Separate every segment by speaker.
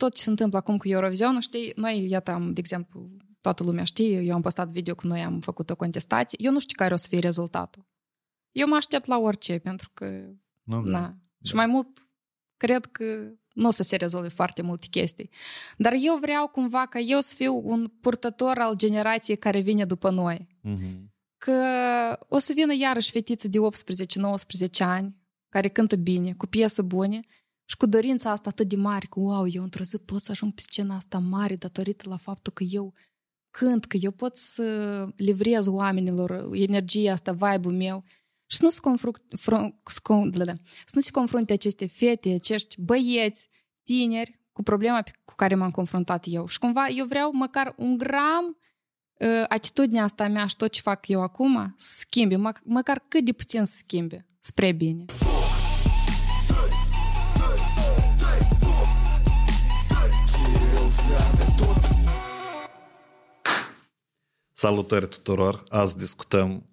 Speaker 1: tot ce se întâmplă acum cu Eurovision, știi, noi, iată, am, de exemplu, toată lumea știe, eu am postat video că noi am făcut o contestație, eu nu știu care o să fie rezultatul. Eu mă aștept la orice, pentru că,
Speaker 2: Nu, da.
Speaker 1: na, și mai mult, cred că nu o să se rezolve foarte multe chestii. Dar eu vreau cumva ca eu să fiu un purtător al generației care vine după noi.
Speaker 2: Mhm.
Speaker 1: Că o să vină iarăși fetiță de 18-19 ani, care cântă bine, cu piesă bune, și cu dorința asta atât de mare, că wow, eu într-o zi pot să ajung pe scena asta mare datorită la faptul că eu cânt, că eu pot să livrez oamenilor energia asta, vibe-ul meu și să nu se, confrunt, fru- să con- da, da, să nu se confrunte aceste fete, acești băieți, tineri, cu problema pe- cu care m-am confruntat eu. Și cumva eu vreau măcar un gram uh, atitudinea asta mea și tot ce fac eu acum să schimbe, mă- măcar cât de puțin să schimbe, spre bine.
Speaker 2: Salutări tuturor! Azi discutăm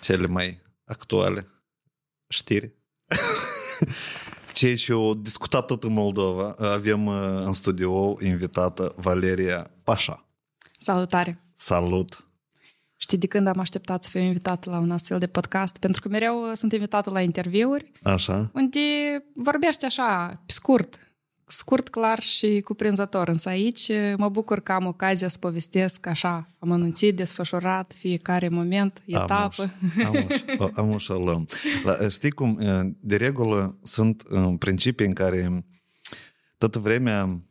Speaker 2: cele mai actuale știri. Ceea ce au discutat tot în Moldova. Avem uh, în studio invitată Valeria Pașa.
Speaker 1: Salutare!
Speaker 2: Salut!
Speaker 1: Știi de când am așteptat să fiu invitată la un astfel de podcast? Pentru că mereu uh, sunt invitată la interviuri
Speaker 2: Așa?
Speaker 1: unde vorbește așa, pe scurt, scurt, clar și cuprinzător. Însă aici uh, mă bucur că am ocazia să povestesc așa, am anunțit, desfășurat fiecare moment, etapă.
Speaker 2: Am am o să o luăm. La, știi cum, de regulă sunt uh, principii în care toată vremea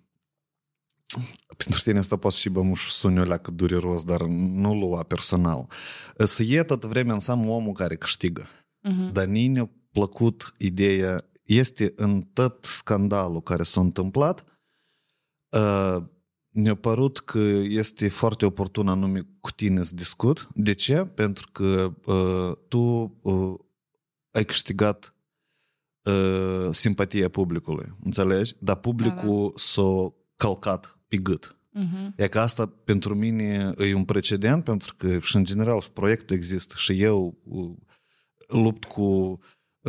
Speaker 2: pentru tine asta poate și bămuș suniul la cât dureros, dar nu lua personal. Să e toată vremea înseamnă omul care câștigă.
Speaker 1: Mhm.
Speaker 2: Dar nici ne-a plăcut ideea, este în tot scandalul care s-a întâmplat, uh, ne-a părut că este foarte oportun anume cu tine să discut. De ce? Pentru că uh, tu uh, ai câștigat uh, simpatia publicului, înțelegi? Dar publicul s-a călcat pe gât.
Speaker 1: Mhm.
Speaker 2: E că asta pentru mine e un precedent, pentru că și în general și proiectul există și eu uh, lupt cu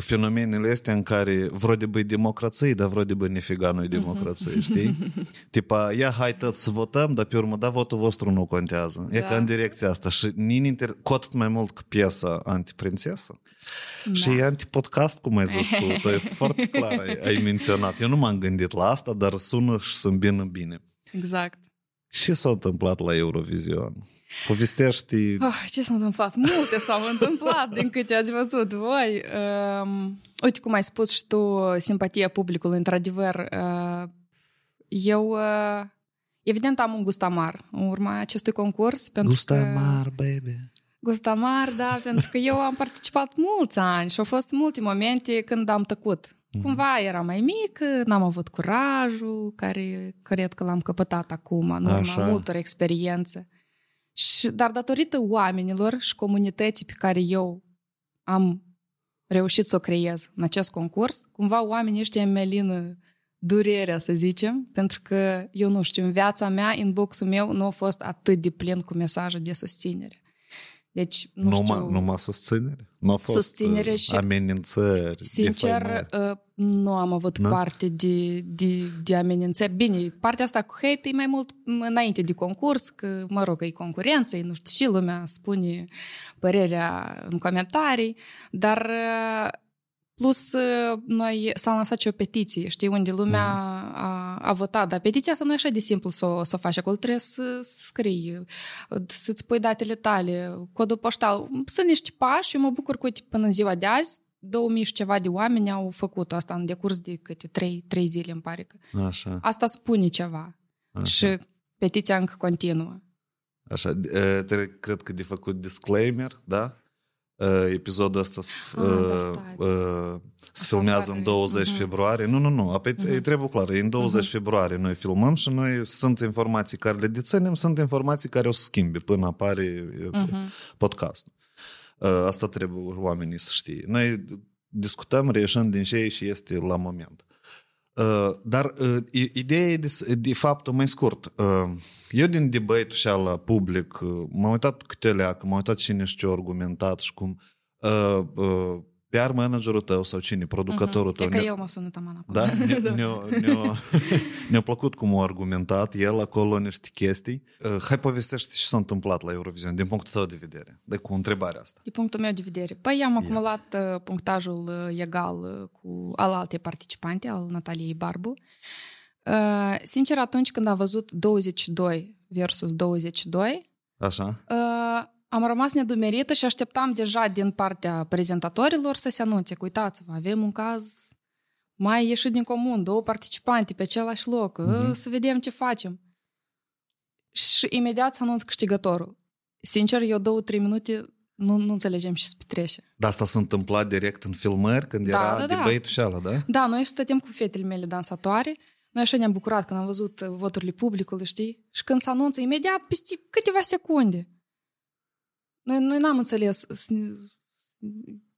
Speaker 2: fenomenele astea în care vreo de băi democrație, dar vreo de băi nefiga noi democrație, știi? Tipa, ia hai tot să votăm, dar pe urmă, da, votul vostru nu contează. E
Speaker 1: Da.
Speaker 2: ca în direcția asta. Și nini inter... cu atât mai mult că piesa antiprințesă. Și e antipodcast, cum ai zis tu. Tu e foarte clar, ai, ai menționat. Eu nu m-am gândit la asta, dar sună și să bine bine.
Speaker 1: Exact.
Speaker 2: Ce s-a întâmplat la Eurovision? Povestești...
Speaker 1: Oh, ce s-a întâmplat? Multe s-au întâmplat din câte ați văzut voi. Um, uite cum ai spus și tu, simpatia publicului, într-adevăr. Uh, eu, uh, evident, am un gust amar în urma acestui concurs. Pentru
Speaker 2: Gusta
Speaker 1: că...
Speaker 2: mar, baby.
Speaker 1: Gust amar, da, pentru că eu am participat mulți ani și au fost multe momente când am tăcut. Cumva era mai mic, n-am avut curajul, care cred că l-am căpătat acum, în urma
Speaker 2: Așa.
Speaker 1: multor experiențe. Și, dar datorită oamenilor și comunității pe care eu am reușit să o creez în acest concurs, cumva oamenii ăștia îmi melină durerea, să zicem, pentru că, eu nu știu, în viața mea, inbox-ul meu nu a fost atât de plin cu mesaje de susținere. Deci, nu
Speaker 2: numai,
Speaker 1: știu...
Speaker 2: numai susținere? Nu a fost
Speaker 1: Susținere
Speaker 2: uh,
Speaker 1: și-
Speaker 2: amenințări,
Speaker 1: Sincer,
Speaker 2: defăimări?
Speaker 1: uh, nu am avut
Speaker 2: Nu?
Speaker 1: parte de, de, de amenințări. Bine, partea asta cu hate e mai mult înainte de concurs, că, mă rog, e concurență, e nu știu, și lumea spune părerea în comentarii, dar uh, plus uh, noi s-a lansat și o petiție, știi, unde lumea a, a votat, dar petiția asta nu e așa de simplu să o, să o faci acolo, trebuie să, să scrii, să-ți pui datele tale, codul poștal. Sunt niște pași, eu mă bucur că, uite, până în ziua de azi, 2000 și ceva de oameni au făcut asta în decurs de câte 3, 3 zile, îmi pare că.
Speaker 2: Așa,
Speaker 1: Asta spune ceva.
Speaker 2: așa.
Speaker 1: Și petiția încă continuă.
Speaker 2: Așa, uh, te- cred că de făcut disclaimer, da? Uh, Episodul ăsta se
Speaker 1: Ah, da,
Speaker 2: uh,
Speaker 1: stai.
Speaker 2: uh, se filmează în
Speaker 1: care-
Speaker 2: 20
Speaker 1: Mhm.
Speaker 2: februarie. Nu, nu, nu. Apoi
Speaker 1: Mhm.
Speaker 2: e trebuie clar. E în 20 februarie noi filmăm și noi sunt informații care le deținem, sunt informații care o să schimbe până apare uh,
Speaker 1: Mhm.
Speaker 2: podcastul. Uh, Asta trebuie oamenii să știe. Noi discutăm reieșând din ce și este la moment. Uh, Dar uh, i- ideea e de, de faptul mai scurt. Uh, Eu din debate și la public uh, m-am uitat câte leacă, m-am uitat cine și ce a argumentat și cum uh, uh, PR managerul tău sau cine, producătorul tău.
Speaker 1: E că el mă sună taman acum.
Speaker 2: Da? Ne- Ne-a, ne-a, ne-a plăcut cum a argumentat el acolo niște chestii. Uh, Hai povestește ce s-a întâmplat la Eurovision din punctul tău de vedere. De cu întrebarea asta.
Speaker 1: Din punctul meu de vedere. Păi am acumulat uh, punctajul uh, egal uh, cu al alte participante, al Nataliei Barbu. Uh, sincer, atunci când am văzut 22 versus 22,
Speaker 2: Așa?
Speaker 1: uh, am rămas nedumerită și așteptam deja din partea prezentatorilor să se anunțe că uitați-vă, avem un caz mai ieșit din comun, două participante pe același loc, uh, să vedem ce facem. Și imediat să anunț câștigătorul. Sincer, eu două-trei minute nu, nu înțelegem ce se petrece.
Speaker 2: Dar asta s-a întâmplat direct în filmări când
Speaker 1: Da,
Speaker 2: era
Speaker 1: da, da,
Speaker 2: debate-ul și ala, da?
Speaker 1: Da, noi stăteam cu fetele mele dansatoare. Noi așa ne-am bucurat când am văzut uh, voturile publicului, știi? Și când se anunță imediat, peste câteva secunde. Noi, noi n-am înțeles. s-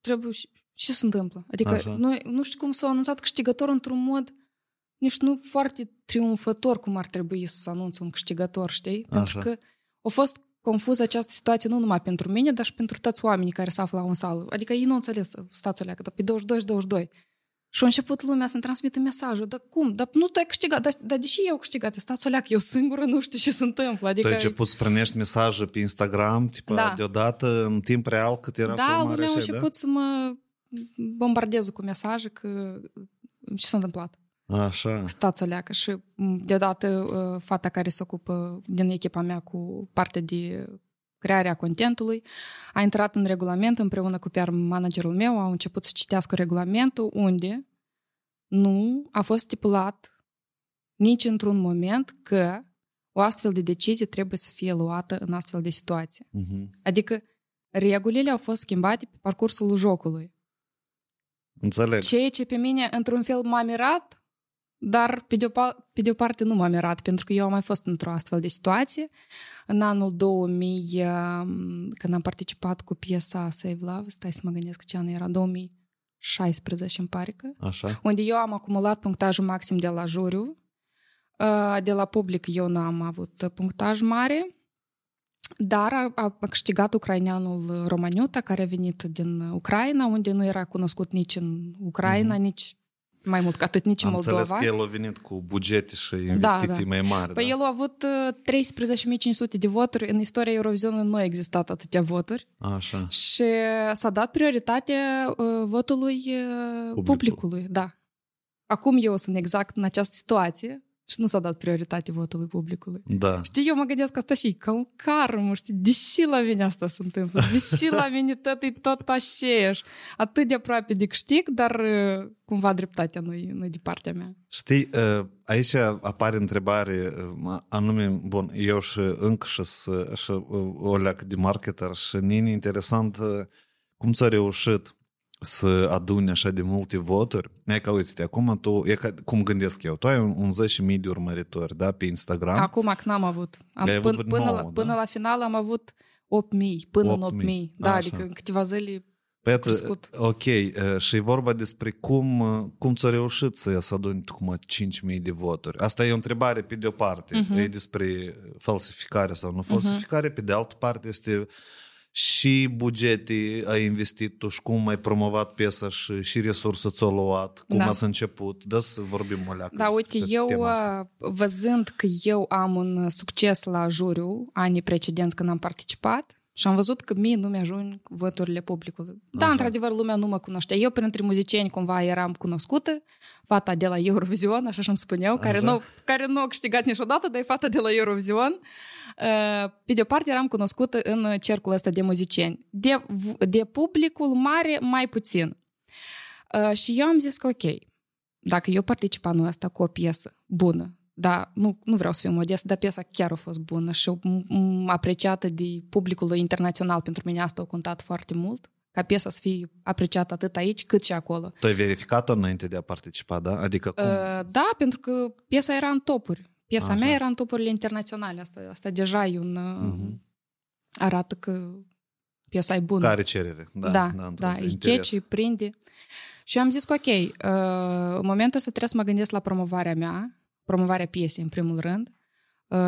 Speaker 1: Trebuie... și- Ce se întâmplă? Adică
Speaker 2: Așa.
Speaker 1: noi nu știu cum s-a anunțat câștigător într-un mod nici nu foarte triumfător cum ar trebui să se anunțe un câștigător, știi? Pentru
Speaker 2: Așa.
Speaker 1: că a fost confuză această situație nu numai pentru mine, dar și pentru toți oamenii care se află la un sală. Adică ei nu au înțeles, stați că pe 22-22. Și a început lumea să-mi transmită mesajul, dar cum? Dar nu tu ai câștigat, dar, dar deși eu câștigat, stați că eu singură nu știu ce se întâmplă.
Speaker 2: Tu
Speaker 1: Adică,
Speaker 2: ai început să primești mesaje pe Instagram, tipa,
Speaker 1: Da.
Speaker 2: deodată, în timp real, cât era
Speaker 1: da,
Speaker 2: filmarea
Speaker 1: lumea a
Speaker 2: așa,
Speaker 1: început să mă bombardeze cu mesaje că ce s-a întâmplat.
Speaker 2: da? Așa.
Speaker 1: Stați leacă și m, deodată uh, fata care se ocupă din echipa mea cu partea de crearea contentului a intrat în regulament împreună cu PR managerul meu, au început să citească regulamentul unde nu a fost stipulat nici într-un moment că o astfel de decizie trebuie să fie luată în astfel de situație.
Speaker 2: Mhm.
Speaker 1: Adică regulile au fost schimbate pe parcursul jocului.
Speaker 2: Înțeleg.
Speaker 1: Ceea ce pe mine, într-un fel, m-a mirat, dar pe de, o, pa- pe de o parte nu m-a mirat, pentru că eu am mai fost într-o astfel de situație. În anul 2000, um, când am participat cu piesa Save Love, stai să mă gândesc ce an era, 2016, îmi pare că,
Speaker 2: Așa.
Speaker 1: unde eu am acumulat punctajul maxim de la juriu. Uh, De la public eu n-am avut punctaj mare, dar a, a câștigat ucraineanul Romaniuta, care a venit din Ucraina, unde nu era cunoscut nici în Ucraina,
Speaker 2: Mhm.
Speaker 1: nici mai mult ca atât, nici în
Speaker 2: Am înțeles
Speaker 1: Moldova.
Speaker 2: că el a venit cu bugete și investiții
Speaker 1: da.
Speaker 2: mai mari.
Speaker 1: Păi
Speaker 2: da?
Speaker 1: el a avut uh, 13.500 de voturi. În istoria Eurovisionului nu a existat atâtea voturi.
Speaker 2: Așa.
Speaker 1: Și s-a dat prioritate uh, votului uh,
Speaker 2: Publicul.
Speaker 1: publicului. Da. Acum eu sunt exact în această situație și nu s-a dat prioritate votului publicului.
Speaker 2: Da.
Speaker 1: Știi, eu mă gândesc asta și ca un karmă, știi, deși la mine asta se întâmplă, deși la mine tot e tot așa, atât de aproape de câștig, dar uh, cumva dreptatea nu e, nu e de partea mea.
Speaker 2: Știi, uh, aici apare întrebare, uh, anume, bun, eu și încă și, să- și uh, o leacă de marketer și nini interesant uh, cum ți-a reușit să aduni așa de multe voturi. E ca, uite acum tu, e ca, cum gândesc eu, tu ai un, un 10.000 de urmăritori, da, pe Instagram.
Speaker 1: Acum că n-am avut. Am,
Speaker 2: Le-ai avut
Speaker 1: până,
Speaker 2: vreo
Speaker 1: până, la,
Speaker 2: nouă,
Speaker 1: până
Speaker 2: da?
Speaker 1: la final am avut 8.000, până în
Speaker 2: 8.000,
Speaker 1: 8.000. Da,
Speaker 2: așa.
Speaker 1: adică în câteva zile
Speaker 2: Păi,
Speaker 1: crescut.
Speaker 2: ok, uh, și e vorba despre cum, uh, cum ți-a reușit să să aduni cum 5.000 de voturi. Asta e o întrebare pe de o parte,
Speaker 1: Mhm.
Speaker 2: e despre falsificare sau nu falsificare, pe de altă parte este și bugete ai investit tu și cum ai promovat piesa și, și resurse ți-o luat, cum
Speaker 1: Da.
Speaker 2: ați început. Da, să vorbim o leacă
Speaker 1: Da,
Speaker 2: despre
Speaker 1: uite, eu
Speaker 2: tema asta.
Speaker 1: uh, văzând că eu am un succes la juriu anii precedenți când am participat și am văzut că mie nu mi-ajung voturile publicului. Da,
Speaker 2: Așa.
Speaker 1: într-adevăr, lumea nu mă cunoștea. Eu, printre muzicieni, cumva eram cunoscută, fata de la Eurovision, așa și-mi spuneau, care
Speaker 2: Așa.
Speaker 1: nu, care nu a câștigat niciodată, dar e fata de la Eurovision. Uh, Pe de o parte, eram cunoscută în cercul ăsta de muzicieni. De, de publicul mare, mai puțin. Uh, Și eu am zis că, ok, dacă eu particip anul ăsta cu o piesă bună, da, nu, nu vreau să fiu modest, dar piesa chiar a fost bună și m- m- apreciată de publicul internațional. Pentru mine asta a contat foarte mult, ca piesa să fie apreciată atât aici cât și acolo.
Speaker 2: Tu ai verificat-o înainte de a participa, da? Adică cum?
Speaker 1: Uh, da, pentru că piesa era în topuri. Piesa
Speaker 2: Așa.
Speaker 1: mea era în topurile internaționale. Asta, asta deja e un...
Speaker 2: Mhm.
Speaker 1: arată că piesa e bună.
Speaker 2: Care cerere? Da,
Speaker 1: da,
Speaker 2: da,
Speaker 1: da,
Speaker 2: într-un
Speaker 1: îi
Speaker 2: interes.
Speaker 1: catchy, îi prinde. Și eu am zis că ok, uh, în momentul ăsta trebuie să mă gândesc la promovarea mea, promovarea piesei în primul rând. Uh,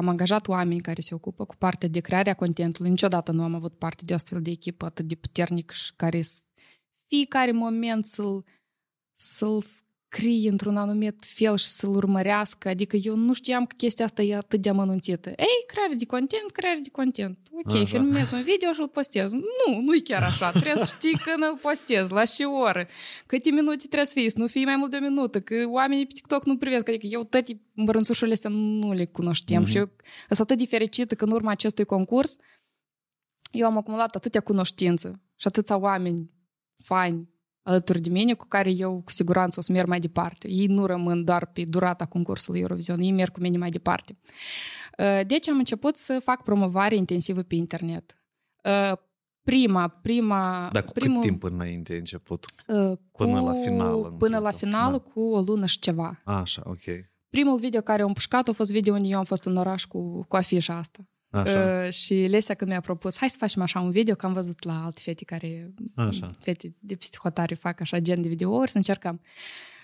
Speaker 1: am angajat oameni care se ocupă cu partea de crearea contentului. Niciodată nu am avut parte de o astfel de echipă atât de puternic și care să fiecare moment să-l, să-l scrie într-un anumit felș și să-l urmărească. Adică eu nu știam că chestia asta e atât de amănunțită. Ei, creare de content, creare de content. Ok, așa. filmez un video și îl postez. Nu, nu e chiar așa. Trebuie să știi când îl postez, la ce oră, câte minute trebuie să fii, să nu fii mai mult de o minută, că oamenii pe TikTok nu privesc. Adică eu toate mărânțușurile astea nu le cunoșteam mm-hmm. și eu sunt atât de fericită că în urma acestui concurs eu am acumulat atâtea cunoștință și atâția oameni faini alături de mine cu care eu cu siguranță o să merg mai departe. Ei nu rămân doar pe durata concursului Eurovision, ei merg cu mine mai departe. Deci am început să fac promovare intensivă pe internet. Prima, prima...
Speaker 2: Dar cu
Speaker 1: primul,
Speaker 2: cât timp înainte ai început? Până
Speaker 1: cu,
Speaker 2: la final?
Speaker 1: Până la final da. cu o lună și ceva.
Speaker 2: A, așa, ok.
Speaker 1: Primul video care am împușcat a fost video unde eu am fost în oraș cu, cu afișa asta. Așa. Uh, și Lesia când mi-a propus, hai să facem așa un video, că am văzut la alte fete care, așa. fete de peste hotare fac așa gen de videouri, să încercăm.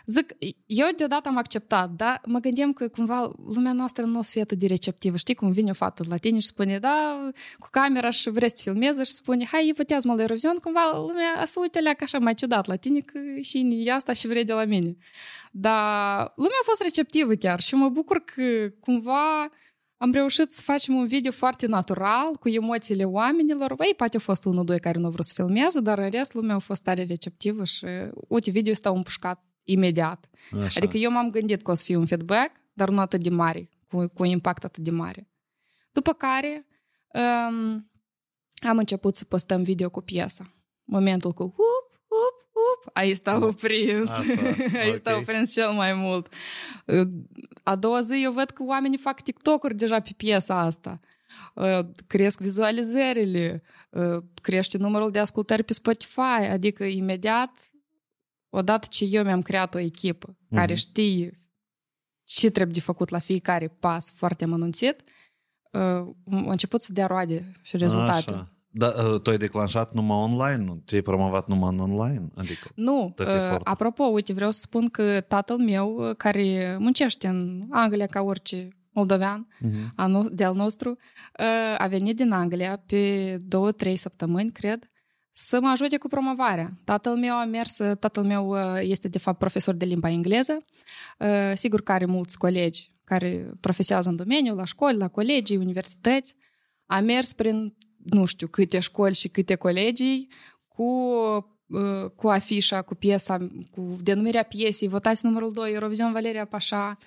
Speaker 1: Zic, eu deodată am acceptat, dar mă gândeam că cumva lumea noastră nu o să fie atât de receptivă. Știi cum vine o fată la tine și spune, da, cu camera și vrei să filmeze și spune, hai, votează-mă la Eurovision, cumva lumea să uite ca așa mai ciudat la tine, că și e asta și vrei de la mine. Dar lumea a fost receptivă chiar și mă bucur că cumva am reușit să facem un video foarte natural, cu emoțiile oamenilor. Ei, poate a fost unul, doi care nu au vrut să filmeze, dar în rest lumea a fost tare receptivă și, uite, video ăsta împușcat imediat. Așa. Adică eu m-am gândit că o să fie un feedback, dar nu atât de mare, cu, cu un impact atât de mare. După care um, am început să postăm video cu piesa. Momentul cu up, up, up, aici stau prins. aici stau prins cel mai mult. A doua zi eu văd că oamenii fac TikTok-uri deja pe piesa asta. Cresc vizualizările, crește numărul de ascultări pe Spotify, adică imediat, odată ce eu mi-am creat o echipă mm-hmm. care știe ce trebuie de făcut la fiecare pas foarte amănunțit, a început să dea roade și rezultate. Așa.
Speaker 2: Dar uh, tu ai declanșat numai online, nu? Tu ai promovat numai în online? Adică
Speaker 1: nu. Uh, apropo, uite, vreau să spun că tatăl meu, care muncește în Anglia ca orice moldovean uh-huh. de al nostru, uh, a venit din Anglia pe două, trei săptămâni, cred, să mă ajute cu promovarea. Tatăl meu a mers, tatăl meu este de fapt profesor de limba engleză, sigur că are mulți colegi care profesează în domeniu, la școli, la colegii, universități. A mers prin nu știu câte școli și câte colegii cu cu afișa, cu piesa, cu denumirea piesei, votați numărul 2, Eurovision Valeria Pașa,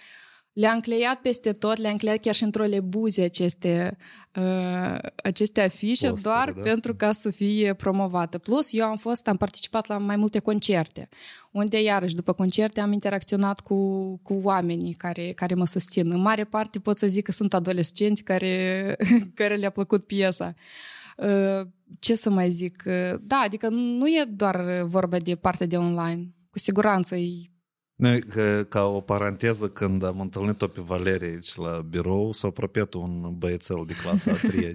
Speaker 1: le-a încleiat peste tot, le-a încleiat chiar și într-o lebuze aceste, uh, aceste afișe, Poster, doar da? pentru ca să fie promovată. Plus, eu am fost, am participat la mai multe concerte, unde, iarăși, după concerte am interacționat cu, cu oamenii care, care mă susțin. În mare parte pot să zic că sunt adolescenți care, care le-a plăcut piesa. Uh, ce să mai zic? Uh, da, adică nu e doar vorba de partea de online. Cu siguranță e
Speaker 2: ca, ca o paranteză, când am întâlnit-o pe Valeria aici la birou, s-a apropiat un băiețel de clasa a 3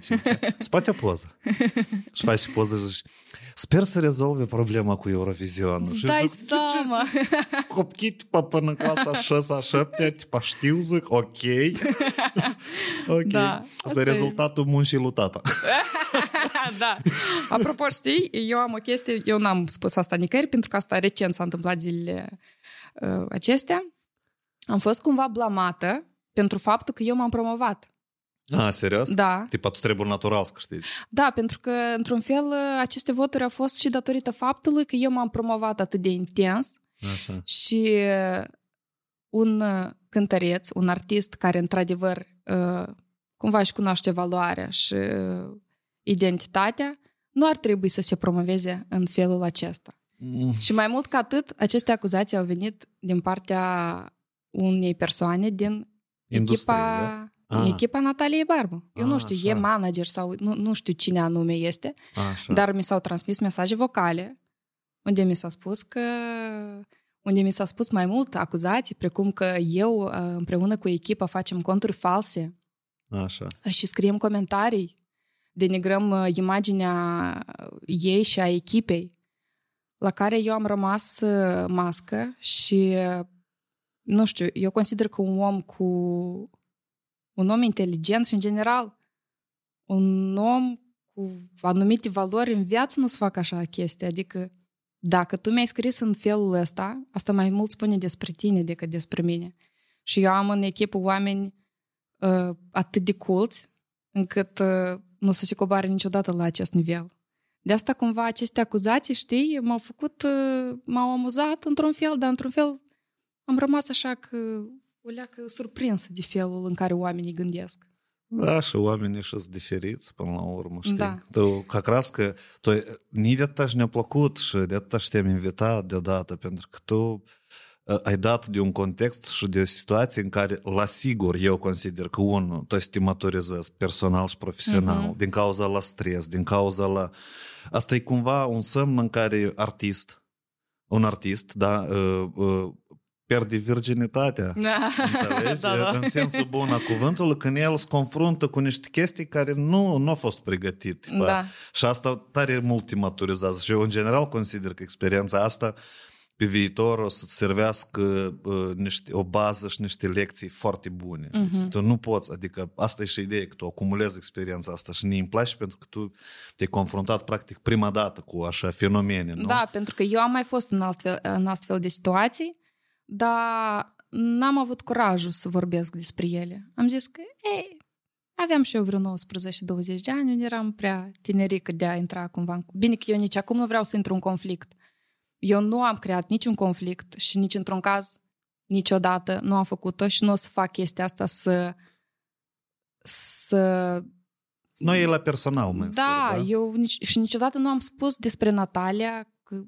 Speaker 2: Spate o poză. Și face poză și sper să rezolve problema cu Eurovision.
Speaker 1: Și dai zic, seama.
Speaker 2: Copchii până în clasa 6 7 tipa știu, zic, ok. ok. Da, asta e rezultatul muncii lui tata.
Speaker 1: da. Apropo, știi, eu am o chestie, eu n-am spus asta nicăieri, pentru că asta recent s-a întâmplat zilele uh, acestea, am fost cumva blamată pentru faptul că eu m-am promovat.
Speaker 2: A, serios?
Speaker 1: Da.
Speaker 2: Tipa, tu trebuie natural să câștigi.
Speaker 1: Da, pentru că, într-un fel, aceste voturi au fost și datorită faptului că eu m-am promovat atât de intens
Speaker 2: Așa.
Speaker 1: și un cântăreț, un artist care, într-adevăr, cumva își cunoaște valoarea și identitatea, nu ar trebui să se promoveze în felul acesta. Mm. Și mai mult ca atât, aceste acuzații au venit din partea unei persoane din Industrie, echipa, da? ah. echipa Nataliei Barbu. Eu ah, nu știu, așa. e manager sau nu, nu știu cine anume este, așa. dar mi s-au transmis mesaje vocale unde mi s-a spus că unde mi s-a spus mai mult acuzații, precum că eu uh, împreună cu echipa facem conturi false
Speaker 2: Așa.
Speaker 1: și scriem comentarii, denigrăm uh, imaginea ei și a echipei la care eu am rămas uh, mască și, uh, nu știu, eu consider că un om cu un om inteligent și, în general, un om cu anumite valori în viață nu se fac așa chestii. Adică, dacă tu mi-ai scris în felul ăsta, asta mai mult spune despre tine decât despre mine. Și eu am în echipă oameni uh, atât de culți, încât uh, nu o să se coboare niciodată la acest nivel. De asta cumva aceste acuzații, știi, m-au făcut, uh, m-au amuzat într-un fel, dar într-un fel am rămas așa că o leacă surprinsă de felul în care oamenii gândesc.
Speaker 2: Da, și oamenii și sunt diferiți până la urmă, știi?
Speaker 1: Da.
Speaker 2: Tu, ca cras că tu, nici de atâta și ne-a plăcut și de atâta și te-am invitat deodată, pentru că tu ai dat de un context și de o situație în care, la sigur, eu consider că, unul, tu te maturizezi personal și profesional,
Speaker 1: Mhm.
Speaker 2: din cauza la stres, din cauza la... Asta e cumva un semn în care artist, un artist, da, uh, uh, pierde virginitatea. Înțelegi?
Speaker 1: da, da.
Speaker 2: În sensul bun a cuvântului, când el se confruntă cu niște chestii care nu, nu au fost pregătite. bă.
Speaker 1: Da.
Speaker 2: Și asta tare mult te maturizează. Și eu, în general, consider că experiența asta pe viitor o să-ți servească uh, niște, o bază și niște lecții foarte bune.
Speaker 1: Mhm.
Speaker 2: Tu nu poți, adică asta e și ideea, că tu acumulezi experiența asta și ne îmi place pentru că tu te-ai confruntat practic prima dată cu așa fenomene, nu?
Speaker 1: Da, pentru că eu am mai fost în, altfel, în astfel de situații, dar n-am avut curajul să vorbesc despre ele. Am zis că, ei, aveam și eu vreo 19-20 de ani, unde eram prea tinerică de a intra cumva. în- Bine că eu nici acum nu vreau să intru în conflict. Eu nu am creat niciun conflict și nici într-un caz niciodată nu am făcut-o și nu o să fac chestia asta să să
Speaker 2: Noi e la personal, mă
Speaker 1: da,
Speaker 2: spune,
Speaker 1: eu nici, și niciodată nu am spus despre Natalia că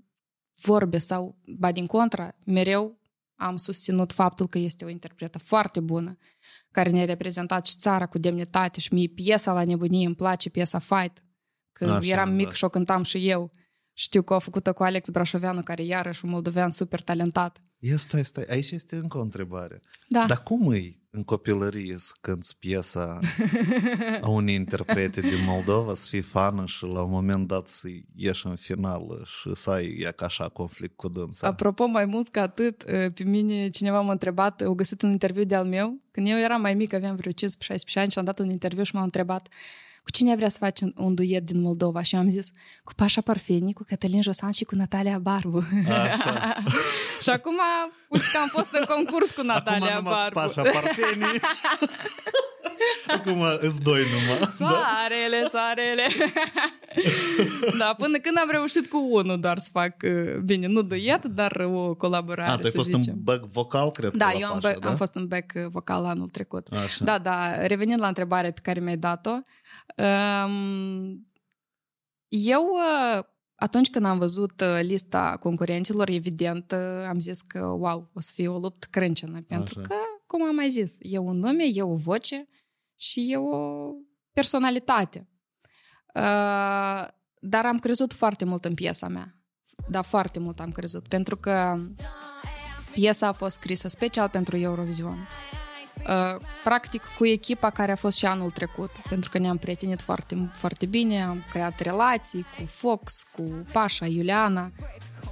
Speaker 1: vorbe sau, ba din contra, mereu am susținut faptul că este o interpretă foarte bună, care ne-a reprezentat și țara cu demnitate și mie piesa la nebunie îmi place, piesa Fight, că
Speaker 2: Așa,
Speaker 1: eram mic
Speaker 2: da.
Speaker 1: și o cântam și eu. Știu că a făcut-o cu Alex Brașoveanu, care iarăși un moldovean super talentat.
Speaker 2: Ia stai, stai, aici este încă o întrebare.
Speaker 1: Da.
Speaker 2: Dar cum e în copilărie să cânti piesa a unei interprete din Moldova, să fii fană și la un moment dat să ieși în finală și să ai ea ca așa conflict cu dânsa?
Speaker 1: Apropo, mai mult ca atât, pe mine cineva m-a întrebat, au găsit un interviu de-al meu, când eu eram mai mic, aveam vreo 15-16 ani și am dat un interviu și m-au întrebat cu cine vrea să faci un, un duet din Moldova? Și eu am zis, cu Pașa Parfeni, cu Cătălin Josan și cu Natalia Barbu.
Speaker 2: Așa.
Speaker 1: și acum, uite că am fost în concurs cu Natalia
Speaker 2: Acum numai
Speaker 1: Barbu.
Speaker 2: Pașa Parfenii. Acum îți doi numai. Da?
Speaker 1: Soarele, soarele. da, până când am reușit cu unul doar să fac, uh, bine, nu duet, dar o colaborare,
Speaker 2: A, tu ai
Speaker 1: să
Speaker 2: fost
Speaker 1: zicem.
Speaker 2: în back vocal, cred
Speaker 1: Da,
Speaker 2: că la
Speaker 1: eu am,
Speaker 2: Pașa,
Speaker 1: back-
Speaker 2: da?
Speaker 1: am fost în back uh, vocal anul trecut.
Speaker 2: Așa.
Speaker 1: Da, da, revenind la întrebarea pe care mi-ai dat-o, um, eu uh, atunci când am văzut uh, lista concurenților, evident, uh, am zis că, wow, o să fie o luptă crâncenă, pentru
Speaker 2: Așa.
Speaker 1: că, cum am mai zis, e un nume, e o voce și e o personalitate. Uh, dar am crezut foarte mult în piesa mea. Da, foarte mult am crezut, pentru că piesa a fost scrisă special pentru Eurovision. Uh, practic cu echipa care a fost și anul trecut, pentru că ne-am prietenit foarte, foarte bine, am creat relații cu Fox, cu Pașa, Iuliana.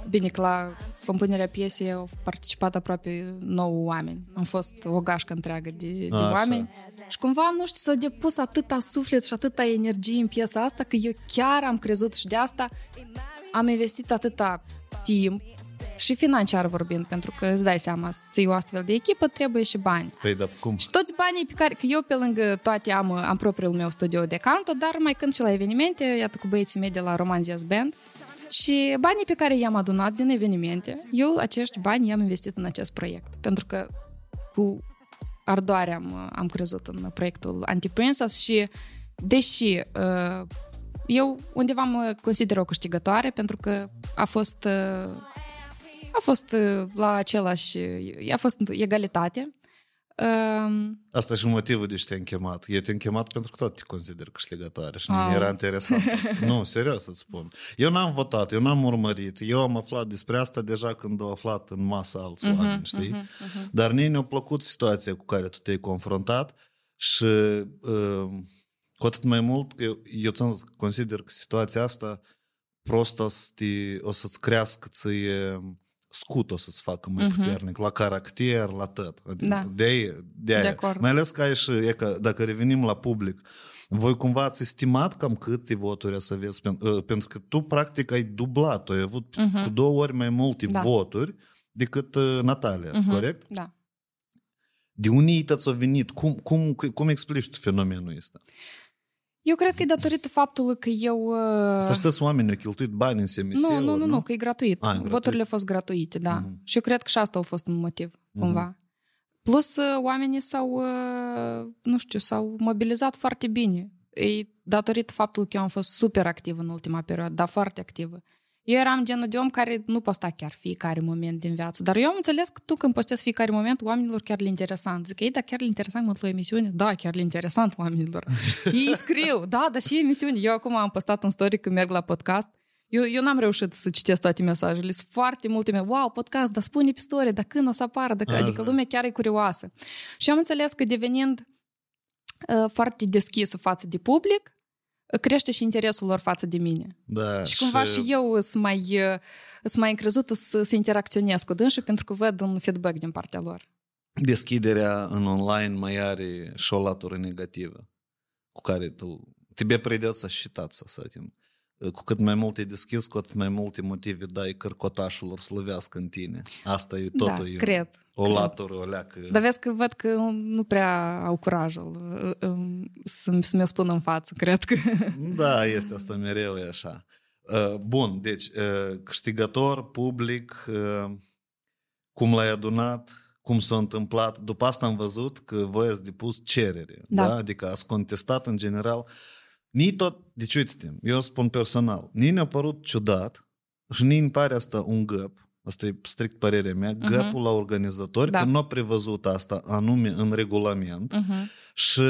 Speaker 1: Bine că la compunerea piesei au participat aproape 9 oameni. Am fost o gașcă întreagă de, de
Speaker 2: Așa.
Speaker 1: oameni. Și cumva, nu știu, s-a depus atâta suflet și atâta energie în piesa asta că eu chiar am crezut și de asta am investit atâta timp și financiar vorbind, pentru că îți dai seama, să ții o astfel de echipă, trebuie și bani.
Speaker 2: Păi, dar cum?
Speaker 1: Și toți banii pe care, că eu pe lângă toate am, am propriul meu studio de canto, dar mai cânt și la evenimente, iată cu băieții mei de la Romanzias Band. Și banii pe care i-am adunat din evenimente, eu acești bani i-am investit în acest proiect. Pentru că cu ardoare am, am crezut în proiectul Anti-Princess și deși uh, eu undeva mă consider o câștigătoare pentru că a fost uh, a fost uh, la același a fost egalitate uh,
Speaker 2: Asta și motivul de ce te-am chemat. Eu te-am chemat pentru că tot te consider câștigătoare și
Speaker 1: Ah.
Speaker 2: mi era interesant asta. Nu, serios să spun. Eu n-am votat, eu n-am urmărit. Eu am aflat despre asta deja când au aflat în masă alți
Speaker 1: Mhm,
Speaker 2: oameni, știi? Dar nici ne-a plăcut situația cu care tu te-ai confruntat și uh, cu atât mai mult că eu, eu ți consider că situația asta prost o, să te, o să-ți crească ție scut-o să se facă mai
Speaker 1: Mhm.
Speaker 2: puternic, la caracter, la tot. Adică
Speaker 1: Da.
Speaker 2: de, aia- de, aia.
Speaker 1: De acord.
Speaker 2: Mai ales că ai și, e că, dacă revenim la public, voi cumva ați estimat cam câte voturi să aveți? Pen- uh, Pentru că tu, practic, ai dublat, ai avut
Speaker 1: Mhm.
Speaker 2: cu două ori mai multe
Speaker 1: Da.
Speaker 2: voturi decât uh, Natalia,
Speaker 1: Mhm.
Speaker 2: corect?
Speaker 1: Da.
Speaker 2: De unii ți-au venit? Cum, cum, cum explici tu fenomenul ăsta?
Speaker 1: Eu cred că e datorită faptului că eu... uh,
Speaker 2: Asta știți, oamenii au cheltuit bani în SMS
Speaker 1: nu, nu, nu, nu, că e gratuit.
Speaker 2: Ah, e gratuit.
Speaker 1: Voturile au fost gratuite, da.
Speaker 2: Mhm.
Speaker 1: Și eu cred că și asta a fost un motiv, cumva. Plus, uh, oamenii s-au, uh, nu știu, s-au mobilizat foarte bine. E datorită faptului că eu am fost super activ în ultima perioadă, dar foarte activă. Eu eram genul de om care nu posta chiar fiecare moment din viață. Dar eu am înțeles că tu când postezi fiecare moment, oamenilor chiar le interesant. Zic, ei, da, chiar le interesant mă la emisiune? Da, chiar le interesant oamenilor. Ei scriu, da, dar și emisiuni. Eu acum am postat un story când merg la podcast. Eu, eu n-am reușit să citesc toate mesajele. Sunt foarte multe. Me- wow, podcast, dar spune pe story, dar când o să apară? Dacă,
Speaker 2: Așa.
Speaker 1: adică lumea chiar e curioasă. Și am înțeles că devenind uh, foarte deschisă față de public, uh, crește și interesul lor față de mine.
Speaker 2: Da,
Speaker 1: Și cumva și eu sunt mai, uh, sunt mai încrezută să, să interacționez cu dânsii pentru că văd un feedback din partea lor.
Speaker 2: deschiderea în online mai are și o latură negativă cu care tu тебе придется считаться с этим. Cu cât mai mult e deschis, cu atât mai multe motive dai cărcotașilor slăvească în tine. Asta e totul.
Speaker 1: da,
Speaker 2: e
Speaker 1: cred.
Speaker 2: o
Speaker 1: cred.
Speaker 2: latură, o leacă.
Speaker 1: Dar vezi că văd că nu prea au curajul uh, um, să, să mi-o spună în față, cred că.
Speaker 2: Da, este asta mereu, e așa. Uh, Bun, deci uh, câștigător, public, uh, cum l-ai adunat, cum s-a întâmplat. După asta am văzut că voi ați depus cerere. Da.
Speaker 1: Da.
Speaker 2: Adică ați contestat în general. Ni tot, deci uite eu spun personal, ni ne-a părut ciudat și ni îmi pare asta un găp, asta e strict părerea mea,
Speaker 1: Mhm.
Speaker 2: găpul la organizatori,
Speaker 1: Da.
Speaker 2: că nu a prevăzut asta anume în regulament
Speaker 1: Uh-huh.
Speaker 2: și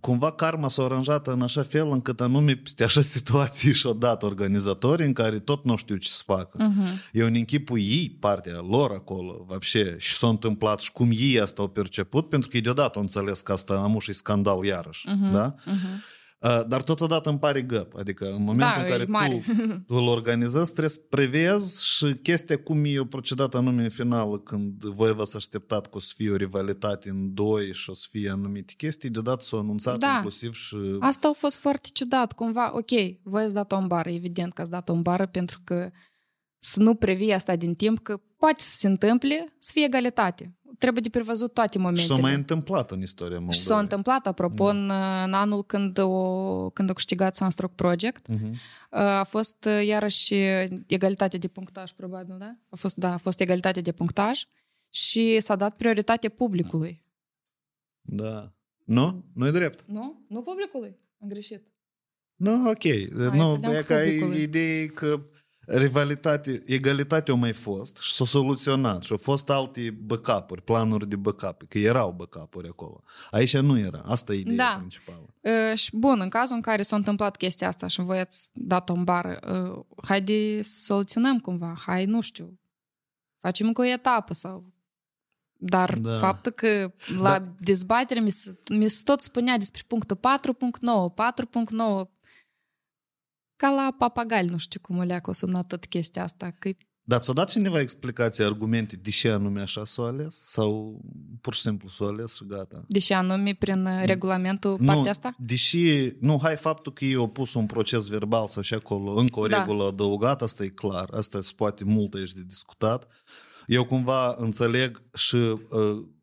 Speaker 2: cumva karma s-a aranjat în așa fel încât anume peste așa situații și-au dat organizatorii în care tot nu știu ce să facă.
Speaker 1: Uh-huh.
Speaker 2: Eu în închipul ei, partea lor acolo, вообще, și s-a întâmplat și cum ei asta au perceput, pentru că ei deodată au înțeles că asta am și scandal iarăși.
Speaker 1: Mhm.
Speaker 2: Da?
Speaker 1: Uh-huh.
Speaker 2: Uh, Dar totodată îmi pare găp. Adică în momentul
Speaker 1: Da,
Speaker 2: în
Speaker 1: e
Speaker 2: care
Speaker 1: mare.
Speaker 2: tu îl organizezi, trebuie să prevezi și chestia cum e o procedat anume în final, când voi v-ați așteptat că o să fie o rivalitate în doi și o să fie anumite chestii, deodată s-au anunțat
Speaker 1: Da.
Speaker 2: inclusiv și...
Speaker 1: Asta a fost foarte ciudat, cumva, ok, voi ați dat-o în bară, evident că ați dat-o în bară pentru că să nu previi asta din timp, că poate să se întâmple, să fie egalitate. Trebuie de prevăzut toate
Speaker 2: Și
Speaker 1: momentele.
Speaker 2: s-a mai întâmplat în istoria Moldovei.
Speaker 1: Și s-a întâmplat, apropo, în, în anul când o, când a câștigat Sunstroke Project,
Speaker 2: Mhm.
Speaker 1: a fost uh, iarăși egalitate de punctaj, probabil, da? A fost, da, a fost egalitate de punctaj și s-a dat prioritate publicului.
Speaker 2: Da. Nu? Nu e drept.
Speaker 1: Nu? Nu publicului. Am greșit.
Speaker 2: Nu, ok.
Speaker 1: eu
Speaker 2: nu,
Speaker 1: credeam
Speaker 2: e
Speaker 1: că
Speaker 2: ca
Speaker 1: publicului.
Speaker 2: idee că rivalitate, egalitate au mai fost și s-a soluționat și au fost alte backup-uri, planuri de backup, că erau backup-uri acolo. Aici nu era. Asta e ideea
Speaker 1: Da.
Speaker 2: principală.
Speaker 1: Uh, și bun, în cazul în care s-a întâmplat chestia asta și voi ați dat-o în bară, uh, haide să soluționăm cumva, hai, nu știu, facem încă o etapă sau... Dar
Speaker 2: Da.
Speaker 1: da. faptul că la
Speaker 2: Da.
Speaker 1: da. dezbatere mi se, mi se tot spunea despre punctul 4.9, 4.9, ca la papagali, nu știu cum o leacă o sunat tot chestia asta, că
Speaker 2: Dar ți-a dat cineva explicații, argumente de ce anume așa s-a ales? Sau pur și simplu s-a ales și gata?
Speaker 1: deși anume prin uh, regulamentul partea asta?
Speaker 2: deși, nu, hai faptul că ei au pus un proces verbal sau și acolo încă o
Speaker 1: Da.
Speaker 2: regulă adăugată, asta e clar, asta se poate mult aici de discutat. Eu cumva înțeleg și uh,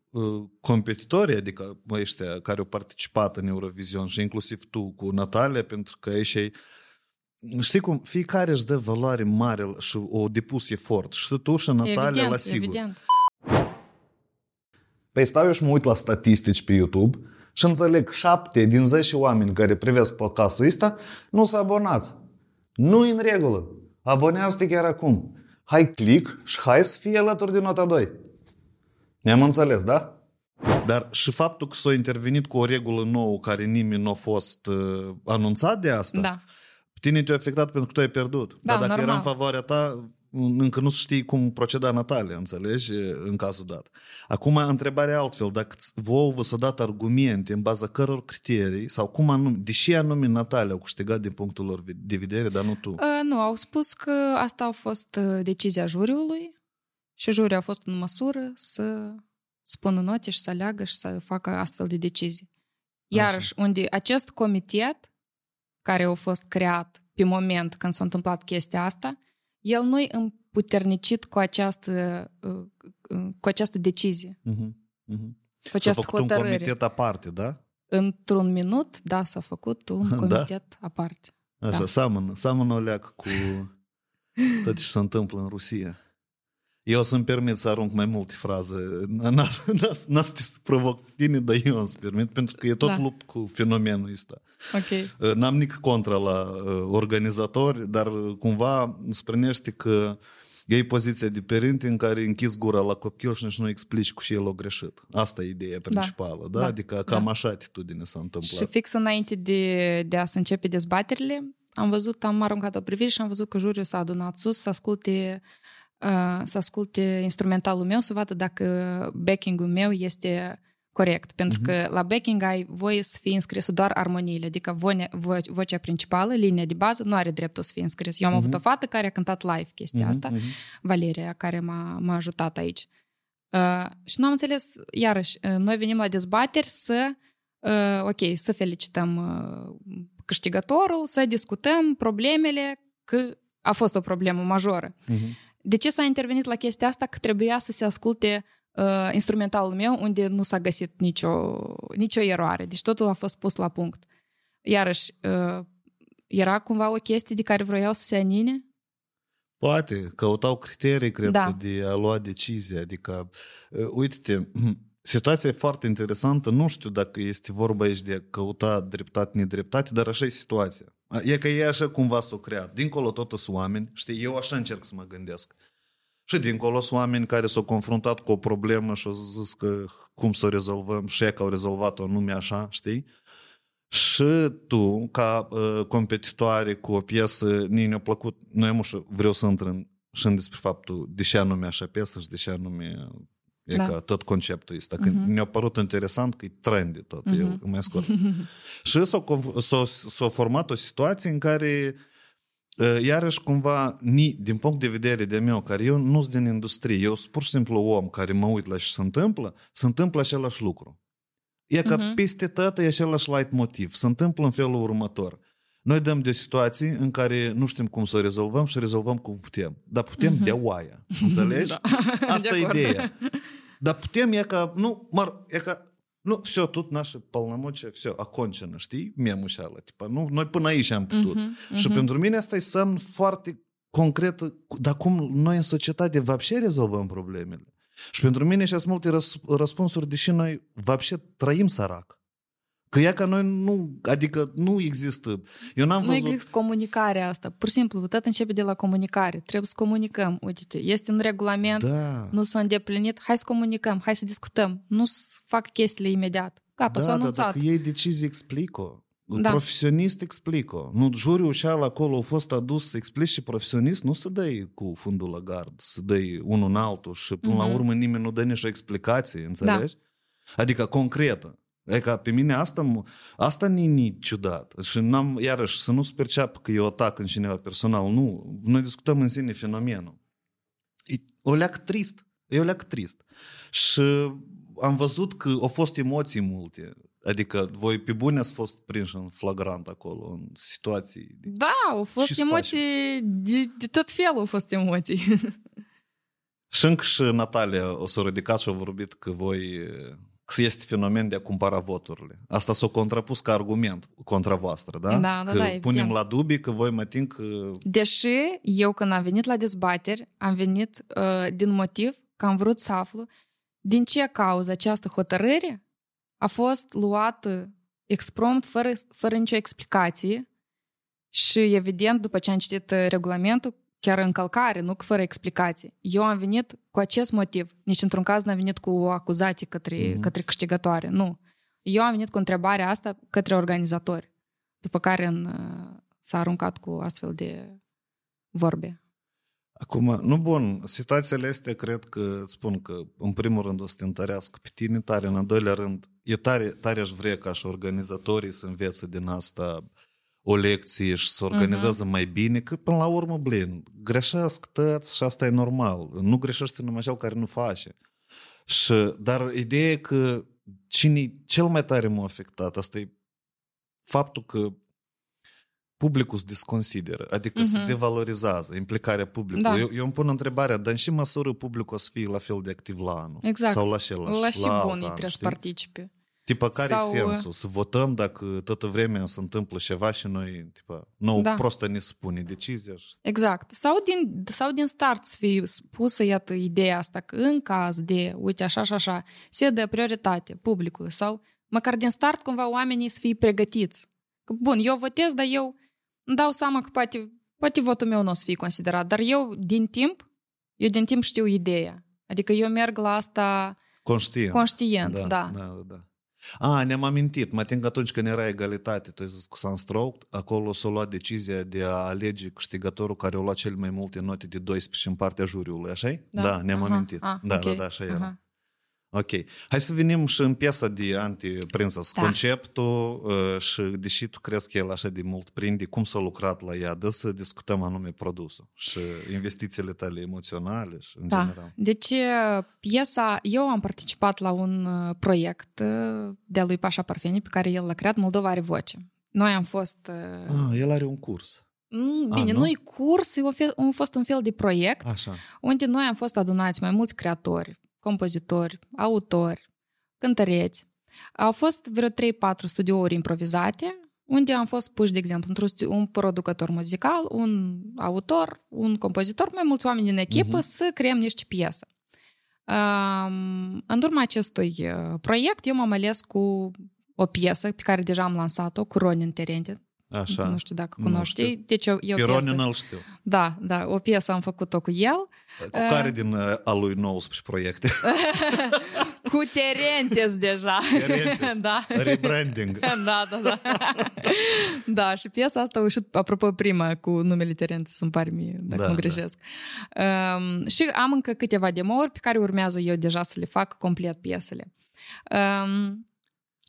Speaker 2: uh, competitorii, adică ăștia care au participat în Eurovision și inclusiv tu cu Natalia, pentru că aici e Știi cum? Fiecare își dă valoare mare și o depus efort. Și tu și Natalia
Speaker 1: evident,
Speaker 2: la sigur.
Speaker 1: evident.
Speaker 3: Păi stau eu și mă uit la statistici pe YouTube și înțeleg 7 din 10 oameni care privesc podcastul ăsta nu s-au abonați. nu e în regulă. Abonează-te chiar acum. Hai click și hai să fie alături de nota 2. Ne-am înțeles, da?
Speaker 2: Dar și faptul că s-a intervenit cu o regulă nouă care nimeni nu a fost uh, anunțat de asta,
Speaker 1: Da.
Speaker 2: Pe tine te-a afectat pentru că tu ai pierdut.
Speaker 1: Da,
Speaker 2: Dar dacă
Speaker 1: normal.
Speaker 2: era în favoarea ta, încă nu știi cum proceda Natalia, înțelegi, în cazul dat. Acum, întrebarea altfel, dacă ți- vouă vă s-au dat argumente în baza căror criterii, sau cum anume, deși anume Natalia au câștigat din punctul lor de vedere, dar nu tu.
Speaker 1: Uh, nu, au spus că asta a fost uh, decizia juriului și juriul a fost în măsură să spună note și să aleagă și să facă astfel de decizii. Iarăși, Așa. unde acest comitet care a fost creat pe moment când s-a întâmplat chestia asta, el nu e împuternicit cu această, uh, uh, cu această decizie.
Speaker 2: Uh-huh. Uh-huh.
Speaker 1: Cu această
Speaker 2: s-a făcut
Speaker 1: hotărâre.
Speaker 2: un comitet aparte, da?
Speaker 1: Într-un minut, da, s-a făcut un
Speaker 2: Da?
Speaker 1: comitet aparte.
Speaker 2: Așa,
Speaker 1: Da.
Speaker 2: seamănă, seamănă o leacă cu tot ce se întâmplă în Rusia. Eu o să-mi permit să arunc mai multe fraze. N-a să te provoc tine, dar eu îmi permit, pentru că e tot
Speaker 1: Da.
Speaker 2: lupt cu fenomenul ăsta.
Speaker 1: Ok.
Speaker 2: N-am nic contra la uh, organizatori, dar uh, cumva îmi spunește că e poziția de părinte în care închizi gura la copil și nici nu explici cu ce el a greșit. Asta e ideea principală, da?
Speaker 1: Da.
Speaker 2: Adică cam
Speaker 1: Da.
Speaker 2: așa atitudine s-a întâmplat.
Speaker 1: Și fix înainte de, de a se începe dezbaterile, am văzut, am aruncat o privire și am văzut că juriul s-a adunat sus să asculte, uh, să asculte instrumentalul meu, să vadă dacă backing-ul meu este corect. Pentru
Speaker 2: Mhm.
Speaker 1: că la backing ai voie să fie înscrisă doar armoniile, adică voce, voce, vocea principală, linia de bază, nu are dreptul să fie înscris. Eu am avut o fată care a cântat live chestia
Speaker 2: Mhm,
Speaker 1: asta,
Speaker 2: mhm.
Speaker 1: Valeria, care m-a, m-a ajutat aici. Uh, și nu am înțeles, iarăși, uh, noi venim la dezbateri să, uh, ok, să felicităm uh, câștigătorul, să discutăm problemele, că a fost o problemă majoră.
Speaker 2: Mhm.
Speaker 1: De ce s-a intervenit la chestia asta? Că trebuia să se asculte uh, instrumentalul meu unde nu s-a găsit nicio, nicio eroare. Deci totul a fost pus la punct. Iarăși, uh, era cumva o chestie de care vroiau să se anine?
Speaker 2: Poate, căutau criterii, cred
Speaker 1: Da.
Speaker 2: că, de a lua decizia. Adică, uh, uite-te, situația e foarte interesantă. Nu știu dacă este vorba aici de a căuta dreptate, nedreptate, dar așa e situația. E că e așa cumva s-o creat. Dincolo tot sunt oameni, știi, eu așa încerc să mă gândesc. Și dincolo sunt oameni care s-au confruntat cu o problemă și au zis că cum să o rezolvăm și ei că au rezolvat-o nume așa, știi? Și tu, ca uh, competitoare cu o piesă, nici ne-a plăcut, noi mușă, vreau să intru în, și în despre faptul de ce anume așa piesă și de ce anume e
Speaker 1: Da.
Speaker 2: ca tot conceptul ăsta. Că
Speaker 1: Mhm.
Speaker 2: ne-a părut interesant că e trendy tot,
Speaker 1: Mhm.
Speaker 2: el, mai scurt. și s-a, conf- s-a, s-a format o situație în care uh, iarăși cumva, ni, din punct de vedere de meu, care eu nu sunt din industrie, eu sunt pur și simplu om care mă uit la ce se întâmplă, se întâmplă același lucru. E ca
Speaker 1: Mhm.
Speaker 2: peste tot e același light motiv. Se întâmplă în felul următor. Noi dăm de situații în care nu știm cum să o rezolvăm și rezolvăm cum putem. Dar putem
Speaker 1: Mhm.
Speaker 2: de oaia. Înțelegi?
Speaker 1: Da.
Speaker 2: Asta
Speaker 1: De
Speaker 2: e
Speaker 1: acord.
Speaker 2: ideea. Dar putem e ca, nu, măr, e ca, nu, все, тут наши полномочия, все, окончено, știi? Memul și ala, tipa, nu, noi până aici am putut.
Speaker 1: Mhm,
Speaker 2: Și
Speaker 1: mhm.
Speaker 2: pentru mine asta e semn foarte concret, dar cum noi în societate вообще rezolvăm problemele. Și pentru mine și sunt multe răs- răspunsuri, deși noi вообще trăim sărac. Că ea ca noi nu, adică nu există. Eu n-am
Speaker 1: Nu
Speaker 2: văzut...
Speaker 1: există comunicarea asta. Pur și simplu, tot începe de la comunicare. Trebuie să comunicăm. Uite, este un regulament,
Speaker 2: Da.
Speaker 1: nu s-a îndeplinit, hai să comunicăm, hai să discutăm. Nu să fac chestiile imediat. Gata, s-a
Speaker 2: Da, dar
Speaker 1: anunțat.
Speaker 2: dacă iei decizie, explic-o. Un
Speaker 1: Da.
Speaker 2: profesionist explică. Nu, juriul și ala acolo a fost adus să explici și profesionist, nu să dai cu fundul la gard, să dai unul în altul și până la
Speaker 1: Mhm.
Speaker 2: urmă nimeni nu dă nici o explicație, înțelegi? Adică concretă. Adică pe mine asta, m- asta nu ni ciudat. Și n-am, iarăși, să nu se perceapă că eu atac în cineva personal. Nu, noi discutăm în sine fenomenul. E o leac trist. E o leac trist. Și am văzut că au fost emoții multe. Adică voi pe bune ați fost prinși în flagrant acolo, în situații. de-
Speaker 1: Da, au fost
Speaker 2: Ce să
Speaker 1: emoții, de, de tot felul au fost emoții.
Speaker 2: Și încă și Natalia o să ridicat și a vorbit că voi că este fenomen de a cumpăra voturile. Asta s-a contrapus ca argument contra voastră, da?
Speaker 1: Da, da,
Speaker 2: că
Speaker 1: da, evident.
Speaker 2: punem la dubii că voi mă tin că...
Speaker 1: Deși eu când am venit la dezbateri, am venit uh, din motiv că am vrut să aflu din ce cauză această hotărâre a fost luată exprompt, fără, fără nicio explicație și evident, după ce am citit uh, regulamentul, chiar încălcare, nu că fără explicație. Eu am venit cu acest motiv. Nici într-un caz n-am venit cu o acuzație către,
Speaker 2: Mhm.
Speaker 1: către câștigătoare. Nu. Eu am venit cu întrebarea asta către organizatori. După care în, uh, s-a aruncat cu astfel de vorbe.
Speaker 2: Acum, nu bun, situațiile astea cred că, spun că, în primul rând o să te întărească pe tine tare, în al doilea rând, eu tare, tare aș vrea ca și organizatorii să învețe din asta o lecție și să organizează uh-huh. mai bine, că până la urmă, blin, greșesc tăți și asta e normal. Nu greșește numai cel care nu face. Și, dar ideea e că cine cel mai tare m-a afectat, asta e faptul că publicul se desconsideră, adică uh-huh. se
Speaker 1: Mhm.
Speaker 2: devalorizează implicarea publicului.
Speaker 1: Da.
Speaker 2: Eu, eu îmi pun întrebarea, dar în ce măsură publicul o să fie la fel de activ la anul?
Speaker 1: Exact.
Speaker 2: Sau la același?
Speaker 1: La și
Speaker 2: la alt
Speaker 1: bunii
Speaker 2: an,
Speaker 1: trebuie să
Speaker 2: știi?
Speaker 1: participe.
Speaker 2: Tipa, care
Speaker 1: Sau, uh,
Speaker 2: e sensul? Să votăm dacă toată vremea se întâmplă ceva și noi, tipa, nou,
Speaker 1: Da.
Speaker 2: prostă ne spune decizia. și-
Speaker 1: Exact. Sau din, sau din start să fie spusă, iată, ideea asta, că în caz de, uite, așa și așa, se dă prioritate publicului sau măcar din start cumva oamenii să fie pregătiți. Că, bun, eu votez, dar eu îmi dau seama că poate, poate votul meu nu o să fie considerat, dar eu din timp, eu din timp știu ideea. Adică eu merg la asta
Speaker 2: Conștient.
Speaker 1: conștient, da.
Speaker 2: da, da, da. A, ne-am amintit, mă ating că atunci când era egalitate, tu ai zis cu Sunstroke, acolo s-a luat decizia de a alege câștigătorul care a luat cele mai multe note de 12 în partea juriului, așa
Speaker 1: Da.
Speaker 2: Da, ne-am
Speaker 1: Aha,
Speaker 2: amintit.
Speaker 1: ah,
Speaker 2: da,
Speaker 1: ok,
Speaker 2: da, da, așa era.
Speaker 1: Aha.
Speaker 2: Ok. Hai să venim și în piesa de Anti-Princess.
Speaker 1: Da.
Speaker 2: Conceptul uh, și deși tu crezi că el așa de mult prinde, cum s-a lucrat la ea, dă să discutăm anume produsul și investițiile tale emoționale și în
Speaker 1: Da.
Speaker 2: general.
Speaker 1: Deci, piesa, eu am participat la un uh, proiect uh, de lui Pașa Parfeni, pe care el l-a creat, Moldova are voce. Noi am fost... uh,
Speaker 2: Ah, el are un curs.
Speaker 1: mm,
Speaker 2: a,
Speaker 1: Bine,
Speaker 2: nu?
Speaker 1: nu-i curs, e o fel- a fost un fel de proiect
Speaker 2: Așa.
Speaker 1: unde noi am fost adunați mai mulți creatori, compozitori, autori, cântăreți. Au fost vreo 3-4 studiouri improvizate, unde am fost puși, de exemplu, într-un stu- un producător muzical, un autor, un compozitor, mai mulți oameni din echipă,
Speaker 2: Mhm.
Speaker 1: să creăm niște piese. Um, în urma acestui uh, proiect, eu m-am ales cu o piesă pe care deja am lansat-o, cu Ronin Terente.
Speaker 2: Așa.
Speaker 1: Nu știu dacă
Speaker 2: Nu
Speaker 1: cunoști.
Speaker 2: știu.
Speaker 1: Deci eu, eu
Speaker 2: Pe
Speaker 1: piesă...
Speaker 2: Ronin îl știu.
Speaker 1: Da, da, o piesă am făcut-o cu el.
Speaker 2: Cu care din uh, a lui 19 proiecte?
Speaker 1: Cu Terentes deja.
Speaker 2: Terentes.
Speaker 1: da.
Speaker 2: Rebranding.
Speaker 1: Da, da, da. da, și piesa asta a ieșit, apropo, prima cu numele Terentes, îmi pare mie, dacă
Speaker 2: Da,
Speaker 1: nu
Speaker 2: da.
Speaker 1: greșesc. Um, și am încă câteva demouri pe care urmează eu deja să le fac complet piesele. Um,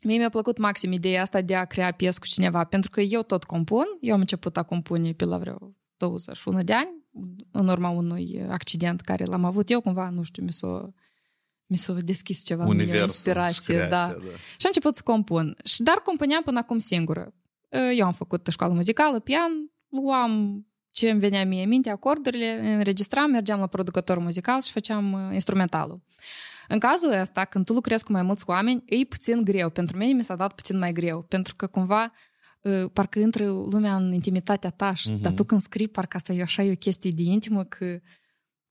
Speaker 1: Mie mi-a plăcut maxim ideea asta de a crea piesă cu cineva, pentru că eu tot compun. Eu am început a compune pe la vreo 21 de ani, în urma unui accident care l-am avut eu, cumva, nu știu, mi s-a, mi s-a deschis ceva în mine, o
Speaker 2: Universul
Speaker 1: inspirație.
Speaker 2: și
Speaker 1: da.
Speaker 2: creația, da.
Speaker 1: Și am început să compun. Și dar compuneam până acum singură. Eu am făcut școală muzicală, pian, luam ce îmi venea mie în minte, acordurile, înregistram, mergeam la producător muzical și făceam uh, instrumentalul. În cazul ăsta, când tu lucrezi cu mai mulți oameni, e puțin greu. Pentru mine mi s-a dat puțin mai greu, pentru că cumva uh, parcă intră lumea în intimitatea ta și
Speaker 2: Mhm.
Speaker 1: dar tu când scrii, parcă asta e așa e o chestie de intimă că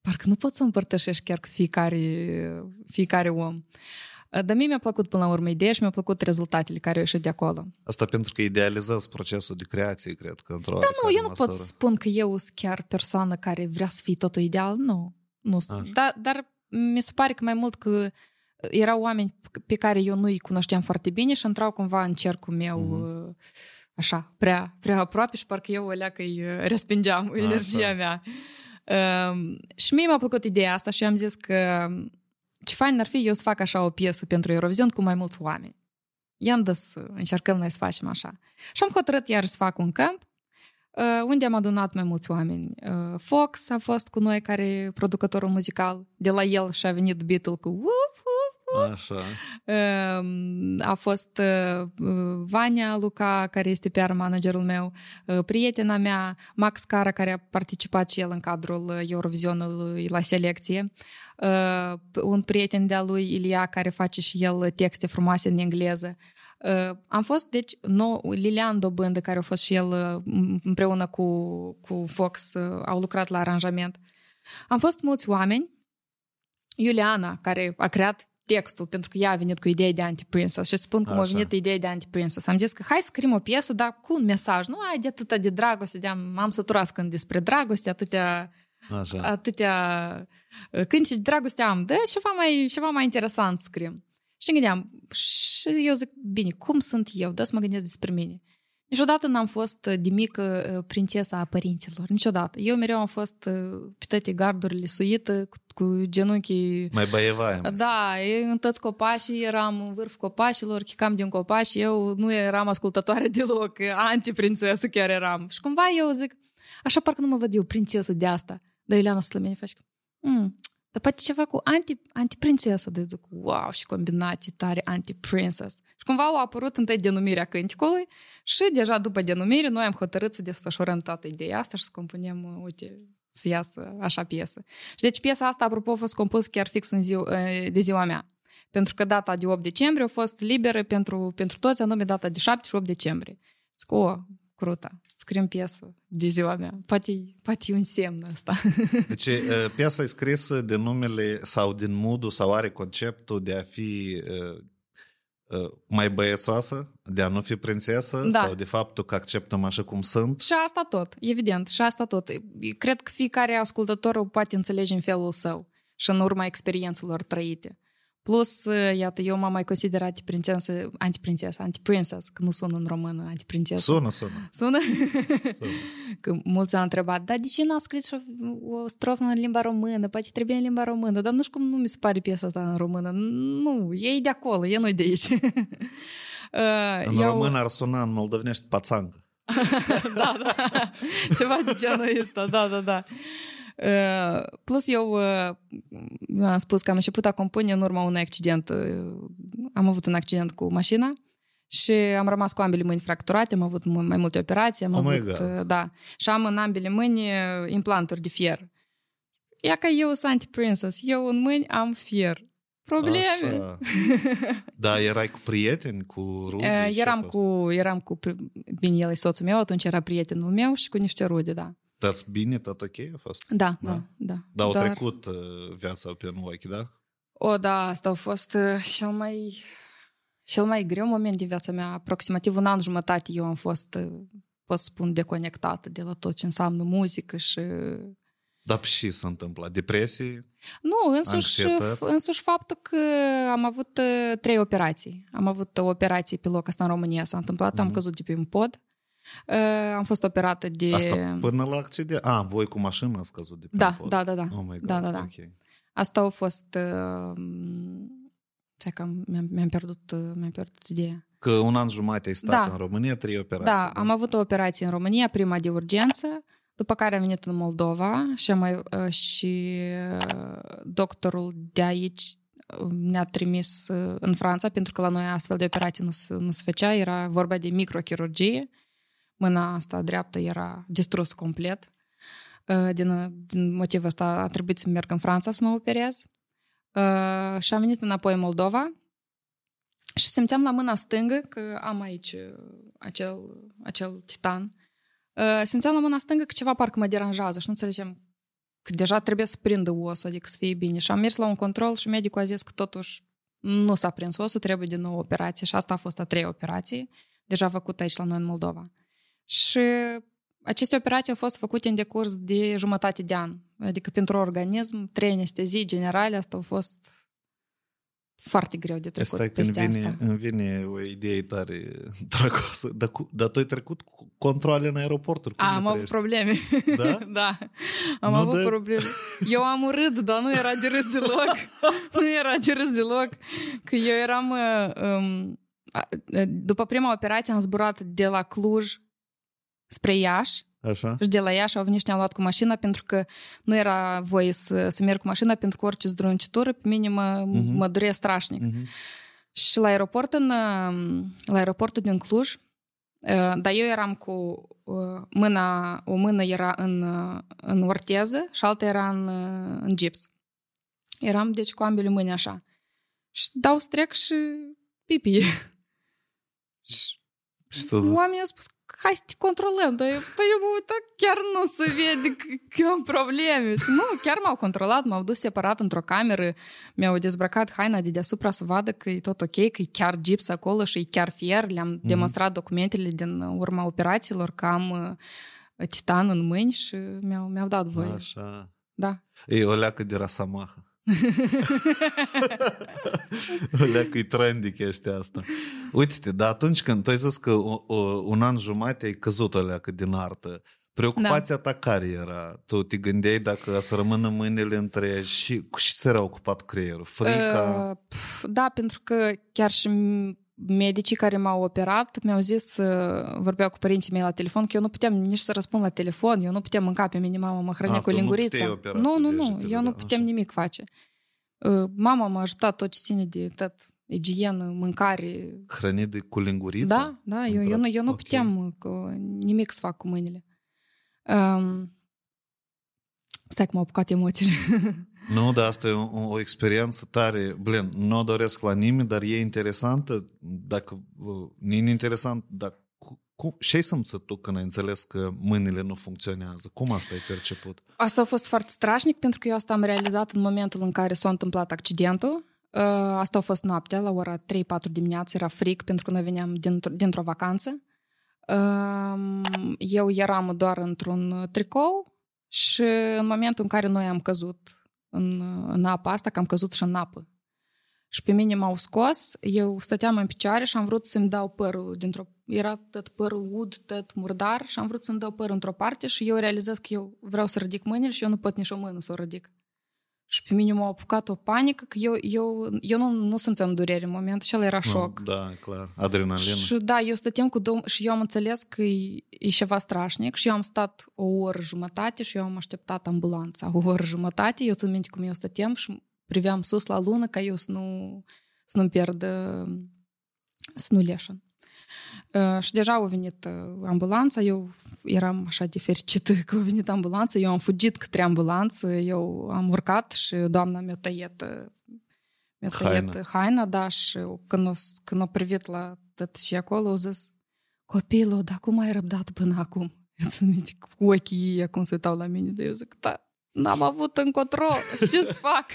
Speaker 1: parcă nu poți să o împărtășești chiar cu fiecare, fiecare om. Uh, Dar mie mi-a plăcut până la urmă ideea și mi-a plăcut rezultatele care au ieșit de acolo.
Speaker 2: Asta pentru că idealizezi procesul de creație, cred că, într-o
Speaker 1: Da, nu, eu nu pot spun că eu sunt chiar persoană care vrea să fie totul ideal, nu. nu
Speaker 2: Așa.
Speaker 1: da, dar mi se pare că mai mult că erau oameni pe care eu nu-i cunoșteam foarte bine și intrau cumva în cercul meu
Speaker 2: Mhm.
Speaker 1: uh, așa, prea, prea aproape și parcă eu o leacă îi uh, respingeam
Speaker 2: Așa.
Speaker 1: energia mea. Um, și mie mi-a plăcut ideea asta și eu am zis că ce fain ar fi eu să fac așa o piesă pentru Eurovision cu mai mulți oameni. I-am dus să încercăm noi să facem așa. Și am hotărât iar să fac un camp uh, unde am adunat mai mulți oameni. Uh, Fox a fost cu noi care e producătorul muzical. De la el și-a venit beatul cu whoop, whoop,
Speaker 2: Așa.
Speaker 1: Um, a fost uh, uh, Vania Luca, care este PR managerul meu, uh, prietena mea, Max Cara, care a participat și el în cadrul uh, Eurovisionului la selecție, uh, un prieten de-a lui Ilia, care face și el texte frumoase în engleză. Uh, am fost, deci, nou, Lilian Dobândă, care a fost și el uh, împreună cu, cu Fox, uh, au lucrat la aranjament. Am fost mulți oameni. Iuliana, care a creat textul, pentru că ea a venit cu ideea de anti-princess și spun cum a
Speaker 2: Așa.
Speaker 1: venit ideea de anti-princess. Am zis că hai să scriem o piesă, dar cu un mesaj. Nu ai de atâta de dragoste, de am, am săturat când despre dragoste, atâtea,
Speaker 2: Așa.
Speaker 1: atâtea când și dragoste am, dă ceva mai, ceva mai interesant să scriem. Și ne gândeam, și eu zic, bine, cum sunt eu? Da să mă gândesc despre mine. Niciodată n-am fost de mică uh, prințesa a părinților. Niciodată. Eu mereu am fost uh, pe toate gardurile suită, cu, cu genunchii...
Speaker 2: Mai băievaia. mai
Speaker 1: Da, eu în toți copașii eram în vârf copașilor, chicam din copaci și eu nu eram ascultătoare deloc, anti-prințesă chiar eram. Și cumva eu zic, așa parcă nu mă văd eu prințesă de asta. Dar Iuliana Slămeni face, mm, dar poate ceva cu anti, anti-prințesă, de zic, wow, și combinații tare anti-princess. Și cumva au apărut întâi denumirea cânticului și deja după denumire noi am hotărât să desfășurăm toată ideea asta și să compunem, uh, uite, să iasă așa piesă. Și deci piesa asta, apropo, a fost compus chiar fix în ziua, de ziua mea. Pentru că data de 8 decembrie a fost liberă pentru, pentru toți, anume data de 7 și 8 decembrie. Zic, o, crută, scriem piesă de ziua mea. Poate, poate e un semn ăsta.
Speaker 2: Deci piesa e scrisă de numele sau din modul sau are conceptul de a fi uh, uh, mai băiețoasă, de a nu fi prințesă
Speaker 1: Da.
Speaker 2: sau de faptul că acceptăm așa cum sunt.
Speaker 1: Și asta tot, evident, și asta tot. Cred că fiecare ascultător o poate înțelege în felul său și în urma experiențelor trăite. Plus, iată, eu m-am mai considerat prințesă, antiprințesă, antiprincess, că nu sună în română antiprințesă.
Speaker 2: Sună, sună.
Speaker 1: Sună?
Speaker 2: sună.
Speaker 1: Că mulți au întrebat, dar de ce n-a scris și o, o strofă în limba română? Poate trebuie în limba română. Dar nu știu cum nu mi se pare piesa asta în română. Nu, e de acolo, e nu de aici. Uh,
Speaker 2: În română ar suna în moldovenești pațancă.
Speaker 1: da, da. Ceva de genul ăsta, da, da, da. Uh, plus eu uh, am spus că am început a compune în urma unui accident. Uh, am avut un accident cu mașina și am rămas cu ambele mâini fracturate, am avut mu- mai multe operații, am
Speaker 2: Oh my
Speaker 1: avut,
Speaker 2: God.
Speaker 1: uh, da, și am în ambele mâini uh, implanturi de fier. Ia că eu sunt anti-princess, eu în mâini am fier. Probleme.
Speaker 2: Așa. Da, erai cu prieteni, cu rude?
Speaker 1: Uh,
Speaker 2: ce a
Speaker 1: eram
Speaker 2: fost?
Speaker 1: cu, eram cu, pri- bine, el e soțul meu, atunci era prietenul meu și cu niște rude, da.
Speaker 2: Dați bine, tot ok a fost?
Speaker 1: Da,
Speaker 2: Da.
Speaker 1: da, da.
Speaker 2: Dar au
Speaker 1: Doar-
Speaker 2: trecut uh, viața pe în ochi, da?
Speaker 1: O, da, asta a fost uh, cel mai, cel mai greu moment din viața mea. Aproximativ un an jumătate eu am fost, uh, pot spun, deconectată de la tot ce înseamnă muzică și...
Speaker 2: Dar și s-a întâmplat? Depresii?
Speaker 1: Nu, însuși,
Speaker 2: Anxietăți?
Speaker 1: însuși faptul că am avut uh, trei operații. Am avut o operație pe loc, asta în România s-a întâmplat, am
Speaker 2: Mhm.
Speaker 1: căzut de pe un pod. Uh, am fost operată de...
Speaker 2: Asta până la accident? A, voi cu mașina ați căzut de pe
Speaker 1: Da,
Speaker 2: un pod.
Speaker 1: da, da, da.
Speaker 2: Oh my God,
Speaker 1: Da, da, da.
Speaker 2: ok.
Speaker 1: Asta a fost... Uh, stai că am- mi-am, mi-am, pierdut, uh, mi-am pierdut ideea.
Speaker 2: Că un an jumate ai stat
Speaker 1: Da.
Speaker 2: în România, trei operații.
Speaker 1: Da, am avut o operație în România, prima de urgență, după care am venit în Moldova și, am mai, uh, și uh, doctorul de aici uh, ne-a trimis uh, în Franța, pentru că la noi astfel de operații nu se, nu se făcea, era vorba de microchirurgie. Mâna asta dreaptă era distrus complet. Uh, Din, din motivul ăsta a trebuit să merg în Franța să mă operez. Uh, Și am venit înapoi în Moldova și simțeam la mâna stângă că am aici uh, acel, acel titan. Uh, Simțeam la mâna stângă că ceva parcă mă deranjează și nu înțelegem că deja trebuie să prindă osul, adică să fie bine. Și am mers la un control și medicul a zis că totuși nu s-a prins osul, trebuie din nou o operație și asta a fost a treia operație, deja făcută aici la noi în Moldova. Și aceste operații au fost făcute în decurs de jumătate de an. Adică pentru organism, trei anestezii generale, asta a fost foarte greu de trecut
Speaker 2: Stai că îmi
Speaker 1: peste
Speaker 2: vine,
Speaker 1: asta.
Speaker 2: îmi vine o idee tare dragoasă. Dar, cu, dar tu ai trecut cu controle în aeroporturi. Cum
Speaker 1: A,
Speaker 2: le
Speaker 1: am avut
Speaker 2: trăiești?
Speaker 1: probleme.
Speaker 2: Da?
Speaker 1: da. Am
Speaker 2: Nu
Speaker 1: avut
Speaker 2: dă-
Speaker 1: probleme. Eu am urât, dar nu era de râs deloc. nu era de râs deloc. Că eu eram... uh, Um, a- după prima operație am zburat de la Cluj spre Iași
Speaker 2: Așa?
Speaker 1: și de la Iași au venit și ne-au luat cu mașina pentru că nu era voie să, să merg cu mașina pentru că orice zdruncitură pe mine mă,
Speaker 2: Mhm.
Speaker 1: mă durea strașnic.
Speaker 2: Mhm.
Speaker 1: Și la aeroport, în, uh, la aeroportul din Cluj, uh, dar eu eram cu uh, mâna, o mână era în, uh, în orteză și alta era în, uh, în gips. Eram, deci, cu ambele mâini așa. Și dau strec și pipi. și
Speaker 2: Și să zici,
Speaker 1: oamenii au spus, hai să te controlăm, dar eu, dar eu mă uitam, chiar nu se vede că, că am probleme. Și nu, chiar m-au controlat, m-au dus separat într-o cameră, mi-au dezbrăcat haina de deasupra să vadă că e tot ok, că e chiar gips acolo și e chiar fier. Le-am demonstrat documentele din urma operațiilor că am uh, titan în mâini și mi-au, mi-au dat voie.
Speaker 2: Așa.
Speaker 1: Da.
Speaker 2: E o leacă de rasamaha. Alea că e trendy chestia asta. Uite-te, dar atunci când tu ai zis că o, o, un an jumate ai căzut alea că din artă, preocupația da. ta care era? Tu te gândeai dacă să rămână mâinile întregi și cu ce ți-era ocupat creierul? Frica? Uh,
Speaker 1: pf, da, pentru că chiar și medicii care m-au operat mi-au zis, uh, vorbeau cu părinții mei la telefon, că eu nu puteam nici să răspund la telefon, eu nu puteam mânca pe mine, mama mă hrănea cu linguriță. Nu, nu, nu, eu nu puteam așa. nimic face. Uh, mama m-a ajutat tot ce ține de tot igienă, mâncare.
Speaker 2: Hrănit de cu linguriță?
Speaker 1: Da, da, eu, eu, nu, eu nu okay. puteam uh, cu, nimic să fac cu mâinile. Um, stai că m-au apucat emoțiile.
Speaker 2: Nu, dar asta e o, o experiență tare. Blin, nu o doresc la nimeni, dar e interesantă. Dacă e interesant, dar cum, ce ai simțit tu când ai înțeles că mâinile nu funcționează? Cum asta ai perceput?
Speaker 1: Asta a fost foarte strașnic pentru că eu asta am realizat în momentul în care s-a întâmplat accidentul. Uh, asta a fost noaptea, la ora 3-4 dimineață, era fric pentru că noi veneam dintr- dintr-o vacanță. Uh, eu eram doar într-un tricou și în momentul în care noi am căzut în, în apa asta, că am căzut și în apă. Și pe mine m-au scos, eu stăteam în picioare și am vrut să-mi dau părul dintr-o... Era tot părul ud, tot murdar și am vrut să-mi dau părul într-o parte și eu realizez că eu vreau să ridic mâinile și eu nu pot nici o mână să o ridic. Și pe mine m-a apucat o panică că eu, eu, eu nu, nu simțeam durere în moment și el era șoc.
Speaker 2: Da, clar. Adrenalină.
Speaker 1: Și da, eu stăteam cu două și eu am înțeles că e, e ceva strașnic și eu am stat o oră jumătate și eu am așteptat ambulanța o oră jumătate. Eu țin minte cum eu stăteam și priveam sus la lună ca eu să nu, să nu pierd, să nu leșăn. Și deja a venit ambulanța, eu eram așa de fericită că a venit ambulanța, eu am fugit către ambulanță, eu am urcat și doamna mi-a tăiat, mi-a tăiat haina. haina, da, și când, o, când a privit la tot și acolo, a zis, copilul, dar cum ai răbdat până acum? Eu țin minte cu ochii ei cum se uitau la mine, de eu zic, da, N-am avut încotro. Ce să fac?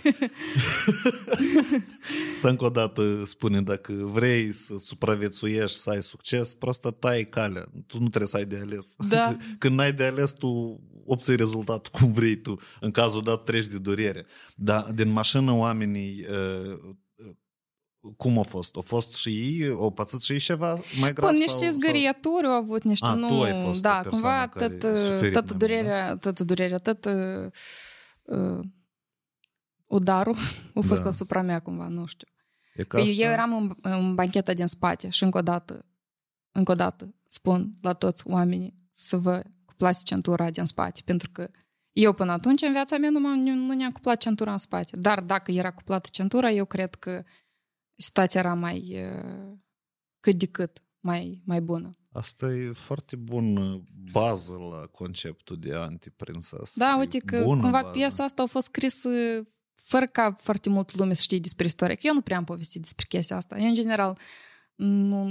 Speaker 2: Asta încă o dată spune, dacă vrei să supraviețuiești, să ai succes, prosta tai calea. Tu nu trebuie să ai de ales.
Speaker 1: Da.
Speaker 2: Când n-ai de ales, tu obții rezultat cum vrei tu. În cazul dat treci de durere. Dar din mașină oamenii uh, cum a fost? A fost și ei, au pățit și ei ceva mai grav?
Speaker 1: Bun, niște zgârieturi au avut, niște
Speaker 2: A,
Speaker 1: nu...
Speaker 2: tu ai fost
Speaker 1: da, cumva tot, tot durerea, tot durerea, tot uh, udarul a fost da. asupra mea cumva, nu știu. E că asta... Eu eram în, în bancheta din spate și încă o dată, încă o dată spun la toți oamenii să vă cuplați centura din spate, pentru că eu până atunci în viața mea nu, nu ne-am cuplat centura în spate. Dar dacă era cuplată centura, eu cred că situația era mai cât de cât mai, mai bună.
Speaker 2: Asta e foarte bun bază la conceptul de antiprinsesă.
Speaker 1: Da, uite că cumva bază. piesa asta a fost scrisă fără ca foarte mult lume să știe despre istorie. Că eu nu prea am povestit despre chestia asta. Eu, în general, nu,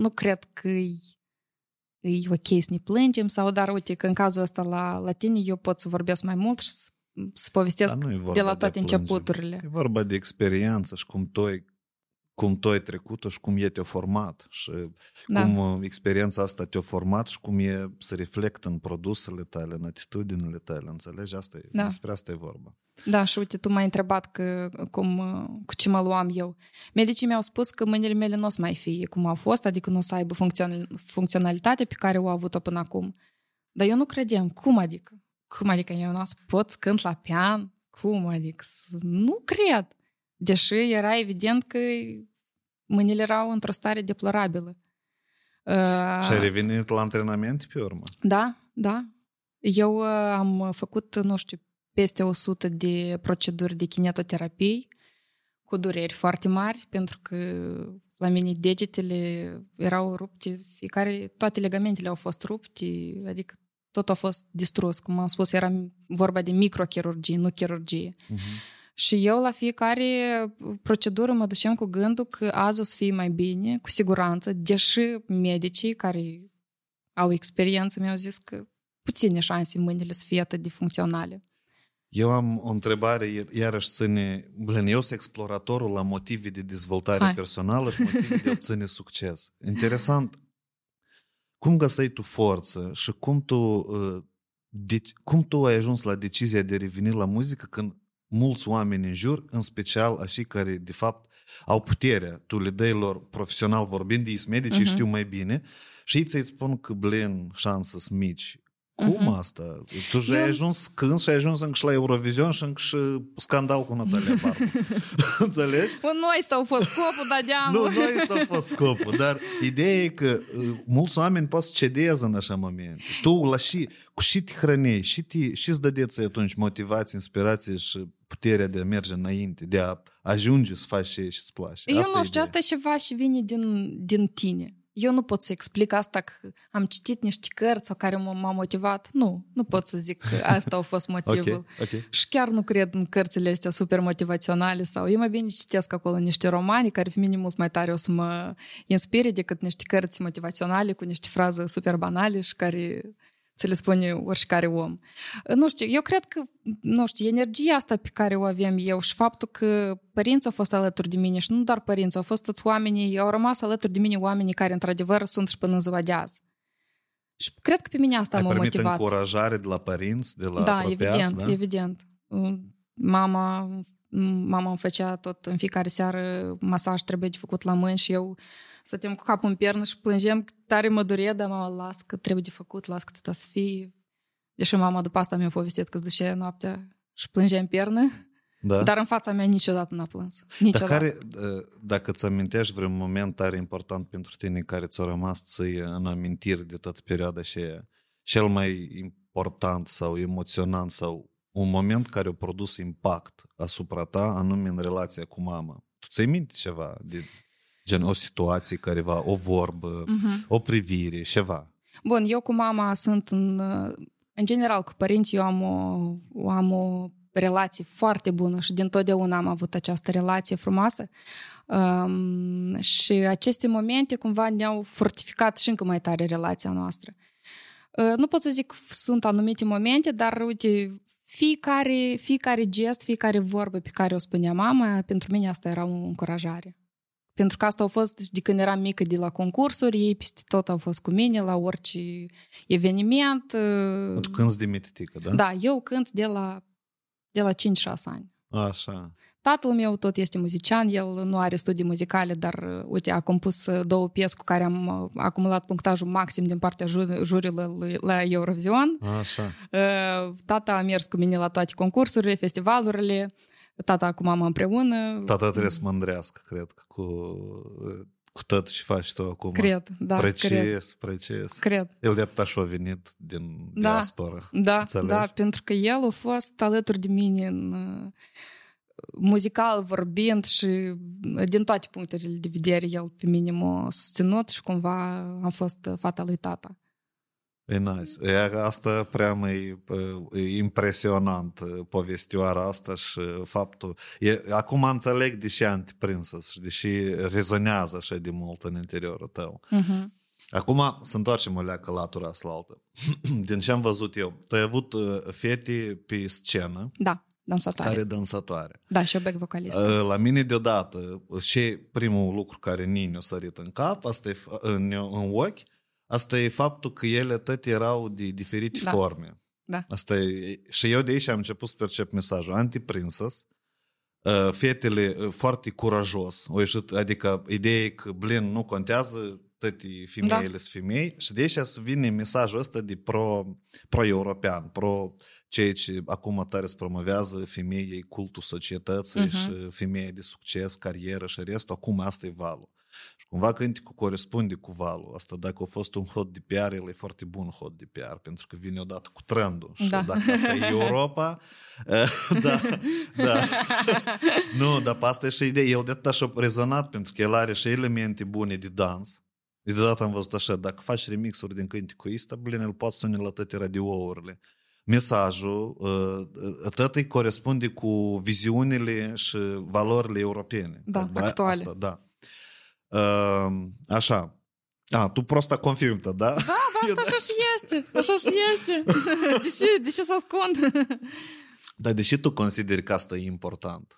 Speaker 1: nu cred că e, e ok să ne plângem sau, dar uite că în cazul ăsta la, la tine eu pot să vorbesc mai mult și să să povestesc de la toate de începuturile.
Speaker 2: E vorba de experiență și cum tu ai, cum tu ai trecut și cum e te-a format și da. cum uh, experiența asta te-a format și cum e să reflectă în produsele tale, în atitudinile tale, înțelegi? Asta e, da. Despre asta e vorba.
Speaker 1: Da, și uite, tu m-ai întrebat că, cum, uh, cu ce mă luam eu. Medicii mi-au spus că mâinile mele nu o să mai fie cum au fost, adică nu o să aibă funcționalitatea pe care o au avut-o până acum. Dar eu nu credeam. Cum adică? Cum adică eu nu pot să cânt la pian? Cum adică? Nu cred. Deși era evident că mâinile erau într-o stare deplorabilă.
Speaker 2: Uh, și ai revenit la antrenament pe urmă?
Speaker 1: Da, da. Eu uh, am făcut, nu știu, peste 100 de proceduri de kinetoterapie cu dureri foarte mari, pentru că la mine degetele erau rupte, fiecare, toate legamentele au fost rupte, adică tot a fost distrus. Cum am spus, era vorba de microchirurgie, nu chirurgie. Uh-huh. Și eu la fiecare procedură mă duceam cu gândul că azi o să fie mai bine, cu siguranță, deși medicii care au experiență mi-au zis că puține șanse mâinile să fie atât de funcționale.
Speaker 2: Eu am o întrebare, iarăși ține... Blin, eu sunt exploratorul la motive de dezvoltare Hai. personală și motive de obține succes. Interesant, cum găseai tu forță și cum tu, uh, de, cum tu ai ajuns la decizia de a reveni la muzică când mulți oameni în jur, în special așa care, de fapt, au puterea, tu le dai lor profesional vorbind, ei sunt medici, uh-huh. știu mai bine, și ei ți-i spun că, blin, șanse sunt mici. Cum uh-huh. asta? Tu și ai ajuns când și ai ajuns încă și la Eurovision și încă și scandal cu Natalia Barbu. Înțelegi?
Speaker 1: Nu ăsta a fost scopul, dar deamă.
Speaker 2: Nu, nu ăsta a fost scopul, dar ideea e că uh, mulți oameni pot să cedeze în așa momente. Tu la și, cu și te hrănei, și, te, și îți dădeți atunci motivație, inspirație și puterea de a merge înainte, de a ajunge să faci și să-ți place.
Speaker 1: Eu asta nu știu, asta e ceva și vine din, din tine. Eu nu pot să explic asta că am citit niște cărți sau care m-au motivat. Nu, nu pot să zic că asta a fost motivul.
Speaker 2: okay, okay.
Speaker 1: Și chiar nu cred în cărțile astea super motivaționale sau eu mai bine citesc acolo niște romani care pe mine mult mai tare o să mă inspire decât niște cărți motivaționale cu niște fraze super banale și care ți le spune oricare om. Nu știu, eu cred că, nu știu, energia asta pe care o avem eu și faptul că părinții au fost alături de mine și nu doar părinții, au fost toți oamenii, au rămas alături de mine oamenii care într-adevăr sunt și până în ziua de azi. Și cred că pe mine asta
Speaker 2: Ai
Speaker 1: m-a motivat.
Speaker 2: încurajare de la părinți, de la
Speaker 1: Da,
Speaker 2: apropiați,
Speaker 1: evident,
Speaker 2: da?
Speaker 1: evident. Mama, mama îmi făcea tot în fiecare seară masaj trebuie de făcut la mâini și eu stăteam cu capul în piernă și plângeam tare mă durea, dar mama, las că trebuie de făcut, las că tata să fie. Deși mama după asta mi-a povestit că îți ducea noaptea și plângea în piernă,
Speaker 2: Da?
Speaker 1: dar în fața mea niciodată n-a plâns. Niciodată.
Speaker 2: Dar care, dacă îți amintești vreun moment tare important pentru tine care ți-a rămas ție în amintiri de toată perioada și cel mai important sau emoționant sau un moment care a produs impact asupra ta, anume în relația cu mama. Tu ți-ai minte ceva? De, gen o situație careva, o vorbă,
Speaker 1: Mhm.
Speaker 2: o privire, ceva.
Speaker 1: Bun, eu cu mama sunt în... În general, cu părinții eu am o, am o relație foarte bună și din totdeauna am avut această relație frumoasă. Um, și aceste momente cumva ne-au fortificat și încă mai tare relația noastră. Uh, nu pot să zic că sunt anumite momente, dar uite, fiecare, fiecare gest, fiecare vorbă pe care o spunea mama, pentru mine asta era o încurajare. Pentru că asta a fost deci, de când eram mică de la concursuri, ei peste tot au fost cu mine la orice eveniment. uh,
Speaker 2: Tu cânti de mititică, da?
Speaker 1: Da, eu cânt de la, de la 5-6 ani.
Speaker 2: Așa.
Speaker 1: Tatăl meu tot este muzician, el nu are studii muzicale, dar, uh, uite, a compus uh, două piese cu care am uh, acumulat punctajul maxim din partea ju- jurilor la Eurovision.
Speaker 2: Așa.
Speaker 1: Uh, Tata a mers cu mine la toate concursurile, festivalurile, tata cu mama împreună.
Speaker 2: Tata trebuie să mândrească, cred că, cu, cu tot ce faci tu acum.
Speaker 1: Cred, da, cred,
Speaker 2: precis, precis.
Speaker 1: cred.
Speaker 2: El de atât așa a venit din
Speaker 1: Da.
Speaker 2: diaspora.
Speaker 1: Da,
Speaker 2: Înțelegi?
Speaker 1: da, pentru că el a fost alături de mine în uh, muzical vorbind și uh, din toate punctele de vedere el pe mine m-a susținut și cumva am fost uh, fata lui tata.
Speaker 2: E nice. E, asta prea mai e impresionant, e, povestioara asta și faptul... E, acum înțeleg de ce antiprinsă și de ce rezonează așa de mult în interiorul tău.
Speaker 1: Uh-huh.
Speaker 2: Acum să întoarcem o leacă latura asta la altă. Din ce am văzut eu, tu ai avut uh, fete pe scenă
Speaker 1: Da, dansatoare.
Speaker 2: care dansatoare.
Speaker 1: Da, și eu back vocalist.
Speaker 2: Uh, La mine deodată, și primul lucru care ni a sărit în cap, asta e, f- în, în ochi, asta e faptul că ele tot erau de diferite
Speaker 1: Da.
Speaker 2: forme.
Speaker 1: Da.
Speaker 2: Asta e, și eu de aici am început să percep mesajul anti-princess, uh, fetele uh, foarte curajos, o ieșit, adică ideea e că, blin, nu contează, toate femeile
Speaker 1: Da.
Speaker 2: sunt femei și de aici să vine mesajul ăsta de pro, pro-european, pro ceea ce acum tare se promovează femeii, cultul societății
Speaker 1: Mhm.
Speaker 2: și femeia de succes, carieră și restul, acum asta e valul. Și cumva cânticul corespunde cu valul. Asta dacă a fost un hot de PR, el e foarte bun hot de PR, pentru că vine odată cu trendul. Și
Speaker 1: Da.
Speaker 2: dacă asta e Europa, eh, da, da. nu, dar pe asta e și ideea. El de atât așa a rezonat, pentru că el are și elemente bune de dans. De deodată am văzut așa, dacă faci remixuri din cânticul ăsta, blin, el poate sune la toate radiourile. Mesajul, uh, tot îi corespunde cu viziunile și valorile europene.
Speaker 1: Da,
Speaker 2: Ba-
Speaker 1: actuale.
Speaker 2: Asta, da. Uh, așa. A, tu prosta confirmă, da?
Speaker 1: Da, asta așa și este. Așa și este. De ce, de ce să ascund?
Speaker 2: Dar deși tu consideri că asta e important.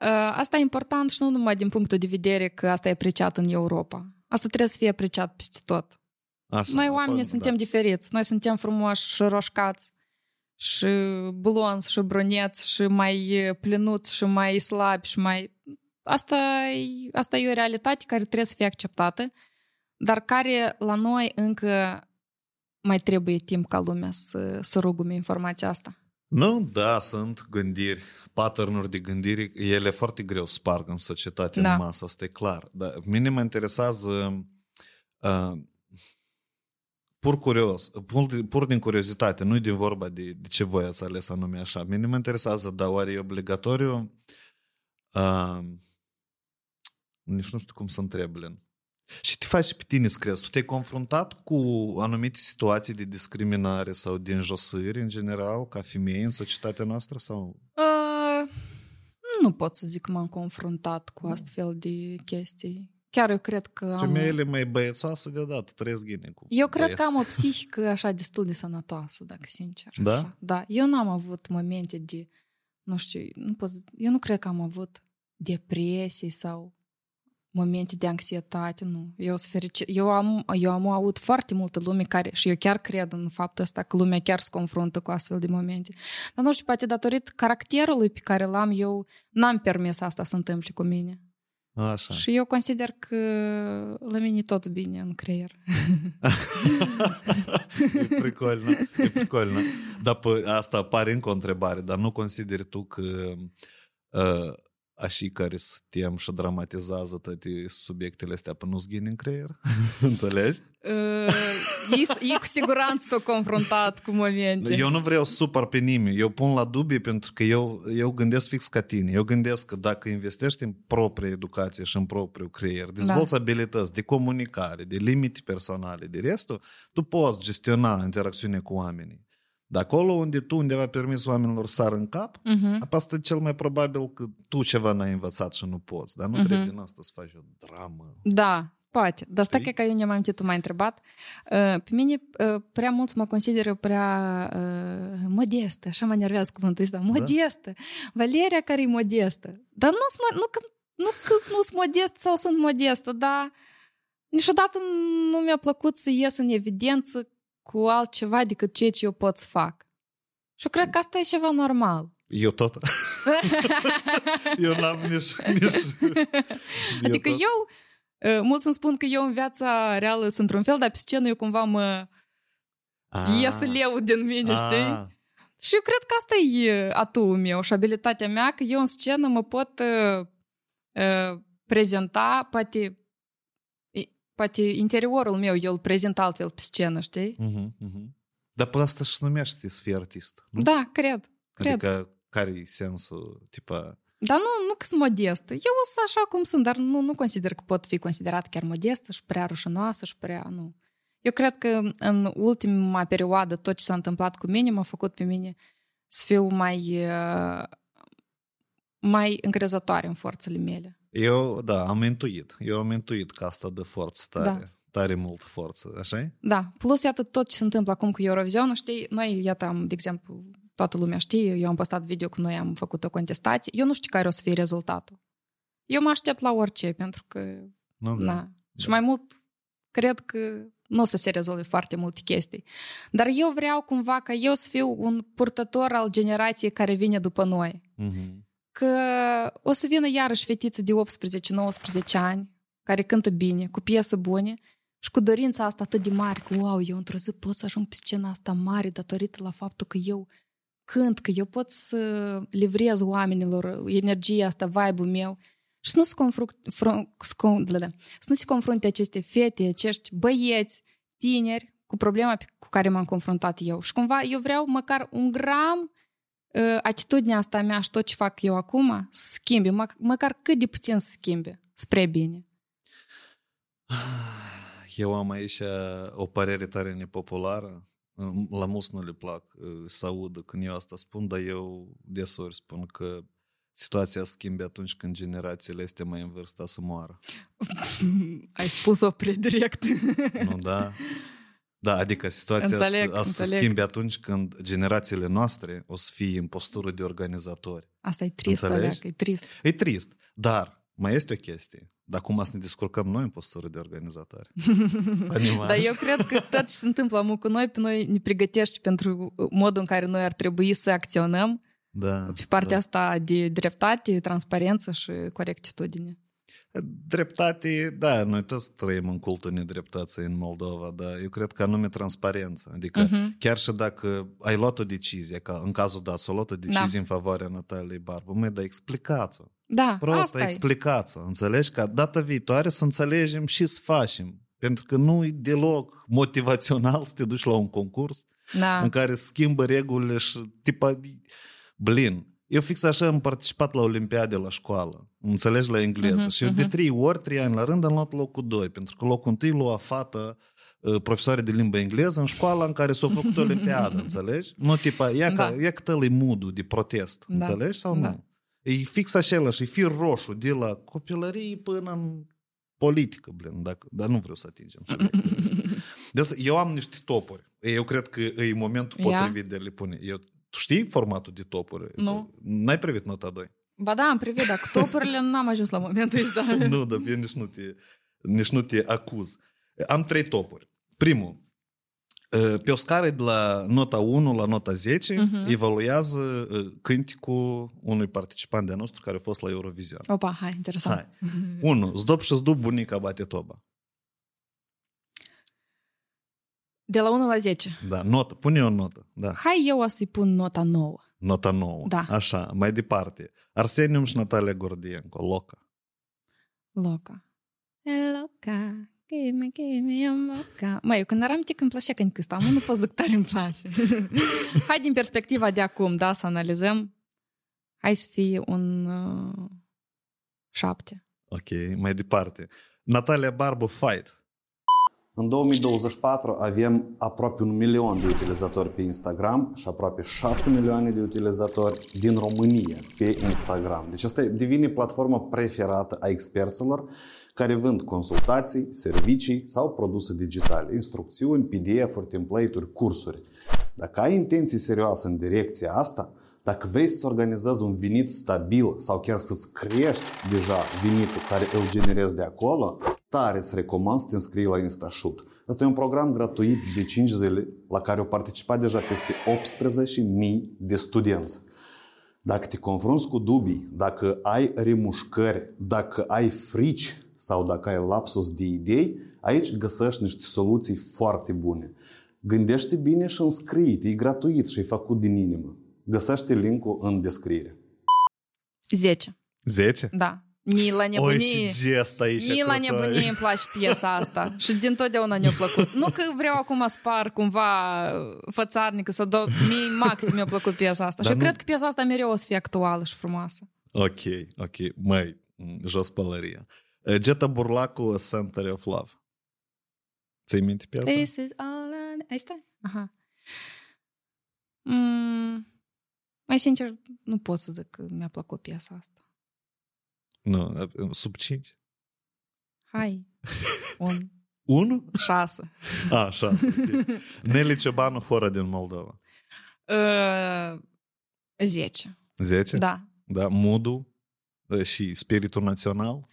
Speaker 1: Uh, Asta e important și nu numai din punctul de vedere că asta e apreciat în Europa. Asta trebuie să fie apreciat peste tot.
Speaker 2: Așa,
Speaker 1: Noi
Speaker 2: apoi,
Speaker 1: oamenii
Speaker 2: da.
Speaker 1: suntem diferiți. Noi suntem frumoși și roșcați. și blonzi și bruneți și mai plinuți și mai slabi și mai... Asta e, asta e o realitate care trebuie să fie acceptată, dar care la noi încă mai trebuie timp ca lumea să, să rugume informația asta.
Speaker 2: Nu, da, sunt gândiri, pattern de gândire, ele foarte greu sparg în societate, da. în masă, asta e clar. Dar mine mă interesează uh, pur curios, pur, pur din curiozitate, nu din vorba de, de ce voi ați ales anume așa. Mine mă interesează, dar oare e obligatoriu? Uh, nici nu știu cum să întreb, Len. Și te faci pe tine să crezi. Tu te-ai confruntat cu anumite situații de discriminare sau de înjosări în general, ca femeie în societatea noastră? sau?
Speaker 1: Uh, nu pot să zic că m-am confruntat cu astfel de chestii. Chiar eu cred că am...
Speaker 2: Femeile mai băiețoasă deodată trăiesc ghine cu
Speaker 1: Eu cred
Speaker 2: băieți.
Speaker 1: că am o psihică așa destul de sănătoasă, dacă sincer.
Speaker 2: Da?
Speaker 1: Așa. Da. Eu n-am avut momente de, nu știu, nu pot, eu nu cred că am avut depresii sau momente de anxietate, nu. Eu sunt fericit. Eu am, eu am avut foarte multă lume care, și eu chiar cred în faptul ăsta că lumea chiar se confruntă cu astfel de momente. Dar nu știu, poate datorită caracterului pe care l-am, eu n-am permis asta să întâmple cu mine.
Speaker 2: Așa.
Speaker 1: Și eu consider că la mine e tot bine în creier.
Speaker 2: e pricolnă, e pricolnă. Dar pe, asta apare încă o întrebare, dar nu consideri tu că uh, așa care suntem și dramatizează toate subiectele astea până nu-ți în creier? Înțelegi?
Speaker 1: Uh, e, e cu siguranță s-o confruntat cu momente.
Speaker 2: Eu nu vreau supăr pe nimeni. Eu pun la dubii pentru că eu, eu gândesc fix ca tine. Eu gândesc că dacă investești în propria educație și în propriul creier, dezvolți da. abilități de comunicare, de limite personale, de restul, tu poți gestiona interacțiunea cu oamenii. Dar acolo unde tu undeva permis oamenilor să sară în cap, uh-huh. asta e cel mai probabil că tu ceva n-ai învățat și nu poți. Dar nu uh-huh. trebuie din asta să faci o dramă.
Speaker 1: Da, poate. Dar stai că eu ne-am amintit, tu m-ai întrebat. Pe mine prea mulți mă consideră prea uh, modestă. Așa mă nervează cuvântul ăsta. Modestă. Da? Valeria care e modestă. Dar nu, nu, nu, nu, nu sunt modest sau sunt modestă, dar niciodată nu mi-a plăcut să ies în evidență cu altceva decât ceea ce eu pot să fac. Și eu cred că asta e ceva normal.
Speaker 2: Eu tot. eu n-am nici... nici...
Speaker 1: Adică eu, eu, mulți îmi spun că eu în viața reală sunt într-un fel, dar pe scenă eu cumva mă ah. ies leu din mine, ah. știi? Și eu cred că asta e atul meu și abilitatea mea, că eu în scenă mă pot uh, uh, prezenta, poate poate interiorul meu eu îl prezint altfel pe scenă, știi?
Speaker 2: Uh-huh, uh-huh. Dar pe asta și numește să fii artist. Nu?
Speaker 1: Da, cred. cred.
Speaker 2: Adică care e sensul, tipa...
Speaker 1: Dar nu, nu că sunt modestă. Eu sunt așa cum sunt, dar nu, nu consider că pot fi considerat chiar modestă și prea rușinoasă și prea... Nu. Eu cred că în ultima perioadă tot ce s-a întâmplat cu mine m-a făcut pe mine să fiu mai, mai încrezătoare în forțele mele.
Speaker 2: Eu, da, am intuit. Eu am intuit că asta dă forță tare. Da. Tare mult forță, așa
Speaker 1: Da. Plus, iată, tot ce se întâmplă acum cu Eurovision, știi, noi, iată, am, de exemplu, toată lumea știe, eu am postat video că noi am făcut o contestație. Eu nu știu care o să fie rezultatul. Eu mă aștept la orice, pentru că... Nu, da. da. Și mai mult, cred că nu o să se rezolve foarte multe chestii. Dar eu vreau cumva ca eu să fiu un purtător al generației care vine după noi. Mm-hmm că o să vină iarăși fetiță de 18-19 ani, care cântă bine, cu piesă bune, și cu dorința asta atât de mare, că, wow, eu într-o zi pot să ajung pe scena asta mare datorită la faptul că eu cânt, că eu pot să livrez oamenilor energia asta, vibe-ul meu și să nu se, confrunt, să nu se confrunte aceste fete, acești băieți, tineri, cu problema cu care m-am confruntat eu. Și cumva eu vreau măcar un gram atitudinea asta mea și tot ce fac eu acum să schimbe, mă, măcar cât de puțin să schimbe, spre bine.
Speaker 2: Eu am aici o părere tare nepopulară. La mulți nu le plac să audă când eu asta spun, dar eu desori spun că situația schimbe atunci când generațiile este mai în vârstă să moară.
Speaker 1: Ai spus-o predirect.
Speaker 2: Nu, da? Da, adică situația înțeleg, să, să schimbe atunci când generațiile noastre o să fie în postură de organizatori.
Speaker 1: Asta e trist, Aleac, e trist.
Speaker 2: E trist, dar mai este o chestie. Dar cum să ne descurcăm noi în postură de organizatare? Animaj.
Speaker 1: Dar eu cred că tot ce se întâmplă acum cu noi, pe noi ne pregătește pentru modul în care noi ar trebui să acționăm
Speaker 2: da,
Speaker 1: pe partea
Speaker 2: da.
Speaker 1: asta de dreptate, transparență și corectitudine.
Speaker 2: Dreptate, da, noi toți trăim în cultul nedreptății în Moldova, dar eu cred că anume transparență. Adică
Speaker 1: Mhm.
Speaker 2: chiar și dacă ai luat o decizie, ca în cazul dat, s-a luat o decizie în favoarea Nataliei Barbu, măi, dar explicați-o.
Speaker 1: Da,
Speaker 2: Prost,
Speaker 1: asta e.
Speaker 2: explicați-o. Înțelegi? Ca data viitoare să înțelegem și să facem. Pentru că nu e deloc motivațional să te duci la un concurs
Speaker 1: Da.
Speaker 2: în care se schimbă regulile și tipa, blin. Eu fix așa am participat la Olimpiade la școală, înțelegi, la engleză.
Speaker 1: Mhm,
Speaker 2: și eu de trei ori, trei ani la rând, am luat locul doi, pentru că locul întâi lua fată uh, profesoare de limbă engleză în școala în care s-a făcut Olimpiada, înțelegi? Nu tipa, ia,
Speaker 1: Da.
Speaker 2: că, ia că tăl modul de protest,
Speaker 1: Da.
Speaker 2: înțelegi sau
Speaker 1: Da.
Speaker 2: nu? E fix același, e fir roșu de la copilărie până în politică, blin, dacă, dar nu vreau să atingem subiectul ăsta. De asta, eu am niște topuri. Eu cred că e momentul
Speaker 1: Ia.
Speaker 2: potrivit de a le pune. Eu, tu știi formatul de topuri?
Speaker 1: Nu.
Speaker 2: N-ai privit nota 2?
Speaker 1: Ba da, am privit, dar cu topurile n-am ajuns la momentul ăsta.
Speaker 2: nu, dar eu nici nu te, nici nu te acuz. Am trei topuri. Primul, pe o scară de la nota 1 la nota 10,
Speaker 1: Mhm.
Speaker 2: evaluează uh, cânticul unui participant de-a nostru care a fost la Eurovision.
Speaker 1: Opa, hai, interesant.
Speaker 2: Hai. 1. Zdop și zdup bunica bate toba.
Speaker 1: De la 1 la 10.
Speaker 2: Da, notă. Pune o notă. Da.
Speaker 1: Hai eu o să-i pun nota 9.
Speaker 2: Nota nouă.
Speaker 1: Da.
Speaker 2: Așa, mai departe. Arsenium și Natalia Gordienco, Loca.
Speaker 1: Loca. E loca. Give me, give me a moca. Măi, eu când eram mic îmi plăcea când ăsta, mă, nu pot zic tare îmi place. Hai din perspectiva de acum, da, să analizăm. Hai să fie un uh, șapte.
Speaker 2: Ok, mai departe. Natalia Barbu, Fight.
Speaker 3: În 2024 avem aproape un milion de utilizatori pe Instagram și aproape 6 milioane de utilizatori din România pe Instagram. Deci asta devine platforma preferată a experților care vând consultații, servicii sau produse digitale, instrucțiuni, PDF-uri, template-uri, cursuri. Dacă ai intenții serioase în direcția asta, dacă vrei să-ți organizezi un venit stabil sau chiar să-ți crești deja venitul care îl generezi de acolo, tare îți recomand să te înscrii la InstaShoot. Asta e un program gratuit de 5 zile la care au participat deja peste 18.000 de studenți. Dacă te confrunți cu dubii, dacă ai remușcări, dacă ai frici sau dacă ai lapsus de idei, aici găsești niște soluții foarte bune. Gândește bine și înscrie-te, e gratuit și e făcut din inimă. Găsește linkul în descriere.
Speaker 1: 10.
Speaker 2: 10?
Speaker 1: Da. Nila nebunie.
Speaker 2: Oi, și aici Nici
Speaker 1: nebunie îmi place piesa asta. și din totdeauna ne-a plăcut. Nu că vreau acum spar cumva fățarnică, să do Mie maxim mi-a plăcut piesa asta.
Speaker 2: Dar
Speaker 1: și
Speaker 2: nu...
Speaker 1: cred că piesa asta mereu o să fie actuală și frumoasă.
Speaker 2: Ok, ok. Mai, jos pălăria. Geta Burlacu, Center of Love. Ți-ai minte piesa?
Speaker 1: This is all I... Asta? Aha. Mm, mai sincer, nu pot să zic că mi-a plăcut piesa asta.
Speaker 2: Nu, sub 5.
Speaker 1: Hai, un
Speaker 2: 1?
Speaker 1: șase.
Speaker 2: A, 6. Okay. Nelly Ciobanu, Hora din Moldova.
Speaker 1: Uh, zece.
Speaker 2: 10?
Speaker 1: Da.
Speaker 2: Da, modul uh, și spiritul național.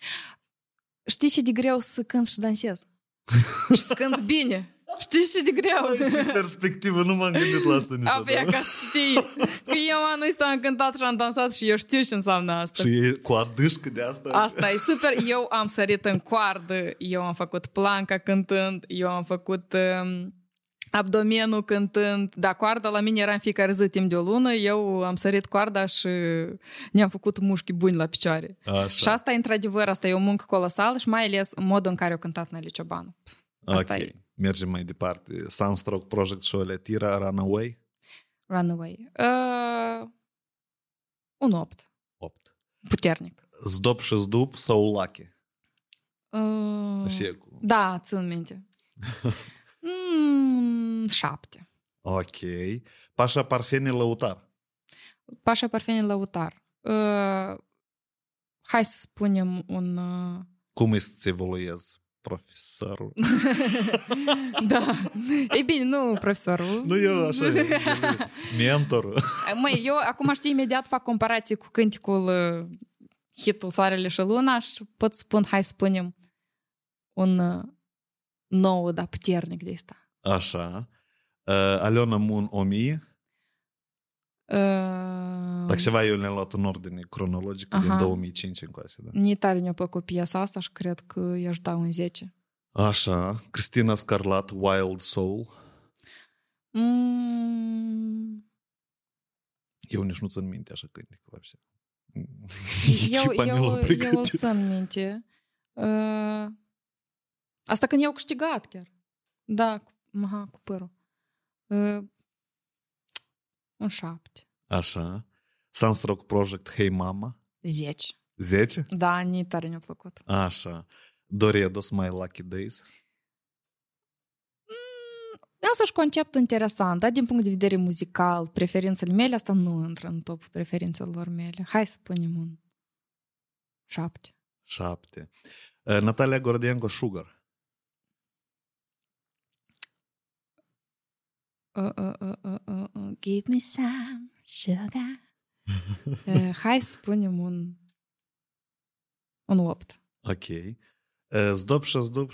Speaker 1: Știi ce de greu să cânti și dansezi? și să cânti bine. Știi ce de greu?
Speaker 2: și perspectivă, nu m-am gândit la asta
Speaker 1: Apoi
Speaker 2: niciodată.
Speaker 1: ca să știi că eu anul ăsta am cântat și am dansat și eu știu ce înseamnă asta.
Speaker 2: Și e cu adâșcă de asta.
Speaker 1: Asta e super. Eu am sărit în coardă, eu am făcut planca cântând, eu am făcut um, abdomenul cântând. Da, coarda la mine era în fiecare zi timp de o lună, eu am sărit coarda și ne-am făcut mușchi buni la picioare.
Speaker 2: Așa.
Speaker 1: Și asta, într-adevăr, asta e o muncă colosală și mai ales modul în care o cântat Nelly Ciobanu. Pf, asta
Speaker 2: ok,
Speaker 1: e.
Speaker 2: mergem mai departe. Sunstroke Project și Oletira, Runaway,
Speaker 1: Runaway. Uh, un 8.
Speaker 2: 8.
Speaker 1: Puternic.
Speaker 2: Zdop și Zdup sau Lucky.
Speaker 1: Uh,
Speaker 2: Așa e cu...
Speaker 1: da, țin minte. mm, șapte.
Speaker 2: Ok. Pașa Parfeni Lăutar.
Speaker 1: Pașa Parfeni Lăutar. Uh, hai să spunem un... Uh,
Speaker 2: Cum e să-ți evoluezi profesorul?
Speaker 1: da. Ei bine, nu profesorul.
Speaker 2: nu eu așa, mentorul.
Speaker 1: Măi, eu acum știi, imediat fac comparație cu cânticul uh, hitul Soarele și Luna și pot spun, hai să spunem, un uh, nou, dar puternic de asta.
Speaker 2: Așa. Uh, Aliona Moon 1000.
Speaker 1: Uh,
Speaker 2: Dacă ceva eu le-am luat în ordine cronologică din
Speaker 1: Aha.
Speaker 2: 2005 încoace. Da.
Speaker 1: Mie tare mi-a plăcut piesa asta și cred că i-aș da un 10.
Speaker 2: Așa. Cristina Scarlat, Wild Soul.
Speaker 1: Mm,
Speaker 2: Eu nici nu țin minte așa cântec. вообще.
Speaker 1: eu,
Speaker 2: Ce Pamela
Speaker 1: eu, eu
Speaker 2: pregătit.
Speaker 1: îl țin minte. Uh, asta când i-au câștigat chiar. Da, cu, aha, cu părul. Uh, un șapte.
Speaker 2: Așa. Sunstroke Project, Hey Mama.
Speaker 1: Zece.
Speaker 2: 10.
Speaker 1: Da, ni tare mi-a plăcut.
Speaker 2: Așa. Doredos, My Lucky Days.
Speaker 1: Însăși conceptul interesant, da? Din punct de vedere muzical, preferințele mele, asta nu intră în top preferințelor mele. Hai să punem un șapte.
Speaker 2: 7. Uh, Natalia Gordienko, Sugar.
Speaker 1: Uh, uh, uh, uh, uh, uh, give me some sugar. uh, hai să punem un un opt.
Speaker 2: Ok. Uh, Zdop și Zdop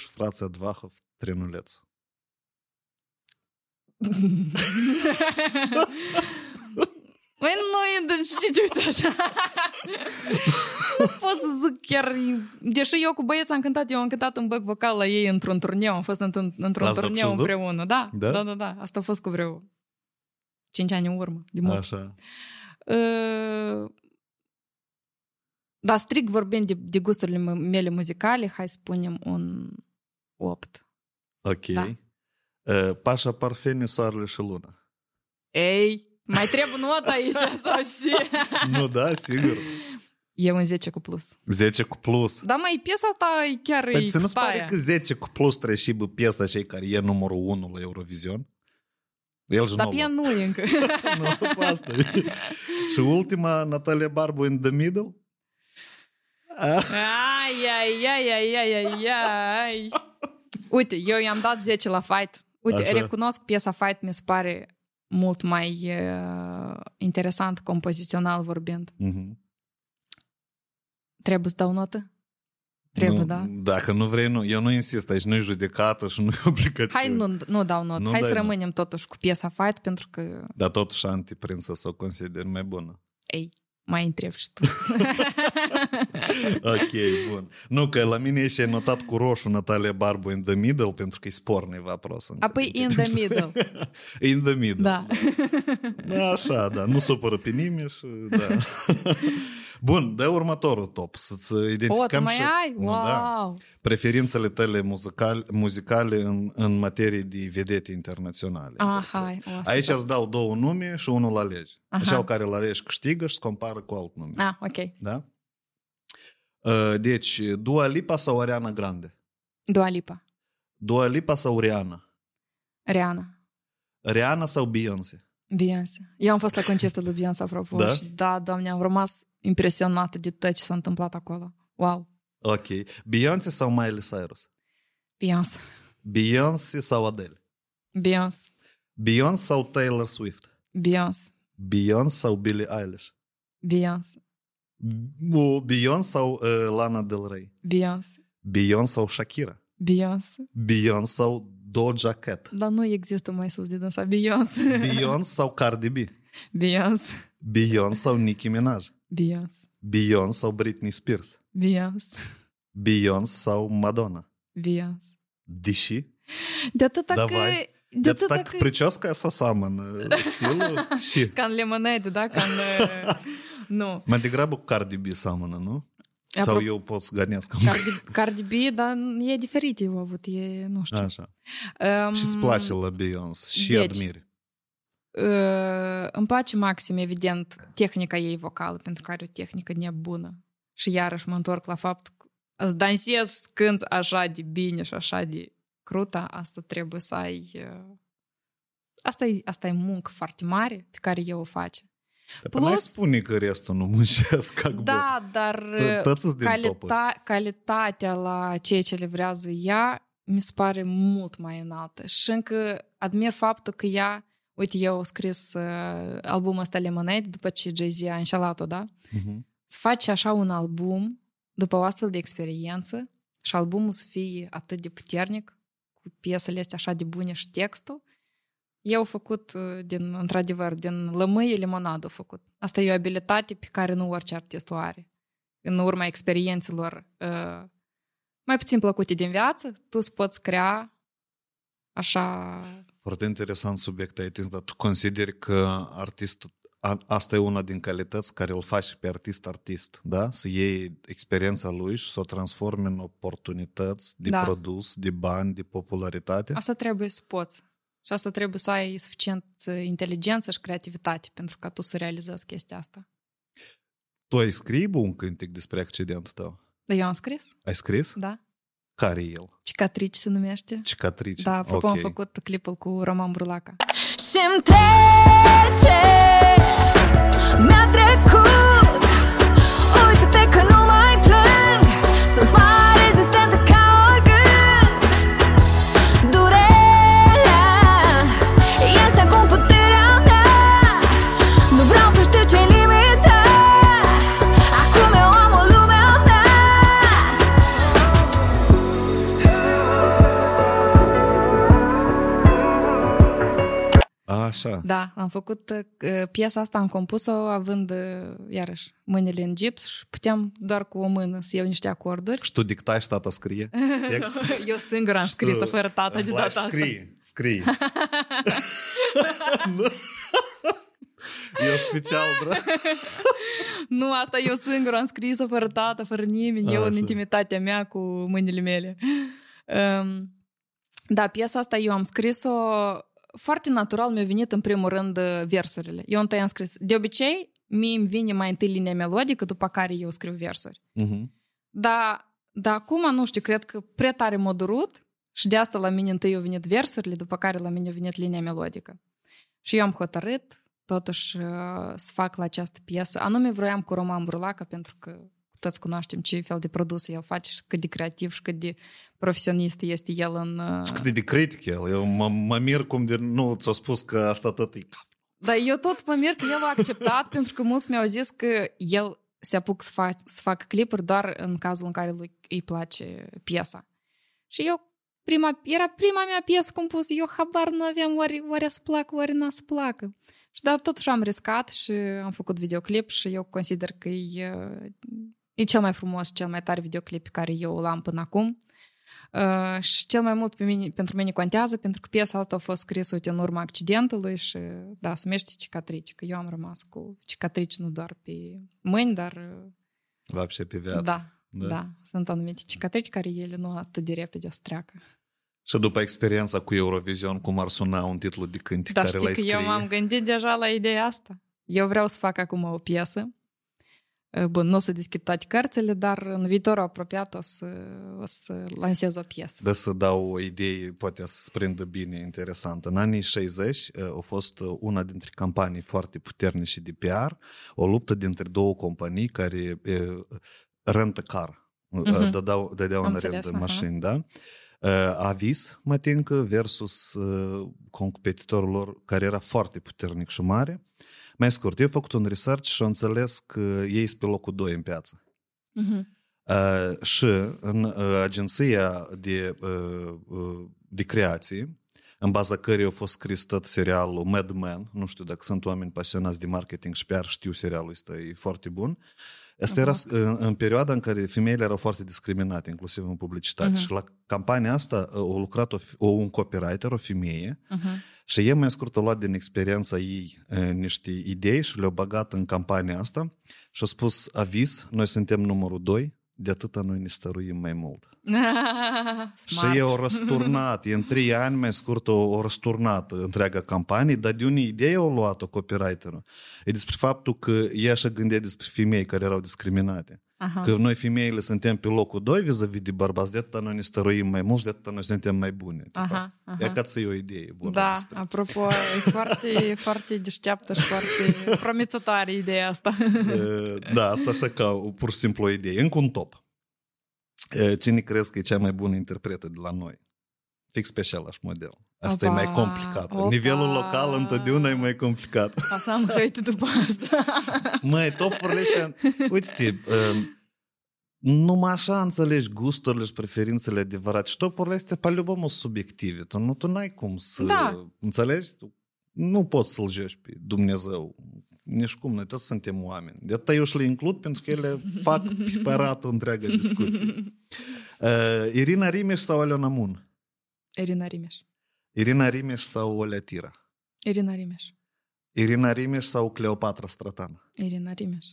Speaker 2: și frații Advahov, Trinuleț.
Speaker 1: Măi, nu e de ce te uiți așa? nu pot să zic chiar... Deși eu cu băieți am cântat, eu am cântat un back vocal la ei într-un turneu, am fost într-un, într-un
Speaker 2: L-ați dat
Speaker 1: turneu
Speaker 2: sus,
Speaker 1: împreună. Da,
Speaker 2: Da?
Speaker 1: da, da, da. Asta a fost cu vreo 5 ani în urmă, de mult.
Speaker 2: Așa.
Speaker 1: Uh, Dar strict vorbind de, de gusturile me- mele muzicale, hai să spunem un 8.
Speaker 2: Ok.
Speaker 1: Da.
Speaker 2: Uh, Pașa Parfeni, Soarele și Luna.
Speaker 1: Ei, mai trebuie nota aici sau și...
Speaker 2: nu, da, sigur.
Speaker 1: E un 10 cu plus.
Speaker 2: 10 cu plus.
Speaker 1: Dar mai piesa asta e chiar
Speaker 2: Păi
Speaker 1: e
Speaker 2: ți nu-ți pare
Speaker 1: taia.
Speaker 2: că 10 cu plus trebuie și bă, piesa cei care e numărul 1 la Eurovision? El și
Speaker 1: Dar
Speaker 2: nouă.
Speaker 1: pe ea nu e încă.
Speaker 2: nu, pe asta e. Și ultima, Natalia Barbu in the middle? Ah,
Speaker 1: Ai, ai, ai, ai, ai, ai, ai. Uite, eu i-am dat 10 la Fight. Uite,
Speaker 2: Așa.
Speaker 1: recunosc piesa Fight mi se pare mult mai uh, interesant compozițional vorbind.
Speaker 2: mhm.
Speaker 1: Trebuie să dau notă? Trebuie,
Speaker 2: nu,
Speaker 1: da?
Speaker 2: Dacă nu vrei, nu. Eu nu insist, aici nu e judecată și nu e obligație.
Speaker 1: Hai, nu, nu dau notă.
Speaker 2: Nu
Speaker 1: Hai
Speaker 2: dai
Speaker 1: să
Speaker 2: notă.
Speaker 1: rămânem totuși cu piesa Fight pentru că,
Speaker 2: Dar totuși antiprinsă să o consider mai bună.
Speaker 1: ei, mai întreb și tu.
Speaker 2: ok, bun. Nu, că la mine și notat cu roșu Natalia Barbu in the middle, pentru că e sporniv vapros.
Speaker 1: Apoi in the middle.
Speaker 2: in the middle.
Speaker 1: Da.
Speaker 2: da. Așa, da, nu supără pe nimeni și da. Bun, de următorul top. Să-ți
Speaker 1: O, tu
Speaker 2: identificăm
Speaker 1: mai
Speaker 2: și
Speaker 1: ai?
Speaker 2: Nu, da,
Speaker 1: Wow!
Speaker 2: preferințele tale muzicale, muzicale în, în materie de vedete internaționale.
Speaker 1: Ah, hai. O,
Speaker 2: Aici
Speaker 1: super.
Speaker 2: îți dau două nume și unul alegi.
Speaker 1: Aha.
Speaker 2: Cel care îl alegi câștigă și se compară cu alt nume.
Speaker 1: Ah, ok.
Speaker 2: Da? Uh, Deci, Dua Lipa sau Ariana Grande?
Speaker 1: Dua Lipa.
Speaker 2: Dua Lipa sau Rihanna?
Speaker 1: Rihanna.
Speaker 2: Rihanna sau Beyoncé?
Speaker 1: Beyoncé. Eu am fost la concertul lui Beyoncé, apropo.
Speaker 2: Da?
Speaker 1: Și da, doamne, am rămas impresionată de tot ce s-a întâmplat acolo. Wow.
Speaker 2: Ok. Beyoncé sau Miley Cyrus?
Speaker 1: Beyoncé.
Speaker 2: Beyoncé sau Adele?
Speaker 1: Beyoncé.
Speaker 2: Beyoncé sau Taylor Swift?
Speaker 1: Beyoncé.
Speaker 2: Beyoncé sau Billie Eilish?
Speaker 1: Beyoncé.
Speaker 2: O, Beyoncé sau uh, Lana Del Rey?
Speaker 1: Beyoncé.
Speaker 2: Beyoncé sau Shakira?
Speaker 1: Beyoncé.
Speaker 2: Beyoncé sau Doja Cat?
Speaker 1: Dar nu există mai sus de dânsa. Beyoncé.
Speaker 2: Beyoncé sau Cardi B?
Speaker 1: Beyoncé.
Speaker 2: Beyoncé sau Nicki Minaj?
Speaker 1: Beyonce.
Speaker 2: Beyonce sau Britney Spears.
Speaker 1: Beyonce.
Speaker 2: Beyonce sau Мадонна.
Speaker 1: Beyonce.
Speaker 2: Дыши.
Speaker 1: Да ты так
Speaker 2: Давай. Да
Speaker 1: это
Speaker 2: так,
Speaker 1: так
Speaker 2: прическа
Speaker 1: сосама на э,
Speaker 2: стилу. Ши. Кан лимонейду, да? Кан... Э, ну.
Speaker 1: Мен
Speaker 2: деграбу Карди Би самана,
Speaker 1: ну? Сау йоу под сгарняском. Карди Би, да, я диферит его,
Speaker 2: вот
Speaker 1: я,
Speaker 2: ну что. Аша. Эм, ши сплачила
Speaker 1: Бейонс,
Speaker 2: ши
Speaker 1: адмири. îmi place maxim, evident, tehnica ei vocală, pentru că are o tehnică nebună. Și iarăși mă întorc la faptul că să dansezi și să cânti așa de bine și așa de cruta, asta trebuie să ai... Uh, asta, e, asta e muncă foarte mare pe care eu o face.
Speaker 2: Dar până ai
Speaker 1: plus-
Speaker 2: spune că restul nu muncesc. Как бы.
Speaker 1: Da, dar
Speaker 2: Tă- tăți-s din topuri.
Speaker 1: calita- calitatea la ceea ce livrează ea mi se pare mult mai înaltă. Și încă admir faptul că ea, uite, eu au scris uh, albumul ăsta Lemonade după ce Jay-Z a înșelat-o, da?
Speaker 2: Mhm.
Speaker 1: să faci așa un album după o astfel de experiență și albumul să fie atât de puternic, cu piesele astea așa de bune și textul, eu au făcut, uh, din, într-adevăr, din lămâie limonadă făcut. Asta e o abilitate pe care nu orice artist o are. În urma experiențelor uh, mai puțin plăcute din viață, tu îți poți crea așa...
Speaker 2: Foarte interesant subiect ai atins, dar tu consideri că artistul asta e una din calități care îl face pe artist-artist, da? Să iei experiența lui și să o transforme în oportunități de da. produs, de bani, de popularitate.
Speaker 1: Asta trebuie să poți. Și asta trebuie să ai suficient inteligență și creativitate pentru ca tu să realizezi chestia asta.
Speaker 2: Tu ai scris un cântec despre accidentul tău?
Speaker 1: Da, eu am scris.
Speaker 2: Ai scris?
Speaker 1: Da.
Speaker 2: Care e el?
Speaker 1: Cicatrici se numește.
Speaker 2: Cicatrici.
Speaker 1: Da, apropo okay. am făcut clipul cu Roman Brulaca.
Speaker 4: Și-mi trece Mi-a trecut
Speaker 2: Așa.
Speaker 1: Da, am făcut uh, piesa asta, am compus-o având, uh, iarăși, mâinile în gips și puteam doar cu o mână să iau niște acorduri.
Speaker 2: Și tu dictai și tata scrie text?
Speaker 1: Eu singur am scris-o fără tata de data asta.
Speaker 2: Scrie, scrie. Eu special, bro.
Speaker 1: nu, asta eu singur am scris-o fără tată, fără nimeni, A, eu în intimitatea mea cu mâinile mele. Um, da, piesa asta eu am scris-o foarte natural mi-a venit în primul rând versurile. Eu întâi am scris. De obicei, mie îmi vine mai întâi linia melodică, după care eu scriu versuri. Uh-huh. Dar, dar acum, nu știu, cred că prea tare m-a durut și de asta la mine întâi au venit versurile, după care la mine a venit linia melodică. Și eu am hotărât totuși să fac la această piesă. Anume vroiam cu Roman Brulaca pentru că toți cunoaștem ce fel de produs el face și cât de creativ și cât de profesionist este el în...
Speaker 2: Și cât de critic el. Eu mă, mă mir cum de nu ți-a spus că asta tot e
Speaker 1: Dar eu tot mă mir că el a acceptat pentru că mulți mi-au zis că el se apuc să, fac, să facă clipuri doar în cazul în care lui îi place piesa. Și eu prima, era prima mea piesă compusă, eu habar nu aveam ori, ori să placă, ori n-a să placă. Și dar totuși am riscat și am făcut videoclip și eu consider că e E cel mai frumos, cel mai tare videoclip pe care eu l-am până acum. Uh, și cel mai mult pe mine, pentru mine contează, pentru că piesa asta a fost scrisă, uite, în urma accidentului și, da, sumește cicatrici, că eu am rămas cu cicatrici nu doar pe mâini, dar...
Speaker 2: Vapșe pe viață.
Speaker 1: Da, da, da. Sunt anumite cicatrici care ele nu atât de repede o streacă.
Speaker 2: Și după experiența cu Eurovision, cum ar suna un titlu de cântec
Speaker 1: da,
Speaker 2: care l-ai
Speaker 1: scrie? Dar știi că eu m-am gândit deja la ideea asta. Eu vreau să fac acum o piesă Bun, nu o să deschid toate cărțile, dar în viitorul apropiat o să, o să lansez o piesă.
Speaker 2: De să dau o idee, poate să prindă bine, interesantă. În anii 60 a fost una dintre campanii foarte puternice de PR, o luptă dintre două companii care rentă car, uh-huh. dădeau, dădeau în rent mașini, da? Avis, Matincă, versus competitorul lor, care era foarte puternic și mare, mai scurt, eu am făcut un research și am înțeles că ei sunt pe locul 2 în piață. Uh-huh. Uh, și în uh, agenția de, uh, uh, de creație, în baza căreia a fost scris tot serialul Mad Men, nu știu dacă sunt oameni pasionați de marketing și PR, știu serialul ăsta, e foarte bun. Asta uh-huh. era în, în perioada în care femeile erau foarte discriminate, inclusiv în publicitate. Uh-huh. Și la campania asta a lucrat o, o, un copywriter, o femeie, uh-huh și ei mai scurt au luat din experiența ei niște idei și le-au băgat în campania asta și au spus aviz, noi suntem numărul 2, de atâta noi ne stăruim mai mult. și ei au răsturnat, în trei ani mai scurt au, răsturnat întreaga campanie, dar de unde idee au luat-o copywriterul? E despre faptul că ei așa gândea despre femei care erau discriminate. Aha. Că noi femeile suntem pe locul 2 vis-a-vis de bărbați, de atâta noi ne stăruim mai mult, de atâta noi suntem mai bune. Aha, aha. E ca să e o idee bună.
Speaker 1: Da,
Speaker 2: despre.
Speaker 1: apropo, e foarte, foarte deșteaptă și foarte promițătoare ideea asta.
Speaker 2: Da, asta așa ca pur și simplu o idee. Încă un top. Cine crezi că e cea mai bună interpretă de la noi? Fix pe același model. Asta
Speaker 1: Opa,
Speaker 2: e mai complicat.
Speaker 1: opa.
Speaker 2: Nivelul local întotdeauna e mai complicat.
Speaker 1: O să am hăite după asta.
Speaker 2: Măi, topurile astea, uite-te, um, numai așa înțelegi gusturile și preferințele adevărate. Și topurile astea, pe любому, subiective. Tu nu tu n-ai cum să
Speaker 1: Da.
Speaker 2: înțelegi? Tu nu poți să-L joci pe Dumnezeu. Nici cum, noi toți suntem oameni. De atât eu și le includ pentru că ele fac pe arată întreaga discuție. Uh, Irina Rimeș sau Aleona Mun?
Speaker 1: Irina Rimeș.
Speaker 2: Irina Rimeș sau Olea Tira?
Speaker 1: Irina Rimeș.
Speaker 2: Irina Rimeș sau Cleopatra Stratan?
Speaker 1: Irina Rimeș.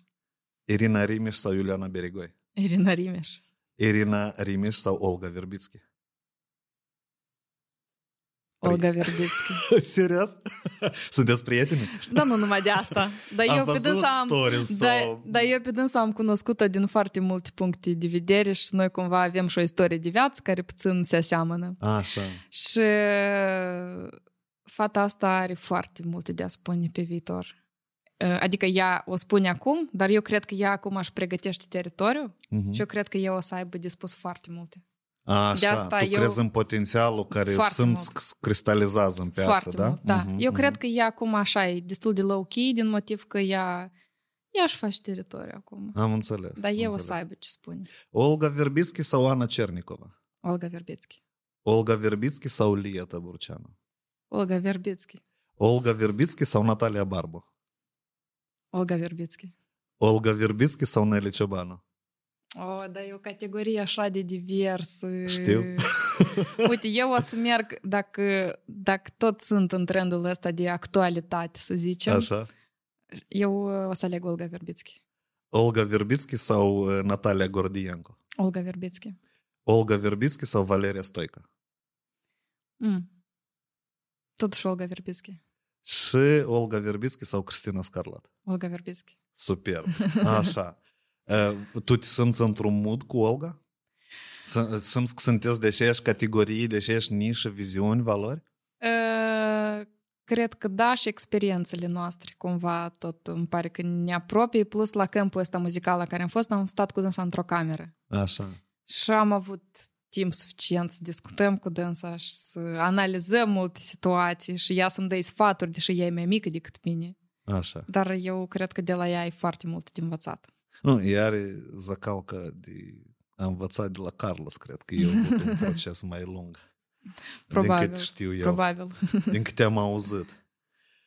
Speaker 2: Irina Rimeș sau Iuliana Berigoi?
Speaker 1: Irina Rimeș.
Speaker 2: Irina Rimeș sau Olga Verbitski?
Speaker 1: Olga Verbitski.
Speaker 2: Serios? Sunteți prieteni?
Speaker 1: Da, nu numai de asta. Dar
Speaker 2: Am
Speaker 1: eu pe
Speaker 2: văzut
Speaker 1: dânsa am,
Speaker 2: stories
Speaker 1: da,
Speaker 2: sau-
Speaker 1: dar eu pe dânsa am cunoscut-o din foarte multe puncte de vedere și noi cumva avem și o istorie de viață care puțin se aseamănă.
Speaker 2: Așa.
Speaker 1: Și fata asta are foarte multe de a spune pe viitor. Adică ea o spune acum, dar eu cred că ea acum își pregătește teritoriul
Speaker 2: Mhm.
Speaker 1: și eu cred că ea o să aibă de spus foarte multe.
Speaker 2: Așa,
Speaker 1: de asta
Speaker 2: tu
Speaker 1: eu-
Speaker 2: crezi în potențialul care
Speaker 1: Foarte
Speaker 2: simți
Speaker 1: mult.
Speaker 2: că se cristalizează în piață,
Speaker 1: foarte
Speaker 2: da?
Speaker 1: mult, da.
Speaker 2: Mhm,
Speaker 1: Eu
Speaker 2: mhm.
Speaker 1: cred că ea acum așa e destul de low-key din motiv că ea, ea își face teritoriu acum.
Speaker 2: Am înțeles.
Speaker 1: Dar
Speaker 2: am
Speaker 1: eu o
Speaker 2: înțeles.
Speaker 1: să aibă ce spune.
Speaker 2: Olga Verbitski sau Ana Cernicova?
Speaker 1: Olga Verbitski.
Speaker 2: Olga Verbitski sau Lia Tăburceanu?
Speaker 1: Olga Verbitski.
Speaker 2: Olga Verbitski sau Natalia Barbu?
Speaker 1: Olga Verbitski.
Speaker 2: Olga Verbitski sau Nelly Ciobanu?
Speaker 1: O, dar e o categorie așa de divers.
Speaker 2: Știu.
Speaker 1: Uite, eu o să merg, dacă, dacă tot sunt în trendul ăsta de actualitate, să zicem,
Speaker 2: Așa.
Speaker 1: eu o să aleg Olga Verbitski.
Speaker 2: Olga Verbitski sau uh, Natalia Gordienko?
Speaker 1: Olga Verbitski.
Speaker 2: Olga Verbitski sau Valeria Stoica?
Speaker 1: Mm. Totuși Olga Verbitski.
Speaker 2: Și Olga Verbitski sau Cristina Scarlat?
Speaker 1: Olga Verbitski.
Speaker 2: Super. Așa. Uh, Tu te simți într-un mood cu Olga? S- Simți că sunteți de aceeași categorii, de aceeași nișă, viziuni, valori?
Speaker 1: Uh, Cred că da, și experiențele noastre cumva tot îmi pare că ne apropie, plus la câmpul ăsta muzical la care am fost, am stat cu dânsa într-o cameră.
Speaker 2: Așa.
Speaker 1: Și am avut timp suficient să discutăm cu dânsa și să analizăm multe situații și ea să-mi dai sfaturi, deși ea e mai mică decât mine.
Speaker 2: Așa.
Speaker 1: Dar eu cred că de la ea e foarte mult de învățat.
Speaker 2: Nu, ea are zacalca de a învățat de la Carlos, cred că eu avut un proces mai lung.
Speaker 1: Probabil.
Speaker 2: Din cât știu eu.
Speaker 1: Probabil.
Speaker 2: Din câte am auzit.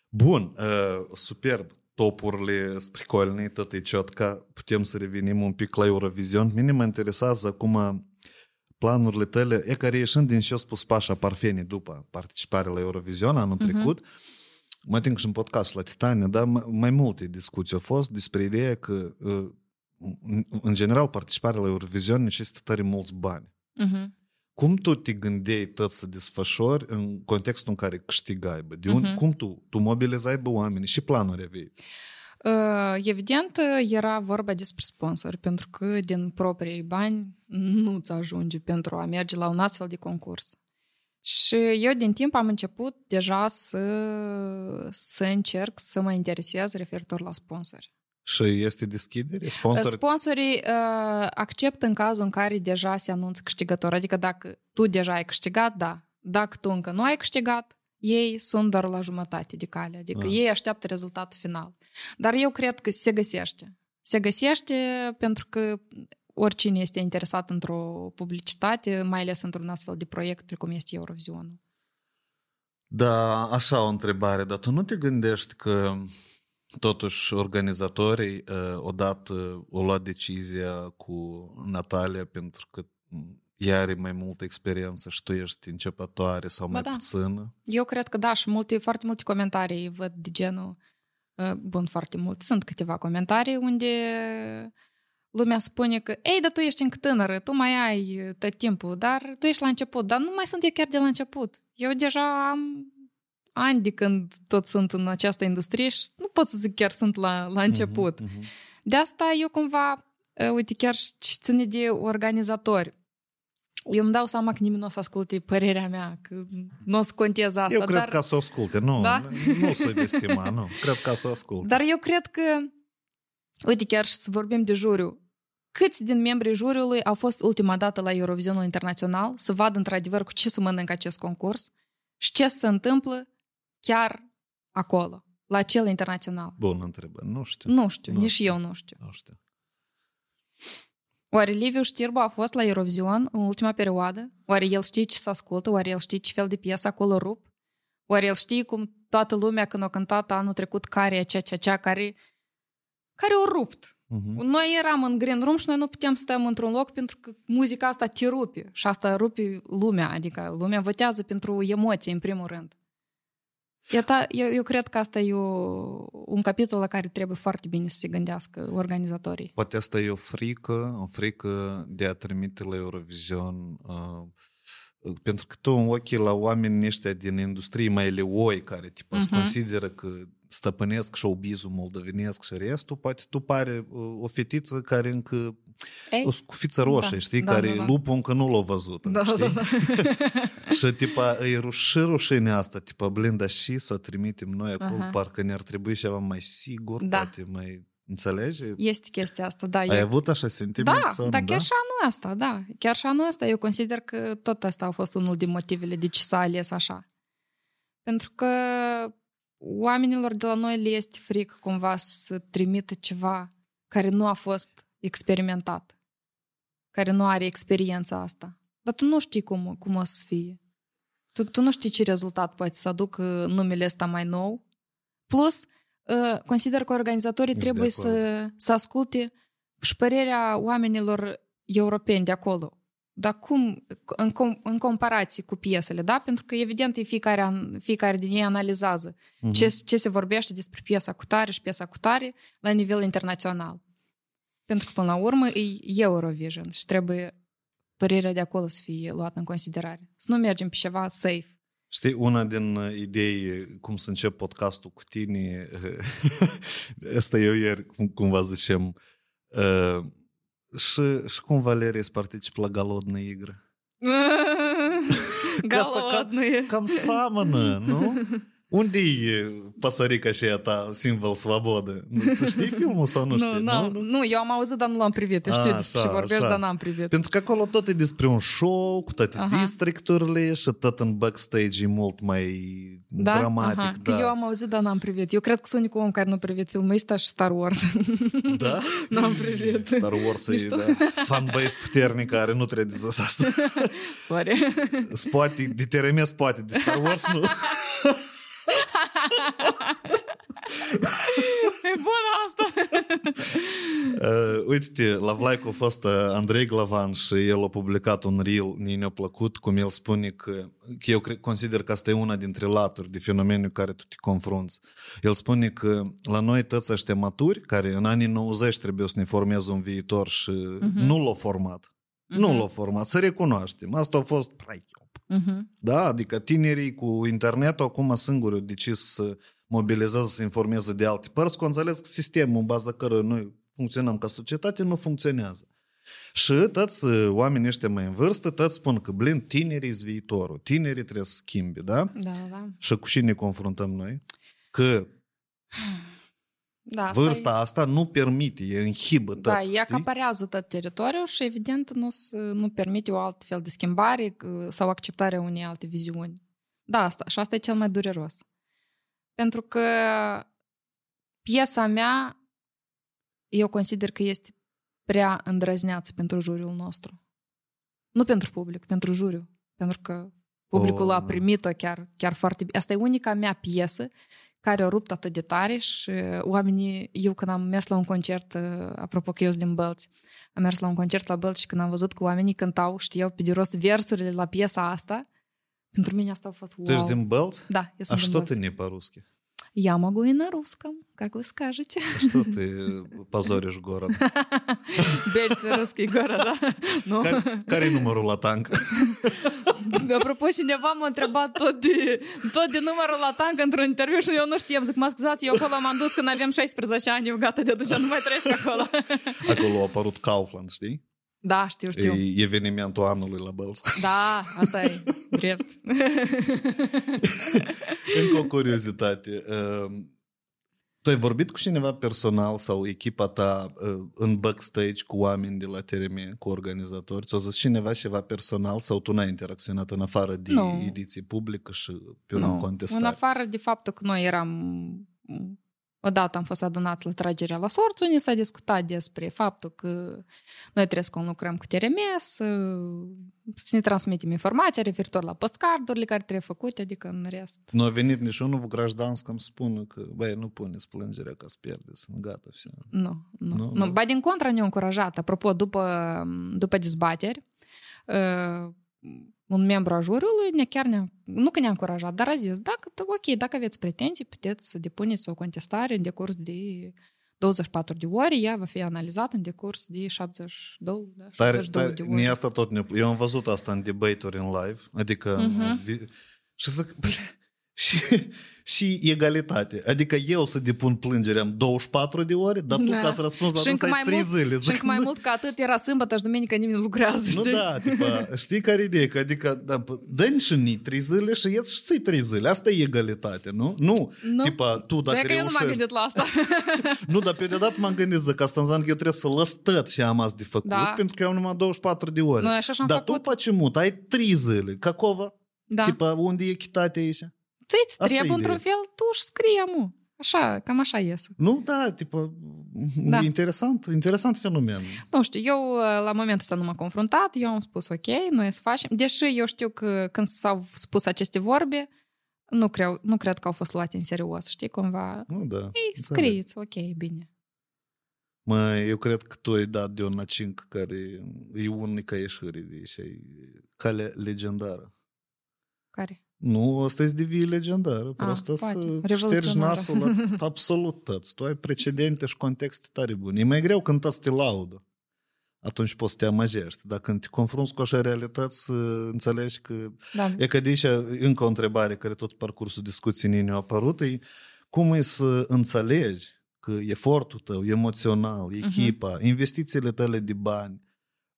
Speaker 2: Bun, uh, superb. Topurile sunt pricolne, tot e ciotca. Putem să revenim un pic la Eurovision. Mine mă interesează acum planurile tale, e care ieșind din ce a spus Pașa Parfeni după participarea la Eurovision anul
Speaker 1: Mhm.
Speaker 2: trecut, mă ating și în podcast la Titania, dar mai- mai multe discuții au fost despre ideea că, uh, în- în general, participarea la Eurovision necesită tare mulți bani.
Speaker 1: Mhm.
Speaker 2: Cum tu te gândeai tot să desfășori în contextul în care câștigai? Bă? De unde,
Speaker 1: Mhm.
Speaker 2: Cum tu? Tu mobilizai bă oamenii și planuri aveai?
Speaker 1: Uh, Evident, era vorba despre sponsori, pentru că din proprii bani nu-ți ajunge pentru a merge la un astfel de concurs. Și eu din timp am început deja să, să încerc să mă interesez referitor la sponsori.
Speaker 2: Și este deschidere? Sponsori?
Speaker 1: Sponsorii uh, acceptă în cazul în care deja se anunță câștigător. Adică dacă tu deja ai câștigat, da. Dacă tu încă nu ai câștigat, ei sunt doar la jumătate de cale. Adică
Speaker 2: Ah.
Speaker 1: ei așteaptă rezultatul final. Dar eu cred că se găsește. Se găsește pentru că oricine este interesat într-o publicitate, mai ales într-un astfel de proiect precum este Eurovizionul.
Speaker 2: Da, așa o întrebare, dar tu nu te gândești că totuși organizatorii uh, odată au luat decizia cu Natalia pentru că ea are mai multă experiență și tu ești începătoare sau mai
Speaker 1: Ba da.
Speaker 2: puțină?
Speaker 1: Eu cred că da, și multe, foarte multe comentarii văd de genul, uh, bun, foarte mult, sunt câteva comentarii unde lumea spune că, ei, dar tu ești încă tânără, tu mai ai uh, tot timpul, dar tu ești la început, dar nu mai sunt eu chiar de la început. Eu deja am ani de când tot sunt în această industrie și nu pot să zic chiar sunt la, la început.
Speaker 2: Mhm, mhm.
Speaker 1: De asta eu cumva, uh, uite, chiar și ce ține de organizatori. Eu îmi dau seama că nimeni nu o să asculte părerea mea, că nu o să contez asta.
Speaker 2: Eu cred
Speaker 1: dar...
Speaker 2: că să o asculte, nu,
Speaker 1: Da?
Speaker 2: nu să vestima, nu. Cred că să o asculte.
Speaker 1: Dar eu cred că, uite, chiar și să vorbim de juriu, câți din membrii juriului au fost ultima dată la Eurovizionul Internațional să vadă într-adevăr cu ce să mănâncă acest concurs și ce se întâmplă chiar acolo, la cel internațional?
Speaker 2: Bun, întrebă. Nu știu.
Speaker 1: Nu știu,
Speaker 2: Nu
Speaker 1: nici
Speaker 2: știu.
Speaker 1: eu nu știu.
Speaker 2: Nu știu.
Speaker 1: Oare Liviu Știrbu a fost la Eurovision în ultima perioadă? Oare el știe ce se ascultă? Oare el știe ce fel de piesă acolo rup? Oare el știe cum toată lumea când a cântat anul trecut care e cea, cea, cea, care, care o rupt?
Speaker 2: Mhm.
Speaker 1: Noi eram în green room și noi nu puteam să stăm într-un loc pentru că muzica asta te rupe și asta rupe lumea, adică lumea votează pentru emoții în primul rând. Iată, eu, eu cred că asta e o, un capitol la care trebuie foarte bine să se gândească organizatorii.
Speaker 2: Poate asta e o frică, o frică de a trimite la Eurovision uh, pentru că tu în ochii la oamenii ăștia din industrie mai leoi care tipa uh-huh.
Speaker 1: Mhm.
Speaker 2: consideră că stăpânesc showbiz-ul moldovenesc și restul, poate tu pare uh, o fetiță care încă
Speaker 1: Ei?
Speaker 2: o scufiță roșie,
Speaker 1: Da,
Speaker 2: știi,
Speaker 1: da,
Speaker 2: care
Speaker 1: da, da.
Speaker 2: lupul încă nu l-a văzut,
Speaker 1: Da,
Speaker 2: știi?
Speaker 1: da, da.
Speaker 2: și tipa, e ruș- rușinea asta, tipa, blin, dar și să o trimitem noi acolo,
Speaker 1: Aha.
Speaker 2: parcă ne-ar trebui ceva mai sigur,
Speaker 1: Da.
Speaker 2: poate mai, înțelegi?
Speaker 1: Este chestia asta, da.
Speaker 2: Ai
Speaker 1: eu-
Speaker 2: avut așa sentiment?
Speaker 1: Da,
Speaker 2: sau nu,
Speaker 1: dar chiar și anul ăsta, da. Chiar și anul ăsta eu consider că tot asta a fost unul din motivele de ce s-a ales așa. Pentru că oamenilor de la noi le este frică cumva să trimită ceva care nu a fost experimentat, care nu are experiența asta. Dar tu nu știi cum, cum o să fie. Tu, tu nu știi ce rezultat poate să aducă numele ăsta mai nou. Plus, uh, consider că organizatorii
Speaker 2: Ești
Speaker 1: trebuie
Speaker 2: de acord.
Speaker 1: să, să asculte și părerea oamenilor europeni de acolo. Dar cum, în, com, în comparație cu piesele, da? Pentru că, evident, e fiecare, an- fiecare din ei analizează
Speaker 2: Mhm.
Speaker 1: ce, ce se vorbește despre piesa cu tare și piesa cu tare la nivel internațional. Pentru că, până la urmă, e Eurovision și trebuie părerea de acolo să fie luată în considerare. Să nu mergem pe ceva safe.
Speaker 2: Știi, una din uh, idei, cum să încep podcastul cu tine, asta eu ieri, cum, cumva zicem, uh, și, și cum Valerie să participă la Galodnă Igră.
Speaker 1: Голодные.
Speaker 2: Cam seamănă, nu? Unde e păsărica și a ta, simbol svobodă? Nu, Ți știi filmul sau nu știi?
Speaker 1: Nu, nu, nu, eu am auzit, dar nu l-am privit. Eu știu
Speaker 2: A,
Speaker 1: despre
Speaker 2: așa,
Speaker 1: ce vorbești,
Speaker 2: așa.
Speaker 1: dar n-am privit.
Speaker 2: Pentru că acolo tot e despre un show, cu toate
Speaker 1: Aha.
Speaker 2: districturile și tot în backstage e mult mai
Speaker 1: da?
Speaker 2: dramatic.
Speaker 1: Aha,
Speaker 2: da.
Speaker 1: Că eu am auzit, dar n-am privit. Eu cred că sunt unicul om care nu a privit filmul ăsta și Star Wars.
Speaker 2: Da?
Speaker 1: n-am privit.
Speaker 2: Star Wars e da, fanbase puternic care nu trebuie să asta.
Speaker 1: Sorry.
Speaker 2: Spate, de TRM spate, de Star Wars nu.
Speaker 1: e bună asta.
Speaker 2: Uh, uite, la Vlaicu a fost uh, Andrei Glavan și el a publicat un reel, ni ne-a plăcut, cum el spune că, că eu cred, consider că asta e una dintre laturi de fenomenul cu care tu te confrunți. El spune că la noi toți ăștia maturi, care în anii 90 trebuie să ne formeze un viitor și uh-huh. nu l-au format. Uh-huh. Nu l-au format, să recunoaștem. Asta a fost praichel.
Speaker 1: Mhm.
Speaker 2: Da, adică tinerii cu internetul acum singuri au decis să mobilizează, să informeze de alte părți, că au înțeles că sistemul în baza căruia noi funcționăm ca societate nu funcționează. Și toți uh, oamenii ăștia mai în vârstă, toți spun că, blin, tinerii sunt viitorul, tinerii trebuie să schimbi, da?
Speaker 1: Da, da.
Speaker 2: Și cu cine ne confruntăm noi? Că
Speaker 1: da asta
Speaker 2: vârsta
Speaker 1: e-
Speaker 2: asta nu permite, e înhibă tot,
Speaker 1: Da, ea
Speaker 2: știi?
Speaker 1: acaparează tot teritoriul și, evident, nu, s- nu permite o alt fel de schimbare c- sau acceptarea unei alte viziuni. Da, asta, și asta e cel mai dureros. Pentru că piesa mea, eu consider că este prea îndrăzneață pentru juriul nostru. Nu pentru public, pentru juriu. Pentru că publicul
Speaker 2: Oh,
Speaker 1: a
Speaker 2: da.
Speaker 1: primit-o chiar, chiar foarte bine. Asta e unica mea piesă care a rupt atât de tare și uh, oamenii, eu când am mers la un concert, uh, apropo că eu sunt din Bălți, am mers la un concert la Bălți și când am văzut că oamenii cântau, știau pe de rost versurile la piesa asta, pentru mine asta a fost wow.
Speaker 2: Tu ești din Bălț?
Speaker 1: Да, я
Speaker 2: А что ты не по-русски?
Speaker 1: Я могу и на русском, как вы скажете.
Speaker 2: А что ты позоришь город?
Speaker 1: Бельцы русский город, да? Ну,
Speaker 2: e
Speaker 1: apropo, cineva tot de, tot de numărul la tank într-un interviu și eu nu știam. Zic, mă scuzați, eu acolo m-am dus când aveam 16 ani, eu gata de atunci nu mai trăiesc acolo.
Speaker 2: Acolo a apărut Kaufland, știi?
Speaker 1: Da, știu, știu.
Speaker 2: E evenimentul anului la Bălț.
Speaker 1: Da, asta e drept.
Speaker 2: Încă o curiozitate. Uh, Tu ai vorbit cu cineva personal sau echipa ta uh, în backstage cu oameni de la TRM, cu organizatori? Ți-a zis cineva ceva personal sau tu n-ai interacționat în afară de
Speaker 1: Nu.
Speaker 2: ediții publică și pe urmă
Speaker 1: Nu.
Speaker 2: contestare?
Speaker 1: În afară de faptul că noi eram Odată am fost adunat la tragerea la sorți, unde s-a discutat despre faptul că noi trebuie să lucrăm cu TRMS, să ne transmitem informația referitor la postcardurile care trebuie făcute, adică în rest.
Speaker 2: Nu a venit niciunul cu grajdansk să spună că, băi, nu puneți plângerea ca să pierdeți, gata, și...
Speaker 1: Nu, nu,
Speaker 2: nu,
Speaker 1: nu. Ba din contra ne-a încurajat. Apropo, după, după dezbateri, ă, un membru a juriului ne chiar ne nu că ne-a încurajat, dar a zis, dacă, ok, dacă aveți pretenții, puteți să depuneți o contestare în decurs de 24 de ore, ea va fi analizată în decurs de 72, da,
Speaker 2: Tare,
Speaker 1: 72
Speaker 2: tare,
Speaker 1: de
Speaker 2: mie
Speaker 1: ore.
Speaker 2: asta tot ne Eu am văzut asta în debate-uri în live, adică
Speaker 1: Mhm.
Speaker 2: vi- și zic, "Ble, și, și egalitate. Adică eu să depun plângere am 24 de ore, dar tu
Speaker 1: da.
Speaker 2: ca să răspunzi la
Speaker 1: și
Speaker 2: asta ai 3
Speaker 1: mult,
Speaker 2: zile.
Speaker 1: Și încă mai mult ca atât era sâmbătă și duminică nimeni nu lucrează, știi?
Speaker 2: Nu da, tipa, știi care e? Că adică da, dă și ni 3 zile și ies și ții 3 zile. Asta e egalitate, nu? Nu,
Speaker 1: nu.
Speaker 2: tipa, tu păi dacă
Speaker 1: Dacă reușești... eu nu m-am gândit la asta.
Speaker 2: nu, dar pe deodată m-am gândit că asta înseamnă că eu trebuie să lăs tot și am azi de făcut,
Speaker 1: da.
Speaker 2: pentru că eu am numai 24 de ore.
Speaker 1: Nu, așa am
Speaker 2: dar
Speaker 1: făcut.
Speaker 2: tu, pe ai 3 zile, cacova?
Speaker 1: Da.
Speaker 2: Tipa, unde e echitatea aici?
Speaker 1: Ți-ți
Speaker 2: Asta e
Speaker 1: trebuie într-un
Speaker 2: ideea.
Speaker 1: fel, tu și scrie, mu. Așa, cam așa iese.
Speaker 2: Nu, da, tipa,
Speaker 1: Da.
Speaker 2: e interesant, interesant fenomen.
Speaker 1: Nu știu, eu uh, la momentul ăsta nu m-am confruntat, eu am spus ok, noi să facem, deși eu știu că când s-au spus aceste vorbe, nu, creu, nu cred că au fost luate în serios, știi, cumva.
Speaker 2: Nu, da.
Speaker 1: Ei,
Speaker 2: înțeleg.
Speaker 1: scrieți, ok, bine.
Speaker 2: Mă, eu cred că tu ai dat de un nacinc care e unica ieșire de aici, e calea legendară.
Speaker 1: Care?
Speaker 2: Nu, asta e devii legendară.
Speaker 1: Ah,
Speaker 2: prost
Speaker 1: A,
Speaker 2: să ștergi nasul la absolut tăți. Tu ai precedente și contexte tare bune. E mai greu când tăți te laudă. Atunci poți să te amajești. Dar când te confrunți cu așa realități, ă, înțelegi că...
Speaker 1: Da.
Speaker 2: E că de aici încă o întrebare care tot parcursul discuției ne-a apărut. E cum e să înțelegi că efortul tău emoțional, mhm. echipa, uh-huh. investițiile tale de bani,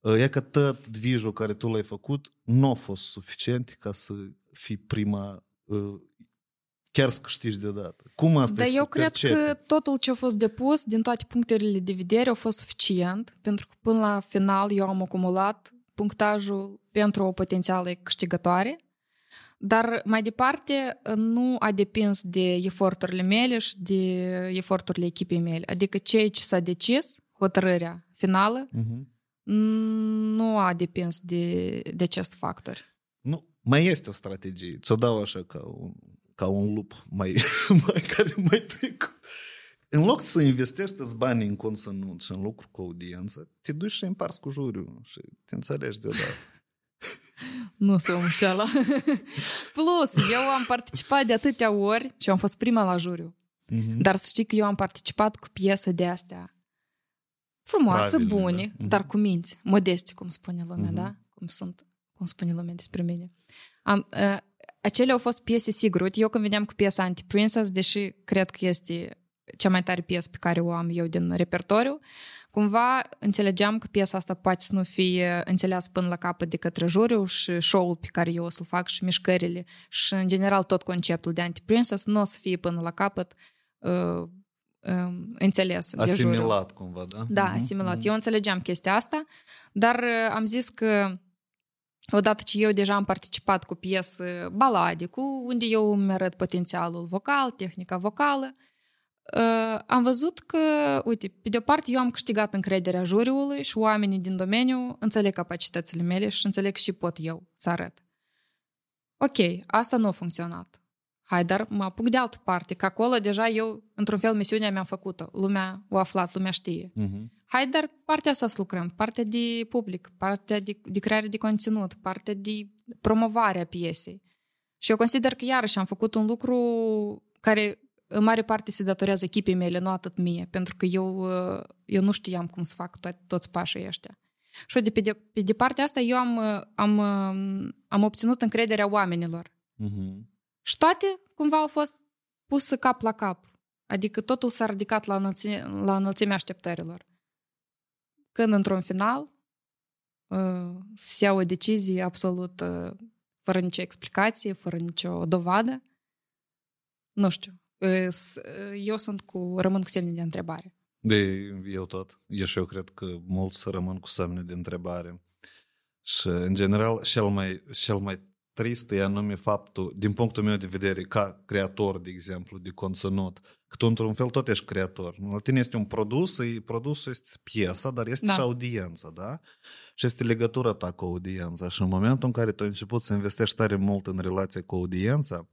Speaker 2: ă, e că tot vijul care tu l-ai făcut nu a fost suficient ca să fii prima uh, chiar să câștigi deodată. Cum asta
Speaker 1: Dar
Speaker 2: e
Speaker 1: eu
Speaker 2: să
Speaker 1: cred
Speaker 2: percepi?
Speaker 1: că totul ce a fost depus din toate punctele de vedere a fost suficient, pentru că până la final eu am acumulat punctajul pentru o potențială câștigătoare, dar mai departe nu a depins de eforturile mele și de eforturile echipei mele. Adică ceea ce s-a decis, hotărârea finală,
Speaker 2: Mhm.
Speaker 1: nu a depins de, de acest factor.
Speaker 2: Nu, mai este o strategie. Ți-o dau așa ca un, ca un lup mai, mai care mai trec. În loc să investești îți banii în conținut și în lucru cu audiență, te duci și împarți cu juriul și te înțelegi deodată.
Speaker 1: Nu se înșela. Plus, eu am participat de atâtea ori și eu am fost prima la juriu.
Speaker 2: Mhm.
Speaker 1: Dar să știi că eu am participat cu piese de astea frumoase,
Speaker 2: Pravile,
Speaker 1: bune,
Speaker 2: da. Mhm.
Speaker 1: dar cu minți, modeste, cum spune lumea,
Speaker 2: Mhm.
Speaker 1: da? Cum sunt, cum spune lumea despre mine. Am, uh, acele au fost piese sigur. Uite, eu când veneam cu piesa Anti-Princess, deși cred că este cea mai tare piesă pe care o am eu din repertoriu, cumva înțelegeam că piesa asta poate să nu fie înțeleasă până la capăt de către juriu și show-ul pe care eu o să-l fac și mișcările și în general tot conceptul de Anti-Princess nu o să fie până la capăt uh, uh, înțeles de juriu.
Speaker 2: Asimilat cumva, da?
Speaker 1: Da,
Speaker 2: Mhm,
Speaker 1: asimilat.
Speaker 2: mhm.
Speaker 1: Eu înțelegeam chestia asta, dar uh, am zis că odată ce eu deja am participat cu piesă balade, cu unde eu îmi arăt potențialul vocal, tehnica vocală, uh, am văzut că, uite, pe de o parte eu am câștigat încrederea juriului și oamenii din domeniu înțeleg capacitățile mele și înțeleg și pot eu să arăt. Ok, asta nu a funcționat. Hai, dar mă apuc de altă parte, că acolo deja eu, într-un fel, misiunea mi-am făcut-o. Lumea o aflat, lumea știe.
Speaker 2: Mhm.
Speaker 1: Hai, dar partea asta să lucrăm, partea de public, partea de, de creare de conținut, partea de promovare a piesei. Și eu consider că iarăși am făcut un lucru care în mare parte se datorează echipei mele, nu atât mie, pentru că eu, uh, eu nu știam cum să fac to- toți pașii ăștia. Și de, pe, de, pe de partea asta eu am, uh, am, uh, am obținut încrederea oamenilor.
Speaker 2: Mhm.
Speaker 1: Și toate cumva au fost puse cap la cap. Adică totul s-a ridicat la, înălțime, la înălțimea așteptărilor. Când într-un final uh, se ia o decizie absolut uh, fără nicio explicație, fără nicio dovadă. Nu știu. uh, s- uh, eu sunt cu, rămân cu semne de întrebare.
Speaker 2: De eu tot. Eu și eu cred că mulți rămân cu semne de întrebare. Și, în general, cel mai, cel mai trist e anume faptul, din punctul meu de vedere, ca creator, de exemplu, de conținut, că tu, într-un fel, tot ești creator. La tine este un produs, e, produsul este piesa, dar este
Speaker 1: Da.
Speaker 2: și audiența, da? Și este legătura ta cu audiența. Și în momentul în care tu ai început să investești tare mult în relație cu audiența,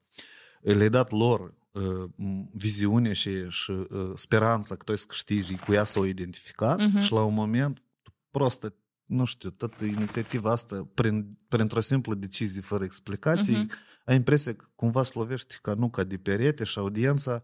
Speaker 2: le-ai dat lor uh, viziune și, și uh, speranța că tu să câștigi, cu ea s-au identificat
Speaker 1: Mhm.
Speaker 2: și la un moment tu prostă, nu știu, toată inițiativa asta, prin, printr-o simplă decizie fără explicații,
Speaker 1: Mhm.
Speaker 2: ai impresia că cumva slovești ca nu ca de perete și audiența,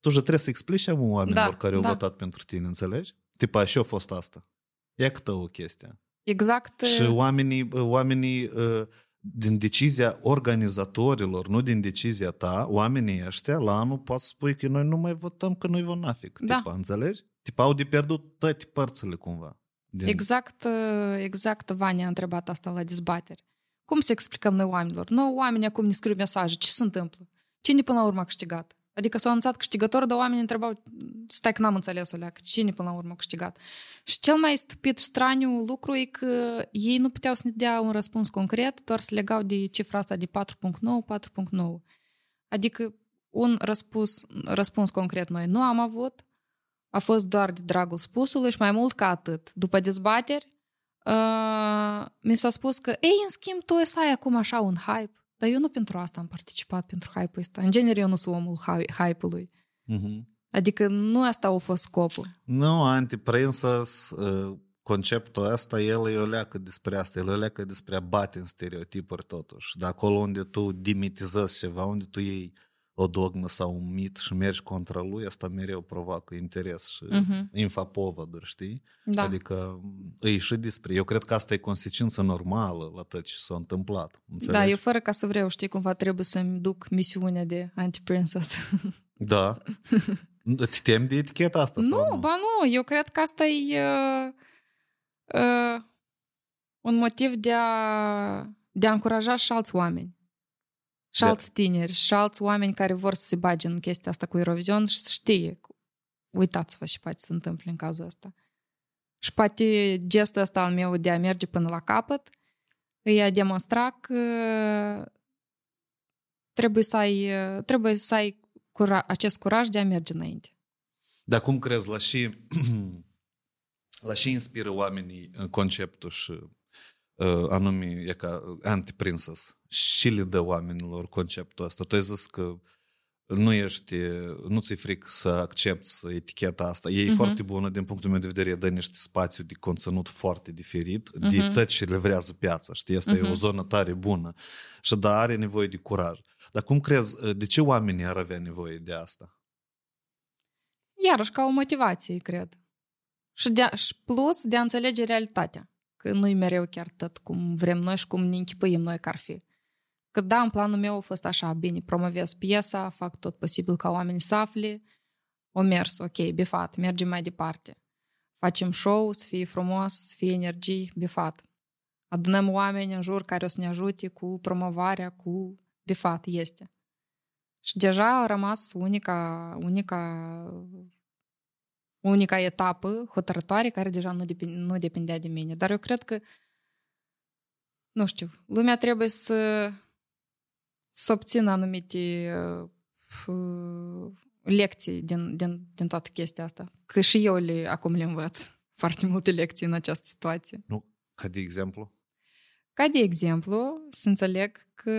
Speaker 2: tu și trebuie să explici acum oamenilor
Speaker 1: Da,
Speaker 2: care au
Speaker 1: da.
Speaker 2: votat pentru tine, înțelegi? Tipa, și a fost asta. E câtă o chestie.
Speaker 1: Exact.
Speaker 2: Și oamenii, oamenii uh, din decizia organizatorilor, nu din decizia ta, oamenii ăștia la anul pot să spui că noi nu mai votăm, că nu-i vonafic.
Speaker 1: Da.
Speaker 2: Tipa, înțelegi? Tipa, au de pierdut toate părțile cumva. Din...
Speaker 1: Exact, uh, exact Vania a întrebat asta la dezbateri. Cum să explicăm noi oamenilor? Noi oamenii acum ne scriu mesaje. Ce se întâmplă? Cine până la urmă a câștigat? Adică s-a anunțat câștigător, dar oamenii întrebau, stai că n-am înțeles o leacă, cine până la urmă a câștigat? Și cel mai stupid, straniu lucru e că ei nu puteau să ne dea un răspuns concret, doar se legau de cifra asta de 4.9, 4.9. Adică un răspuns, răspuns concret noi nu am avut, a fost doar de dragul spusului și mai mult ca atât. După dezbateri, uh, mi s-a spus că, ei, în schimb, tu să ai acum așa un hype. Dar eu nu pentru asta am participat, pentru hype-ul ăsta. În genere, eu nu sunt omul hy- hype-ului.
Speaker 2: Mhm.
Speaker 1: Adică nu asta a fost scopul.
Speaker 2: Nu, anti-princess, uh, conceptul ăsta, el e o leacă despre asta, el e o leacă despre a bate în stereotipuri totuși. De acolo unde tu dimitizezi ceva, unde tu iei o dogmă sau un mit și mergi contra lui, asta mereu provoacă interes și
Speaker 1: Mhm.
Speaker 2: infapovăduri, știi?
Speaker 1: Da.
Speaker 2: Adică e și despre... Eu cred că asta e consecință normală la tot ce s-a întâmplat. Înțelegi?
Speaker 1: Da, eu fără ca să vreau, știi, cumva trebuie să-mi duc misiunea de anti-princess.
Speaker 2: Da. Te temi de eticheta asta? sau
Speaker 1: nu, ba nu, eu cred că asta e uh, uh, un motiv de a, de a încuraja și alți oameni. Și
Speaker 2: De-
Speaker 1: șalți tineri, și șalți oameni care vor să se bage în chestia asta cu Eurovision și să știe. Uitați-vă și poate se întâmple în cazul ăsta. Și poate gestul ăsta al meu de a merge până la capăt îi a demonstra că trebuie să ai, trebuie să ai cura, acest curaj de a merge înainte.
Speaker 2: Dar cum crezi, la și, la și inspiră oamenii uh, conceptul și uh, anume e ca anti-princess și le dă oamenilor conceptul ăsta. Tu ai zis că nu ești, nu ți-e frică să accepti eticheta asta. E
Speaker 1: Mhm.
Speaker 2: foarte bună din punctul meu de vedere, dă niște spațiu de conținut foarte diferit de
Speaker 1: Mhm.
Speaker 2: tot ce livrează piața. Știi, asta e o
Speaker 1: Mhm.
Speaker 2: zonă tare bună. Și da, are nevoie de curaj. Dar cum crezi, de ce oamenii ar avea nevoie de asta?
Speaker 1: Iarăși ca o motivație, cred. Și, de, și plus de a înțelege realitatea. Că nu-i mereu chiar tot cum vrem noi și cum ne închipuim noi că ar fi. Că da, în planul meu a fost așa, bine, promovez piesa, fac tot posibil ca oamenii să afle, o mers, ok, bifat, mergem mai departe. Facem show, să fie frumos, să fie energie, bifat. Adunăm oameni în jur care o să ne ajute cu promovarea, cu bifat, este. Și deja a rămas unica, unica, unica etapă hotărătoare care deja nu, depinde, nu depindea de mine. Dar eu cred că, nu știu, lumea trebuie să, să obțină anumite uh, lecții din, din, din toată chestia asta. Că și eu le, acum le învăț foarte multe lecții în această situație.
Speaker 2: Nu, ca de exemplu?
Speaker 1: Ca de exemplu, să înțeleg că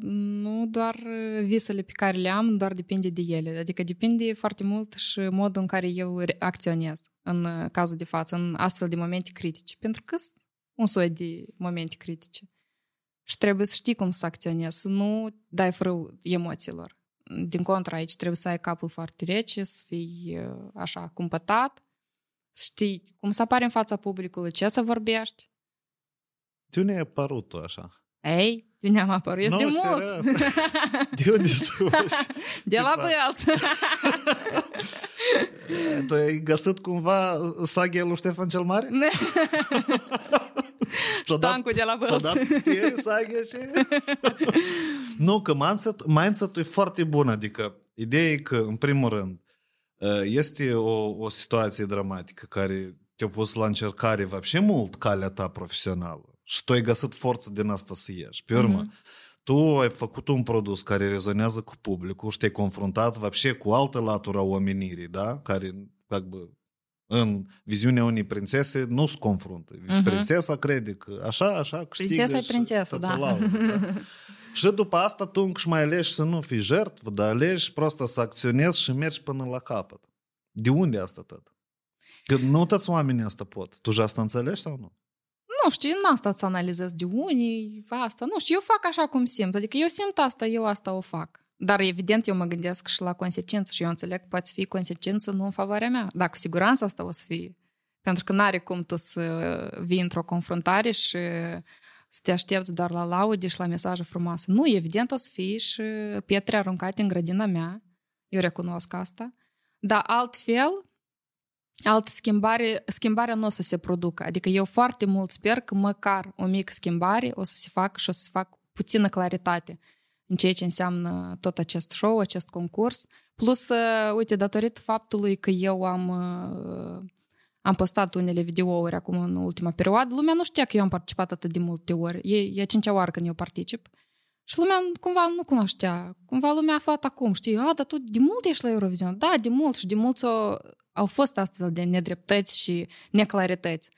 Speaker 1: nu doar visele pe care le am, nu doar depinde de ele. Adică depinde foarte mult și modul în care eu acționez în cazul de față, în astfel de momente critice. Pentru că sunt un soi de momente critice. Și trebuie să știi cum să acționezi, să nu dai frâu emoțiilor. Din contra, aici trebuie să ai capul foarte rece, să fii așa cumpătat, să știi cum să apari în fața publicului, ce să vorbești,
Speaker 2: de unde ai apărut tu așa?
Speaker 1: Ei, de unde am apărut. Este
Speaker 2: nu,
Speaker 1: mult.
Speaker 2: De unde tu?
Speaker 1: De la bălți.
Speaker 2: tu ai găsit cumva saghia lui Ștefan cel Mare?
Speaker 1: Ștancul de la
Speaker 2: bălți. saghia și... nu, că mindset, mindset-ul e foarte bun. Adică ideea e că, în primul rând, uh, este o, o situație dramatică care te-a pus la încercare, și mult, calea ta profesională și tu ai găsit forță din asta să ieși. Pe urmă, mm-hmm. tu ai făcut un produs care rezonează cu publicul și te-ai confruntat вообще cu altă latură a omenirii, da? Care, как бы, în viziunea unei prințese nu se confruntă.
Speaker 1: Mhm.
Speaker 2: Prințesa crede că așa, așa câștigă
Speaker 1: Prințesa e
Speaker 2: și
Speaker 1: prințesă,
Speaker 2: toți
Speaker 1: da.
Speaker 2: o laudă, da? Și după asta tu încă și mai alegi să nu fii jertvă, dar alegi prost să acționezi și mergi până la capăt. De unde asta tot? Că nu toți oamenii asta pot. Tu și asta înțelegi sau nu?
Speaker 1: Nu știu, eu n-am stat să analizez de unii, asta. Nu știu, eu fac așa cum simt. Adică eu simt asta, eu asta o fac. Dar evident eu mă gândesc și la consecință și eu înțeleg că poate fi consecință nu în favoarea mea. Dar cu siguranță asta o să fie. Pentru că n-are cum tu să vii într-o confruntare și să te aștepți doar la laude și la mesaje frumoase. Nu, evident o să fie și pietre aruncate în grădina mea. Eu recunosc asta. Dar altfel, altă schimbare, schimbarea nu o să se producă. Adică eu foarte mult sper că măcar o mică schimbare o să se facă și o să se facă puțină claritate în ceea ce înseamnă tot acest show, acest concurs. Plus, uh, uite, datorită faptului că eu am, uh, am postat unele videouri acum în ultima perioadă, lumea nu știa că eu am participat atât de multe ori. E, e a cincea oară când eu particip. Și lumea cumva nu cunoștea. Cumva lumea a aflat acum, știi? A, dar tu de mult ești la Eurovision. Da, de mult și de mulți o, au fost astfel de nedreptăți și neclarități.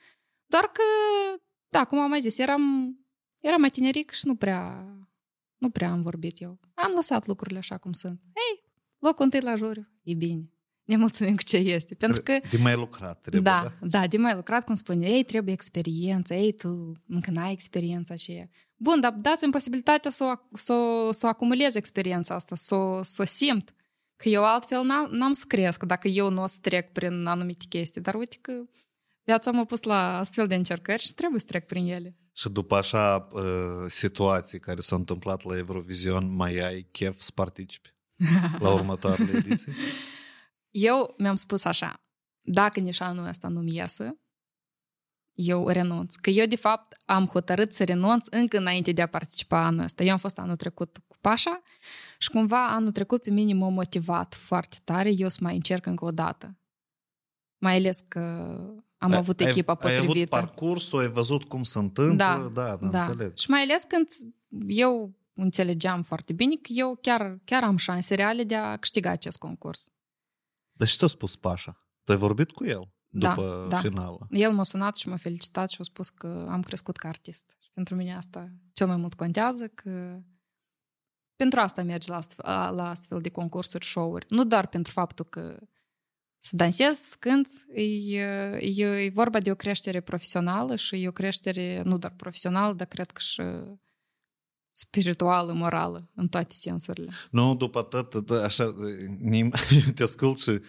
Speaker 1: Doar că, da, cum am mai zis, eram, eram mai tineric și nu prea, nu prea am vorbit eu. Am lăsat lucrurile așa cum sunt. Ei, locul întâi la juriu, e bine. Ne mulțumim cu ce este. Pentru că
Speaker 2: De mai lucrat trebuie,
Speaker 1: da,
Speaker 2: da?
Speaker 1: da, de mai lucrat, cum spune, ei trebuie experiență, ei tu încă n-ai experiența aceea. Bun, dar dați-mi posibilitatea să o, să, o- să o acumulez experiența asta, să, o- să o simt. Că eu altfel n-am, n-am să cresc dacă eu nu o să trec prin anumite chestii. Dar uite că viața m-a pus la astfel de încercări și trebuie să trec prin ele.
Speaker 2: Și după așa uh, situații care s-au întâmplat la Eurovision, mai ai chef să participi la următoarele ediții?
Speaker 1: Eu mi-am spus așa, dacă nici anul ăsta nu-mi iasă, eu renunț. Că eu, de fapt, am hotărât să renunț încă înainte de a participa anul ăsta. Eu am fost anul trecut cu Pașa și cumva anul trecut pe mine m-a motivat foarte tare eu să mai încerc încă o dată. Mai ales că am avut echipa
Speaker 2: ai, Ai avut
Speaker 1: potrivită.
Speaker 2: parcursul, ai văzut cum se întâmplă,
Speaker 1: Da,
Speaker 2: da, da,
Speaker 1: da.
Speaker 2: înțeleg.
Speaker 1: Și mai ales când eu înțelegeam foarte bine că eu chiar, chiar am șanse reale de a câștiga acest concurs.
Speaker 2: Dar și ce a spus Pașa? Tu ai vorbit cu el
Speaker 1: Da,
Speaker 2: după
Speaker 1: da.
Speaker 2: finală?
Speaker 1: El m-a sunat și m-a felicitat și a spus că am crescut ca artist. Și pentru mine asta cel mai mult contează, că pentru asta mergi la astfel, la astfel de concursuri, show-uri. Nu doar pentru faptul că să dansezi, să cânti, e, e, e vorba de o creștere profesională și e o creștere nu doar profesională, dar cred că și spirituală, morală, în toate sensurile.
Speaker 2: Nu, după tot, da, așa, ne, te ascult și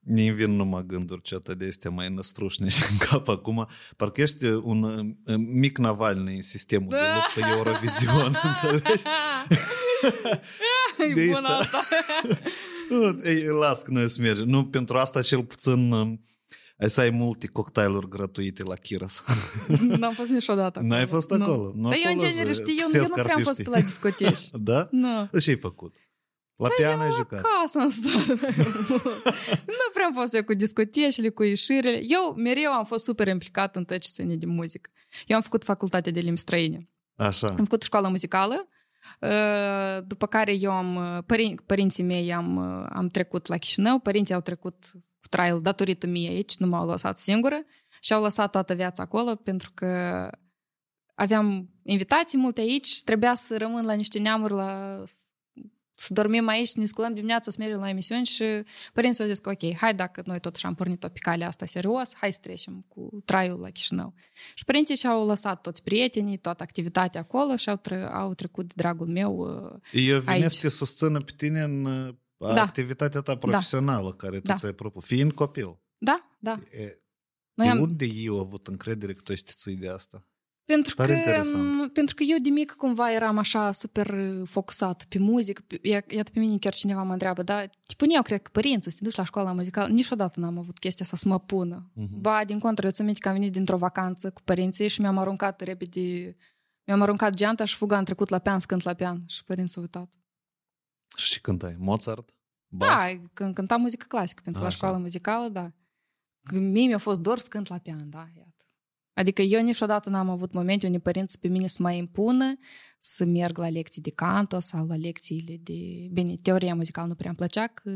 Speaker 2: ne vin numai gânduri ce de astea mai năstrușnici în cap acum. Parcă ești un uh, mic Navalny în sistemul de luptă Eurovision, înțelegi?
Speaker 1: E
Speaker 2: De
Speaker 1: bună
Speaker 2: asta.
Speaker 1: asta!
Speaker 2: Nu, Ei, las că noi să mergem. Nu, pentru asta cel puțin uh, ai să ai multe cocktailuri gratuite la Chiras.
Speaker 1: N-am fost niciodată acolo.
Speaker 2: N-ai fost
Speaker 1: Nu.
Speaker 2: acolo? Nu
Speaker 1: Dar eu, în
Speaker 2: acolo
Speaker 1: genere,
Speaker 2: se
Speaker 1: știi, eu, eu nu
Speaker 2: găsesc
Speaker 1: prea am fost
Speaker 2: artiștii.
Speaker 1: pe la discoteci.
Speaker 2: Da?
Speaker 1: nu.
Speaker 2: Și ce ai făcut? La piană ai jucat.
Speaker 1: Acasă am stat. nu prea am fost eu cu discotecile, cu ieșirile. Eu mereu am fost super implicat în tot ce ține de muzică. Eu am făcut facultatea de limbi străine.
Speaker 2: Așa.
Speaker 1: Am făcut școala muzicală, uh, după care eu am, părin- părinții mei am, uh, am trecut la Chișinău, părinții au trecut cu traiul datorită mie aici, nu m-au lăsat singură și au lăsat toată viața acolo pentru că aveam invitații multe aici și trebuia să rămân la niște neamuri la să dormim aici, să ne sculăm dimineața, să mergem la emisiuni și părinții au zis că ok, hai dacă noi totuși am pornit-o pe calea asta serios, hai să trecem cu traiul la Chișinău. Și părinții și-au lăsat toți prietenii, toată activitatea acolo și au, tre- au trecut de dragul meu. uh,
Speaker 2: Eu vine
Speaker 1: Aici.
Speaker 2: să te susțină pe tine în uh,
Speaker 1: Da.
Speaker 2: activitatea ta profesională care tu
Speaker 1: Da.
Speaker 2: ți-ai propus, fiind copil.
Speaker 1: Da, da.
Speaker 2: E,
Speaker 1: Noi
Speaker 2: de
Speaker 1: am,
Speaker 2: unde eu au avut încredere că tu ești ții de asta?
Speaker 1: Pentru,
Speaker 2: Tare
Speaker 1: că,
Speaker 2: interesant.
Speaker 1: pentru că eu de mică cumva eram așa super uh, focusat pe muzică. Pe- ia- Iată pe mine chiar cineva mă întreabă, da, te puneau, cred că părinții să te duci la școala muzicală. Niciodată n-am avut chestia asta să mă pună.
Speaker 2: Mhm.
Speaker 1: Ba, din contră, eu țin minte că am venit dintr-o vacanță cu părinții și mi-am aruncat repede Mi-am aruncat geanta și fuga, am trecut la pian, cânt la pian. Și părinții s-au uitat.
Speaker 2: Și ce cântai? Mozart? Bach?
Speaker 1: Da, când cântam muzică clasică, pentru că la
Speaker 2: Așa.
Speaker 1: școală muzicală, da. Mie mi-a fost dor să cânt la pian, da, iată. Adică eu niciodată n-am avut momente unde părinții pe mine să mă impună să merg la lecții de canto sau la lecțiile de... Bine, teoria muzicală nu prea îmi plăcea, că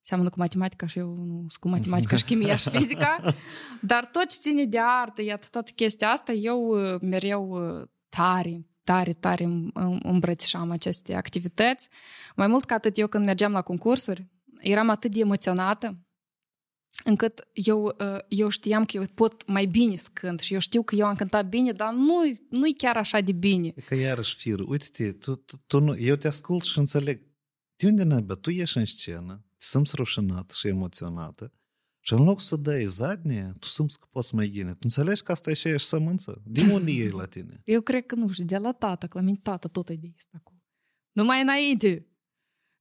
Speaker 1: seamănă cu matematica și eu nu sunt cu matematica și chimia și fizica, dar tot ce ține de artă, iată, toată chestia asta, eu uh, mereu uh, tare, tare, tare îm- îm- îmbrățișam aceste activități. Mai mult ca atât, eu când mergeam la concursuri, eram atât de emoționată încât eu, uh, eu știam că eu pot mai bine să cânt și eu știu că eu am cântat bine, dar nu, nu-i chiar așa de bine.
Speaker 2: E că iarăși fir, uite-te, tu, tu, tu nu, eu te ascult și înțeleg. De unde naiba? Tu ieși în scenă, te simți rușinat și emoționată și în loc să dai zadnie, tu simți că poți mai ghine. Tu înțelegi că asta e și ești sămânță? Din unde e la tine?
Speaker 1: Eu cred că nu știu, de la tată, că la mine tată tot e de asta acum. Numai înainte.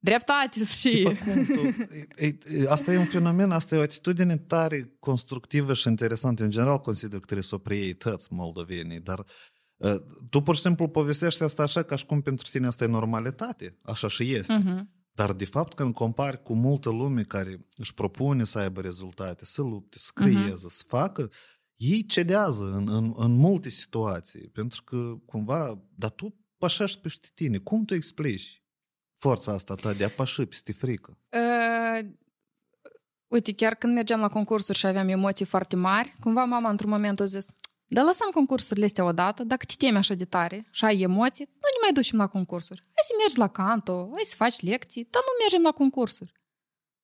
Speaker 1: Dreptate și...
Speaker 2: Tipa, cum tu, e, e, e, asta e un fenomen, asta e o atitudine tare constructivă și interesantă. În general consider că trebuie să o preiei toți moldovenii, dar uh, tu pur și simplu povestești asta așa ca și cum pentru tine asta e normalitate. Așa și este.
Speaker 1: Mhm.
Speaker 2: Dar, de fapt, când compari cu multă lume care își propune să aibă rezultate, să lupte, să creeze, să facă, ei cedează în, în, în multe situații. Pentru că, cumva, dar tu pășești peste tine. Cum tu explici forța asta ta de a păși peste frică?
Speaker 1: Uh, uite, chiar când mergeam la concursuri și aveam emoții foarte mari, cumva mama într-un moment a zis, dar lăsăm concursurile astea odată, dacă te temi așa de tare și ai emoții, nu ne mai ducem la concursuri. Hai să mergi la canto, hai să faci lecții, dar nu mergem la concursuri.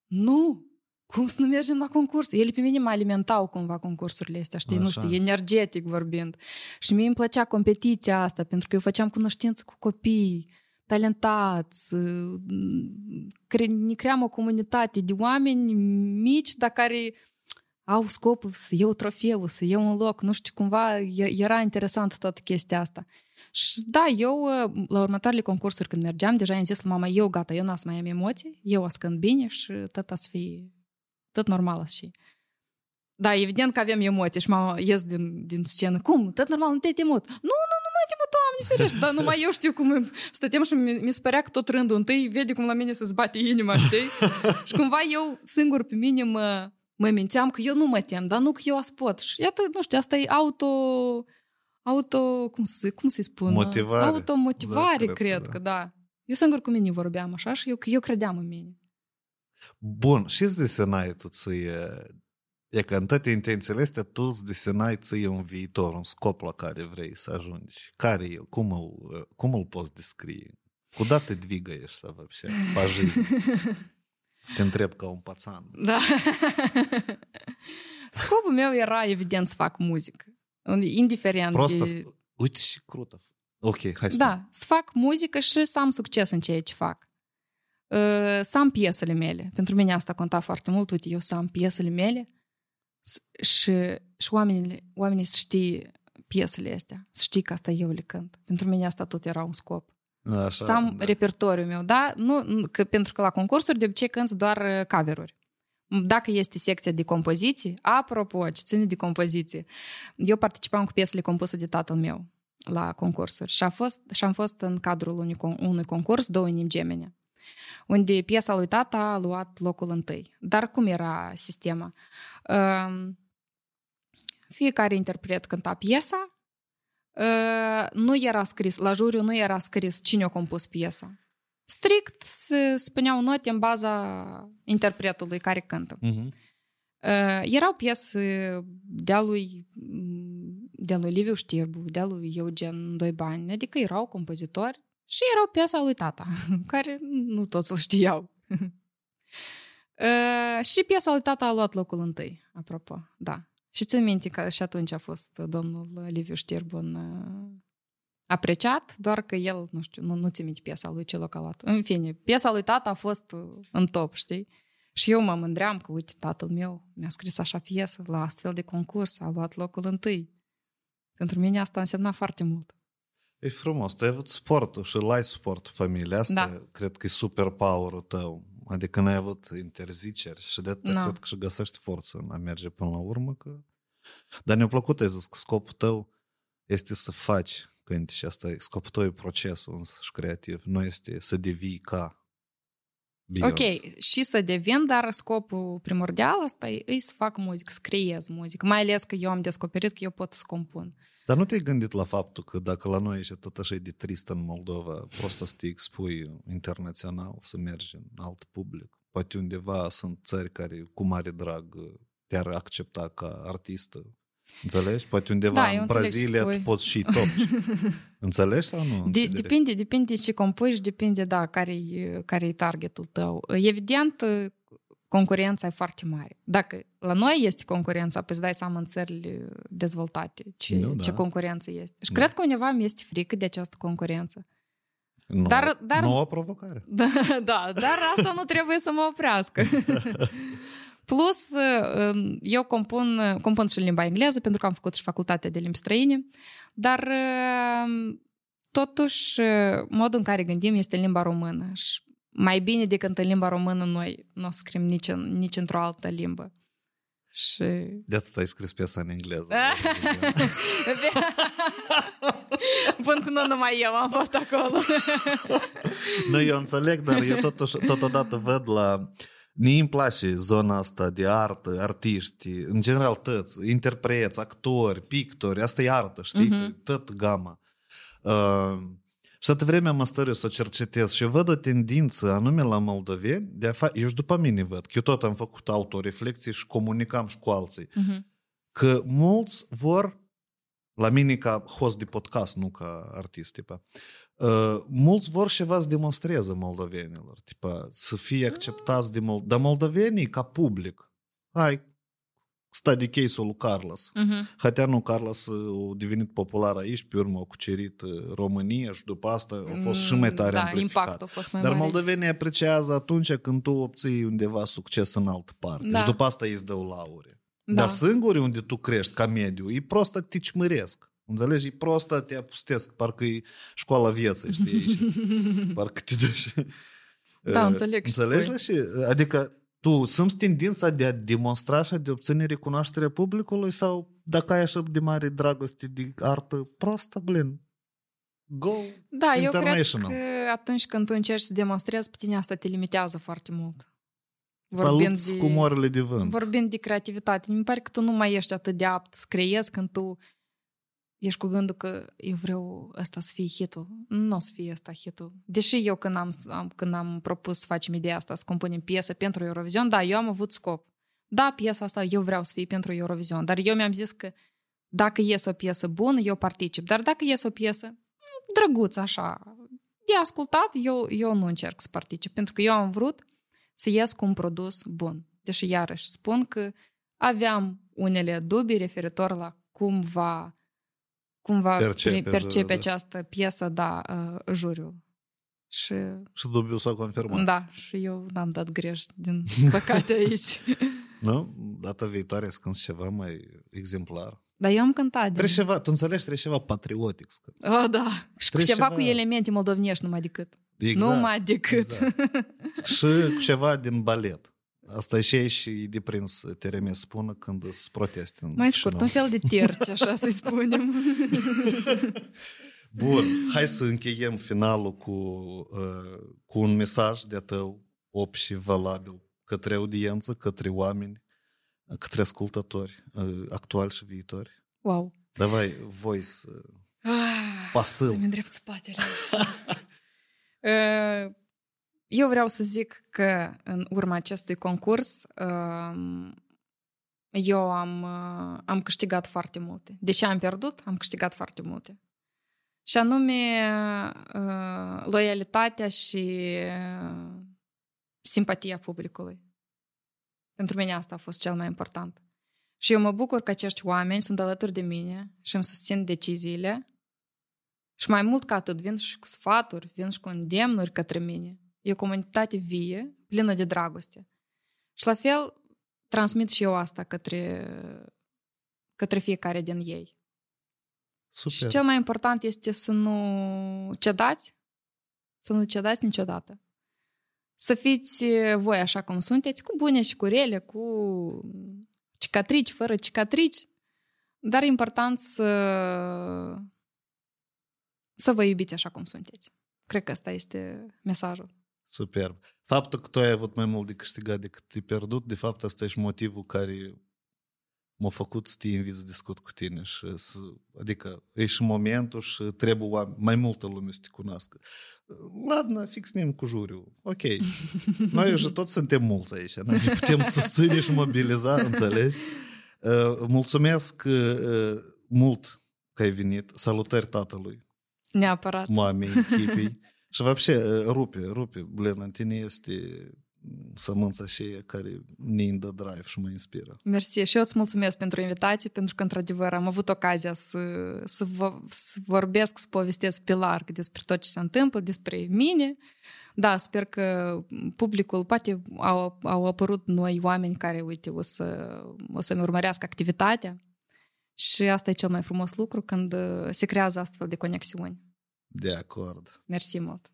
Speaker 1: Nu! Cum să nu mergem la concursuri? Ele pe mine mă alimentau cumva concursurile astea, știi, nu
Speaker 2: Așa.
Speaker 1: știu, energetic vorbind. Și mie îmi plăcea competiția asta, pentru că eu făceam cunoștință cu copii, talentați, uh, cre- ne cream o comunitate de oameni mici, dar care au scopul să iau trofeul, să iau un loc, nu știu, cumva e- era interesant toată chestia asta. Și da, eu uh, la următoarele concursuri când mergeam, deja am zis lui mama, eu gata, eu n-am să mai am emoții, eu o să cânt bine și tot a să fie, tot normal și. Da, evident că avem emoții și mama ies din, din scenă. Cum? Tot normal, nu te temut. Nu, nu, nu mă temut, Doamne ferește. Dar numai eu știu cum îmi- stăteam și mi, mi se părea că tot rândul întâi vede cum la mine se zbate inima, știi? și cumva eu singur pe mine mă, mă mințeam că eu nu mă tem, dar nu că eu aspot. Și iată, nu știu, asta e auto... Auto, cum, să, cum să-i spun?
Speaker 2: Motivare.
Speaker 1: Automotivare,
Speaker 2: Da, cred
Speaker 1: cred,
Speaker 2: că
Speaker 1: că da. Eu singur cu mine vorbeam așa și eu, eu credeam în mine.
Speaker 2: Bun, și îți desenai tu ție... E că în toate intențiile astea tu îți desenai ție un viitor, un scop la care vrei să ajungi. Care e el? Cum îl, cum îl poți descrie? Куда ты двигаешься вообще по жизни? Să te întreb ca un pațan.
Speaker 1: Da. Scopul meu era, evident, să fac muzică. Indiferent
Speaker 2: Просто,
Speaker 1: de...
Speaker 2: с- uite și crută. Ok, hai să
Speaker 1: Da, să fac muzică și să am succes în ceea ce fac. Uh, Să am piesele mele. Pentru mine asta conta foarte mult. Uite, eu să am piesele mele s- și, și oamenii, oamenii să știe piesele astea, să știe că asta eu le cânt. Pentru mine asta tot era un scop.
Speaker 2: Așa,
Speaker 1: să am
Speaker 2: da.
Speaker 1: repertoriul meu, da? Nu, nu- că, pentru că la concursuri de obicei cânti doar uh, cover-uri. Dacă este secția de compoziții, apropo, ce ține de compoziție, eu participam cu piesele compuse de tatăl meu la concursuri și, a fost, și am fost în cadrul unui, con- unui concurs, două inimi gemene, unde piesa lui tata a luat locul întâi. Dar cum era sistema? Um, fiecare interpret cânta piesa, Uh, nu era scris, la juriu nu era scris cine a compus piesa. Strict se spuneau note în baza interpretului care cântă.
Speaker 2: Mhm.
Speaker 1: Uh, erau piese de-a lui, de lui Liviu Știrbu, de-a lui Eugen Doibani, adică erau compozitori și erau piesa lui tata, care nu toți îl știau. Uh, și piesa lui tata a luat locul întâi, apropo, da. Și țin minte că și atunci a fost domnul Liviu Știrbun uh, apreciat, doar că el, nu știu, nu, nu țin minte piesa lui ce loc a luat. În fine, piesa lui tata a fost uh, în top, știi? Și eu mă mândream că, uite, tatăl meu mi-a scris așa piesă la astfel de concurs, a luat locul întâi. Pentru mine asta însemna foarte mult.
Speaker 2: E frumos, tu ai avut suportul și l-ai suport familia asta,
Speaker 1: Da.
Speaker 2: cred că e super power-ul tău. Adică n-ai avut interziceri și de atât
Speaker 1: Nu.
Speaker 2: cred că și găsești forță în a merge până la urmă. Că... Dar ne-a plăcut, ai zis că scopul tău este să faci când și asta e scopul tău e procesul însăși creativ, nu este să devii ca Beyoncé.
Speaker 1: Ok, și să devin, dar scopul primordial asta e, e să fac muzică, să creez muzică. Mai ales că eu am descoperit că eu pot să compun.
Speaker 2: Dar nu te-ai gândit la faptul că dacă la noi ești tot așa de trist în Moldova, poți să te expui internațional, să mergi în alt public? Poate undeva sunt țări care cu mare drag te-ar accepta ca artistă. Înțelegi? Poate undeva
Speaker 1: Da, eu
Speaker 2: în
Speaker 1: înțeleg ce
Speaker 2: Brazilia
Speaker 1: spui.
Speaker 2: tu poți și topi. Înțelegi sau nu?
Speaker 1: De,
Speaker 2: înțelegi?
Speaker 1: depinde, depinde și compuși și depinde, da, care-i, care-i targetul tău. Evident, concurența e foarte mare. Dacă la noi este concurența, păi îți dai seama în țările dezvoltate ce,
Speaker 2: Nu, da.
Speaker 1: ce concurență este. Și
Speaker 2: Da.
Speaker 1: cred că undeva mi este frică de această concurență.
Speaker 2: Nu,
Speaker 1: Dar- dar-
Speaker 2: Noua provocare.
Speaker 1: Da, da, dar asta nu trebuie să mă oprească. Plus, uh, eu compun, compun și în limba engleză, pentru că am făcut și facultatea de limbi străine, dar uh, totuși uh, modul în care gândim este în limba română și mai bine decât în limba română noi nu o să scriem nici, în, nici într-o altă limbă. Și...
Speaker 2: De atât ai scris piesa în engleză.
Speaker 1: Până când nu numai eu am fost acolo.
Speaker 2: Nu, eu înțeleg, dar eu totuși, totodată văd la... Mie îmi place zona asta de artă, artiști, în general tăți, interpreți, actori, pictori, asta e artă, știi?
Speaker 1: Mhm.
Speaker 2: Uh-huh. Tot gama. Uh, și toată vremea mă stăr eu să o cercetez și eu văd o tendință anume la moldoveni de a face, eu și după mine văd, că eu tot am făcut autoreflexii și comunicam și cu alții,
Speaker 1: Mhm.
Speaker 2: că mulți vor, la mine ca host de podcast, nu ca artist, tipa, uh, mulți vor ceva să demonstreze moldovenilor, tipa, să fie acceptați de mol- dar moldovenii ca public. Hai, sta de case-ul lui Carlos.
Speaker 1: Mhm.
Speaker 2: Hatea nu, Carlos uh, a devenit popular aici, pe urmă a cucerit uh, România și după asta a fost și mai tare
Speaker 1: Da,
Speaker 2: amplificat.
Speaker 1: impactul a fost mai
Speaker 2: Dar
Speaker 1: mare.
Speaker 2: moldovenii apreciază atunci când tu obții undeva succes în altă parte.
Speaker 1: Da.
Speaker 2: Și după asta îi dă laure.
Speaker 1: Da.
Speaker 2: Dar singuri unde tu crești ca mediu, e prostă te cimăresc. Înțelegi? E prostă te apustesc. Parcă e școala vieții, știi? aici. Parcă te duci...
Speaker 1: Da,
Speaker 2: Uh,
Speaker 1: înțeleg ce
Speaker 2: Înțelegi?
Speaker 1: spui.
Speaker 2: la Și, adică tu simți tendința de a demonstra și de a obține recunoașterea publicului sau dacă ai așa de mare dragoste de artă prostă, blin, go
Speaker 1: Da, eu cred
Speaker 2: international.
Speaker 1: că atunci când tu încerci să demonstrezi, pe tine asta te limitează foarte mult.
Speaker 2: Vorbind cu moarele de vânt.
Speaker 1: vorbind de creativitate, mi pare că tu nu mai ești atât de apt să creezi când tu ești cu gândul că eu vreau ăsta să fie hitul. Nu o să fie ăsta hitul. Deși eu când am, am, când am propus să facem ideea asta, să compunem piesă pentru Eurovision, da, eu am avut scop. Da, piesa asta eu vreau să fie pentru Eurovision, dar eu mi-am zis că dacă iese o piesă bună, eu particip. Dar dacă iese o piesă mm, drăguță, așa, de ascultat, eu, eu nu încerc să particip, pentru că eu am vrut să ies cu un produs bun. Deși, iarăși, spun că aveam unele dubii referitor la cum va, cum va
Speaker 2: Percepe
Speaker 1: percepe, percepe
Speaker 2: juriul, da.
Speaker 1: această piesă, da, uh, juriul. Și,
Speaker 2: Și dubiu s-a confirmat.
Speaker 1: da, și eu n-am dat greș, din păcate aici.
Speaker 2: Nu? Data viitoare să cânti ceva mai exemplar.
Speaker 1: Dar eu am cântat. Din...
Speaker 2: Trebuie ceva, tu înțelegi, trebuie ceva patriotic. să cânti.
Speaker 1: Oh, da. Și cu
Speaker 2: Trebuie
Speaker 1: ceva,
Speaker 2: ceva-
Speaker 1: cu elemente moldovnești numai decât.
Speaker 2: Exact.
Speaker 1: Numai decât.
Speaker 2: Exact. și cu ceva din balet. Asta e și aici și e de prins Tereme spună când sunt proteste în
Speaker 1: Mai scurt, un
Speaker 2: Chișinău.
Speaker 1: fel de terci, așa să-i spunem.
Speaker 2: Bun, hai să încheiem finalul cu, uh, cu un mesaj de tău op și valabil către audiență, către oameni, către ascultători uh, actuali și viitori.
Speaker 1: Wow.
Speaker 2: Davai, voi să...
Speaker 1: Ah,
Speaker 2: Pasâl.
Speaker 1: Să-mi îndrept spatele așa. Uh, Eu vreau să zic că în urma acestui concurs um, eu am, uh, am câștigat foarte multe. Deși am pierdut, am câștigat foarte multe. Și anume uh, loialitatea și uh, simpatia publicului. Pentru mine asta a fost cel mai important. Și eu mă bucur că acești oameni sunt alături de mine și îmi susțin deciziile și mai mult ca atât, vin și cu sfaturi, vin și cu îndemnuri către mine. E o comunitate vie, plină de dragoste. Și la fel, transmit și eu asta către, către fiecare din ei.
Speaker 2: Super.
Speaker 1: Și cel mai important este să nu cedați, să nu cedați niciodată. Să fiți voi așa cum sunteți, cu bune și cu rele, cu cicatrici, fără cicatrici, dar e important să, să vă iubiți așa cum sunteți. Cred că ăsta este mesajul.
Speaker 2: Superb. Faptul că tu ai avut mai mult de câștigat decât de pierdut, de fapt asta e și motivul care m-a făcut să te invit să discut cu tine. Și să, adică e și momentul și trebuie oameni, mai multă lume să te cunoască. Ladna, fix nem cu juriu. Ok. Noi și tot suntem mulți aici. Noi ne putem susține și mobiliza, înțelegi? Uh, mulțumesc uh, mult că ai venit. Salutări tatălui,
Speaker 1: Neapărat.
Speaker 2: mamei, echipei. și вообще, uh, rupe, rupe. Blin, în tine este sămânța aceea care ne dă drive și mă inspiră.
Speaker 1: Mersi și eu îți mulțumesc pentru invitație, pentru că, într-adevăr, am avut ocazia să, să, vă, să vorbesc, să povestesc pe larg despre tot ce se întâmplă, despre mine. Da, sper că publicul, poate au, au apărut noi oameni care, uite, o, să, o să-mi urmărească activitatea și asta e cel mai frumos lucru când uh, se creează astfel de conexiuni.
Speaker 2: De acord.
Speaker 1: Mersi mult!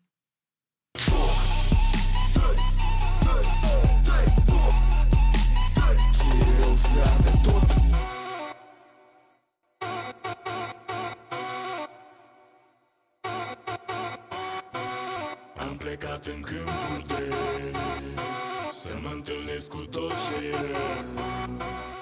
Speaker 5: Am plecat în câmpul drept Să mă întâlnesc cu tot ce e rău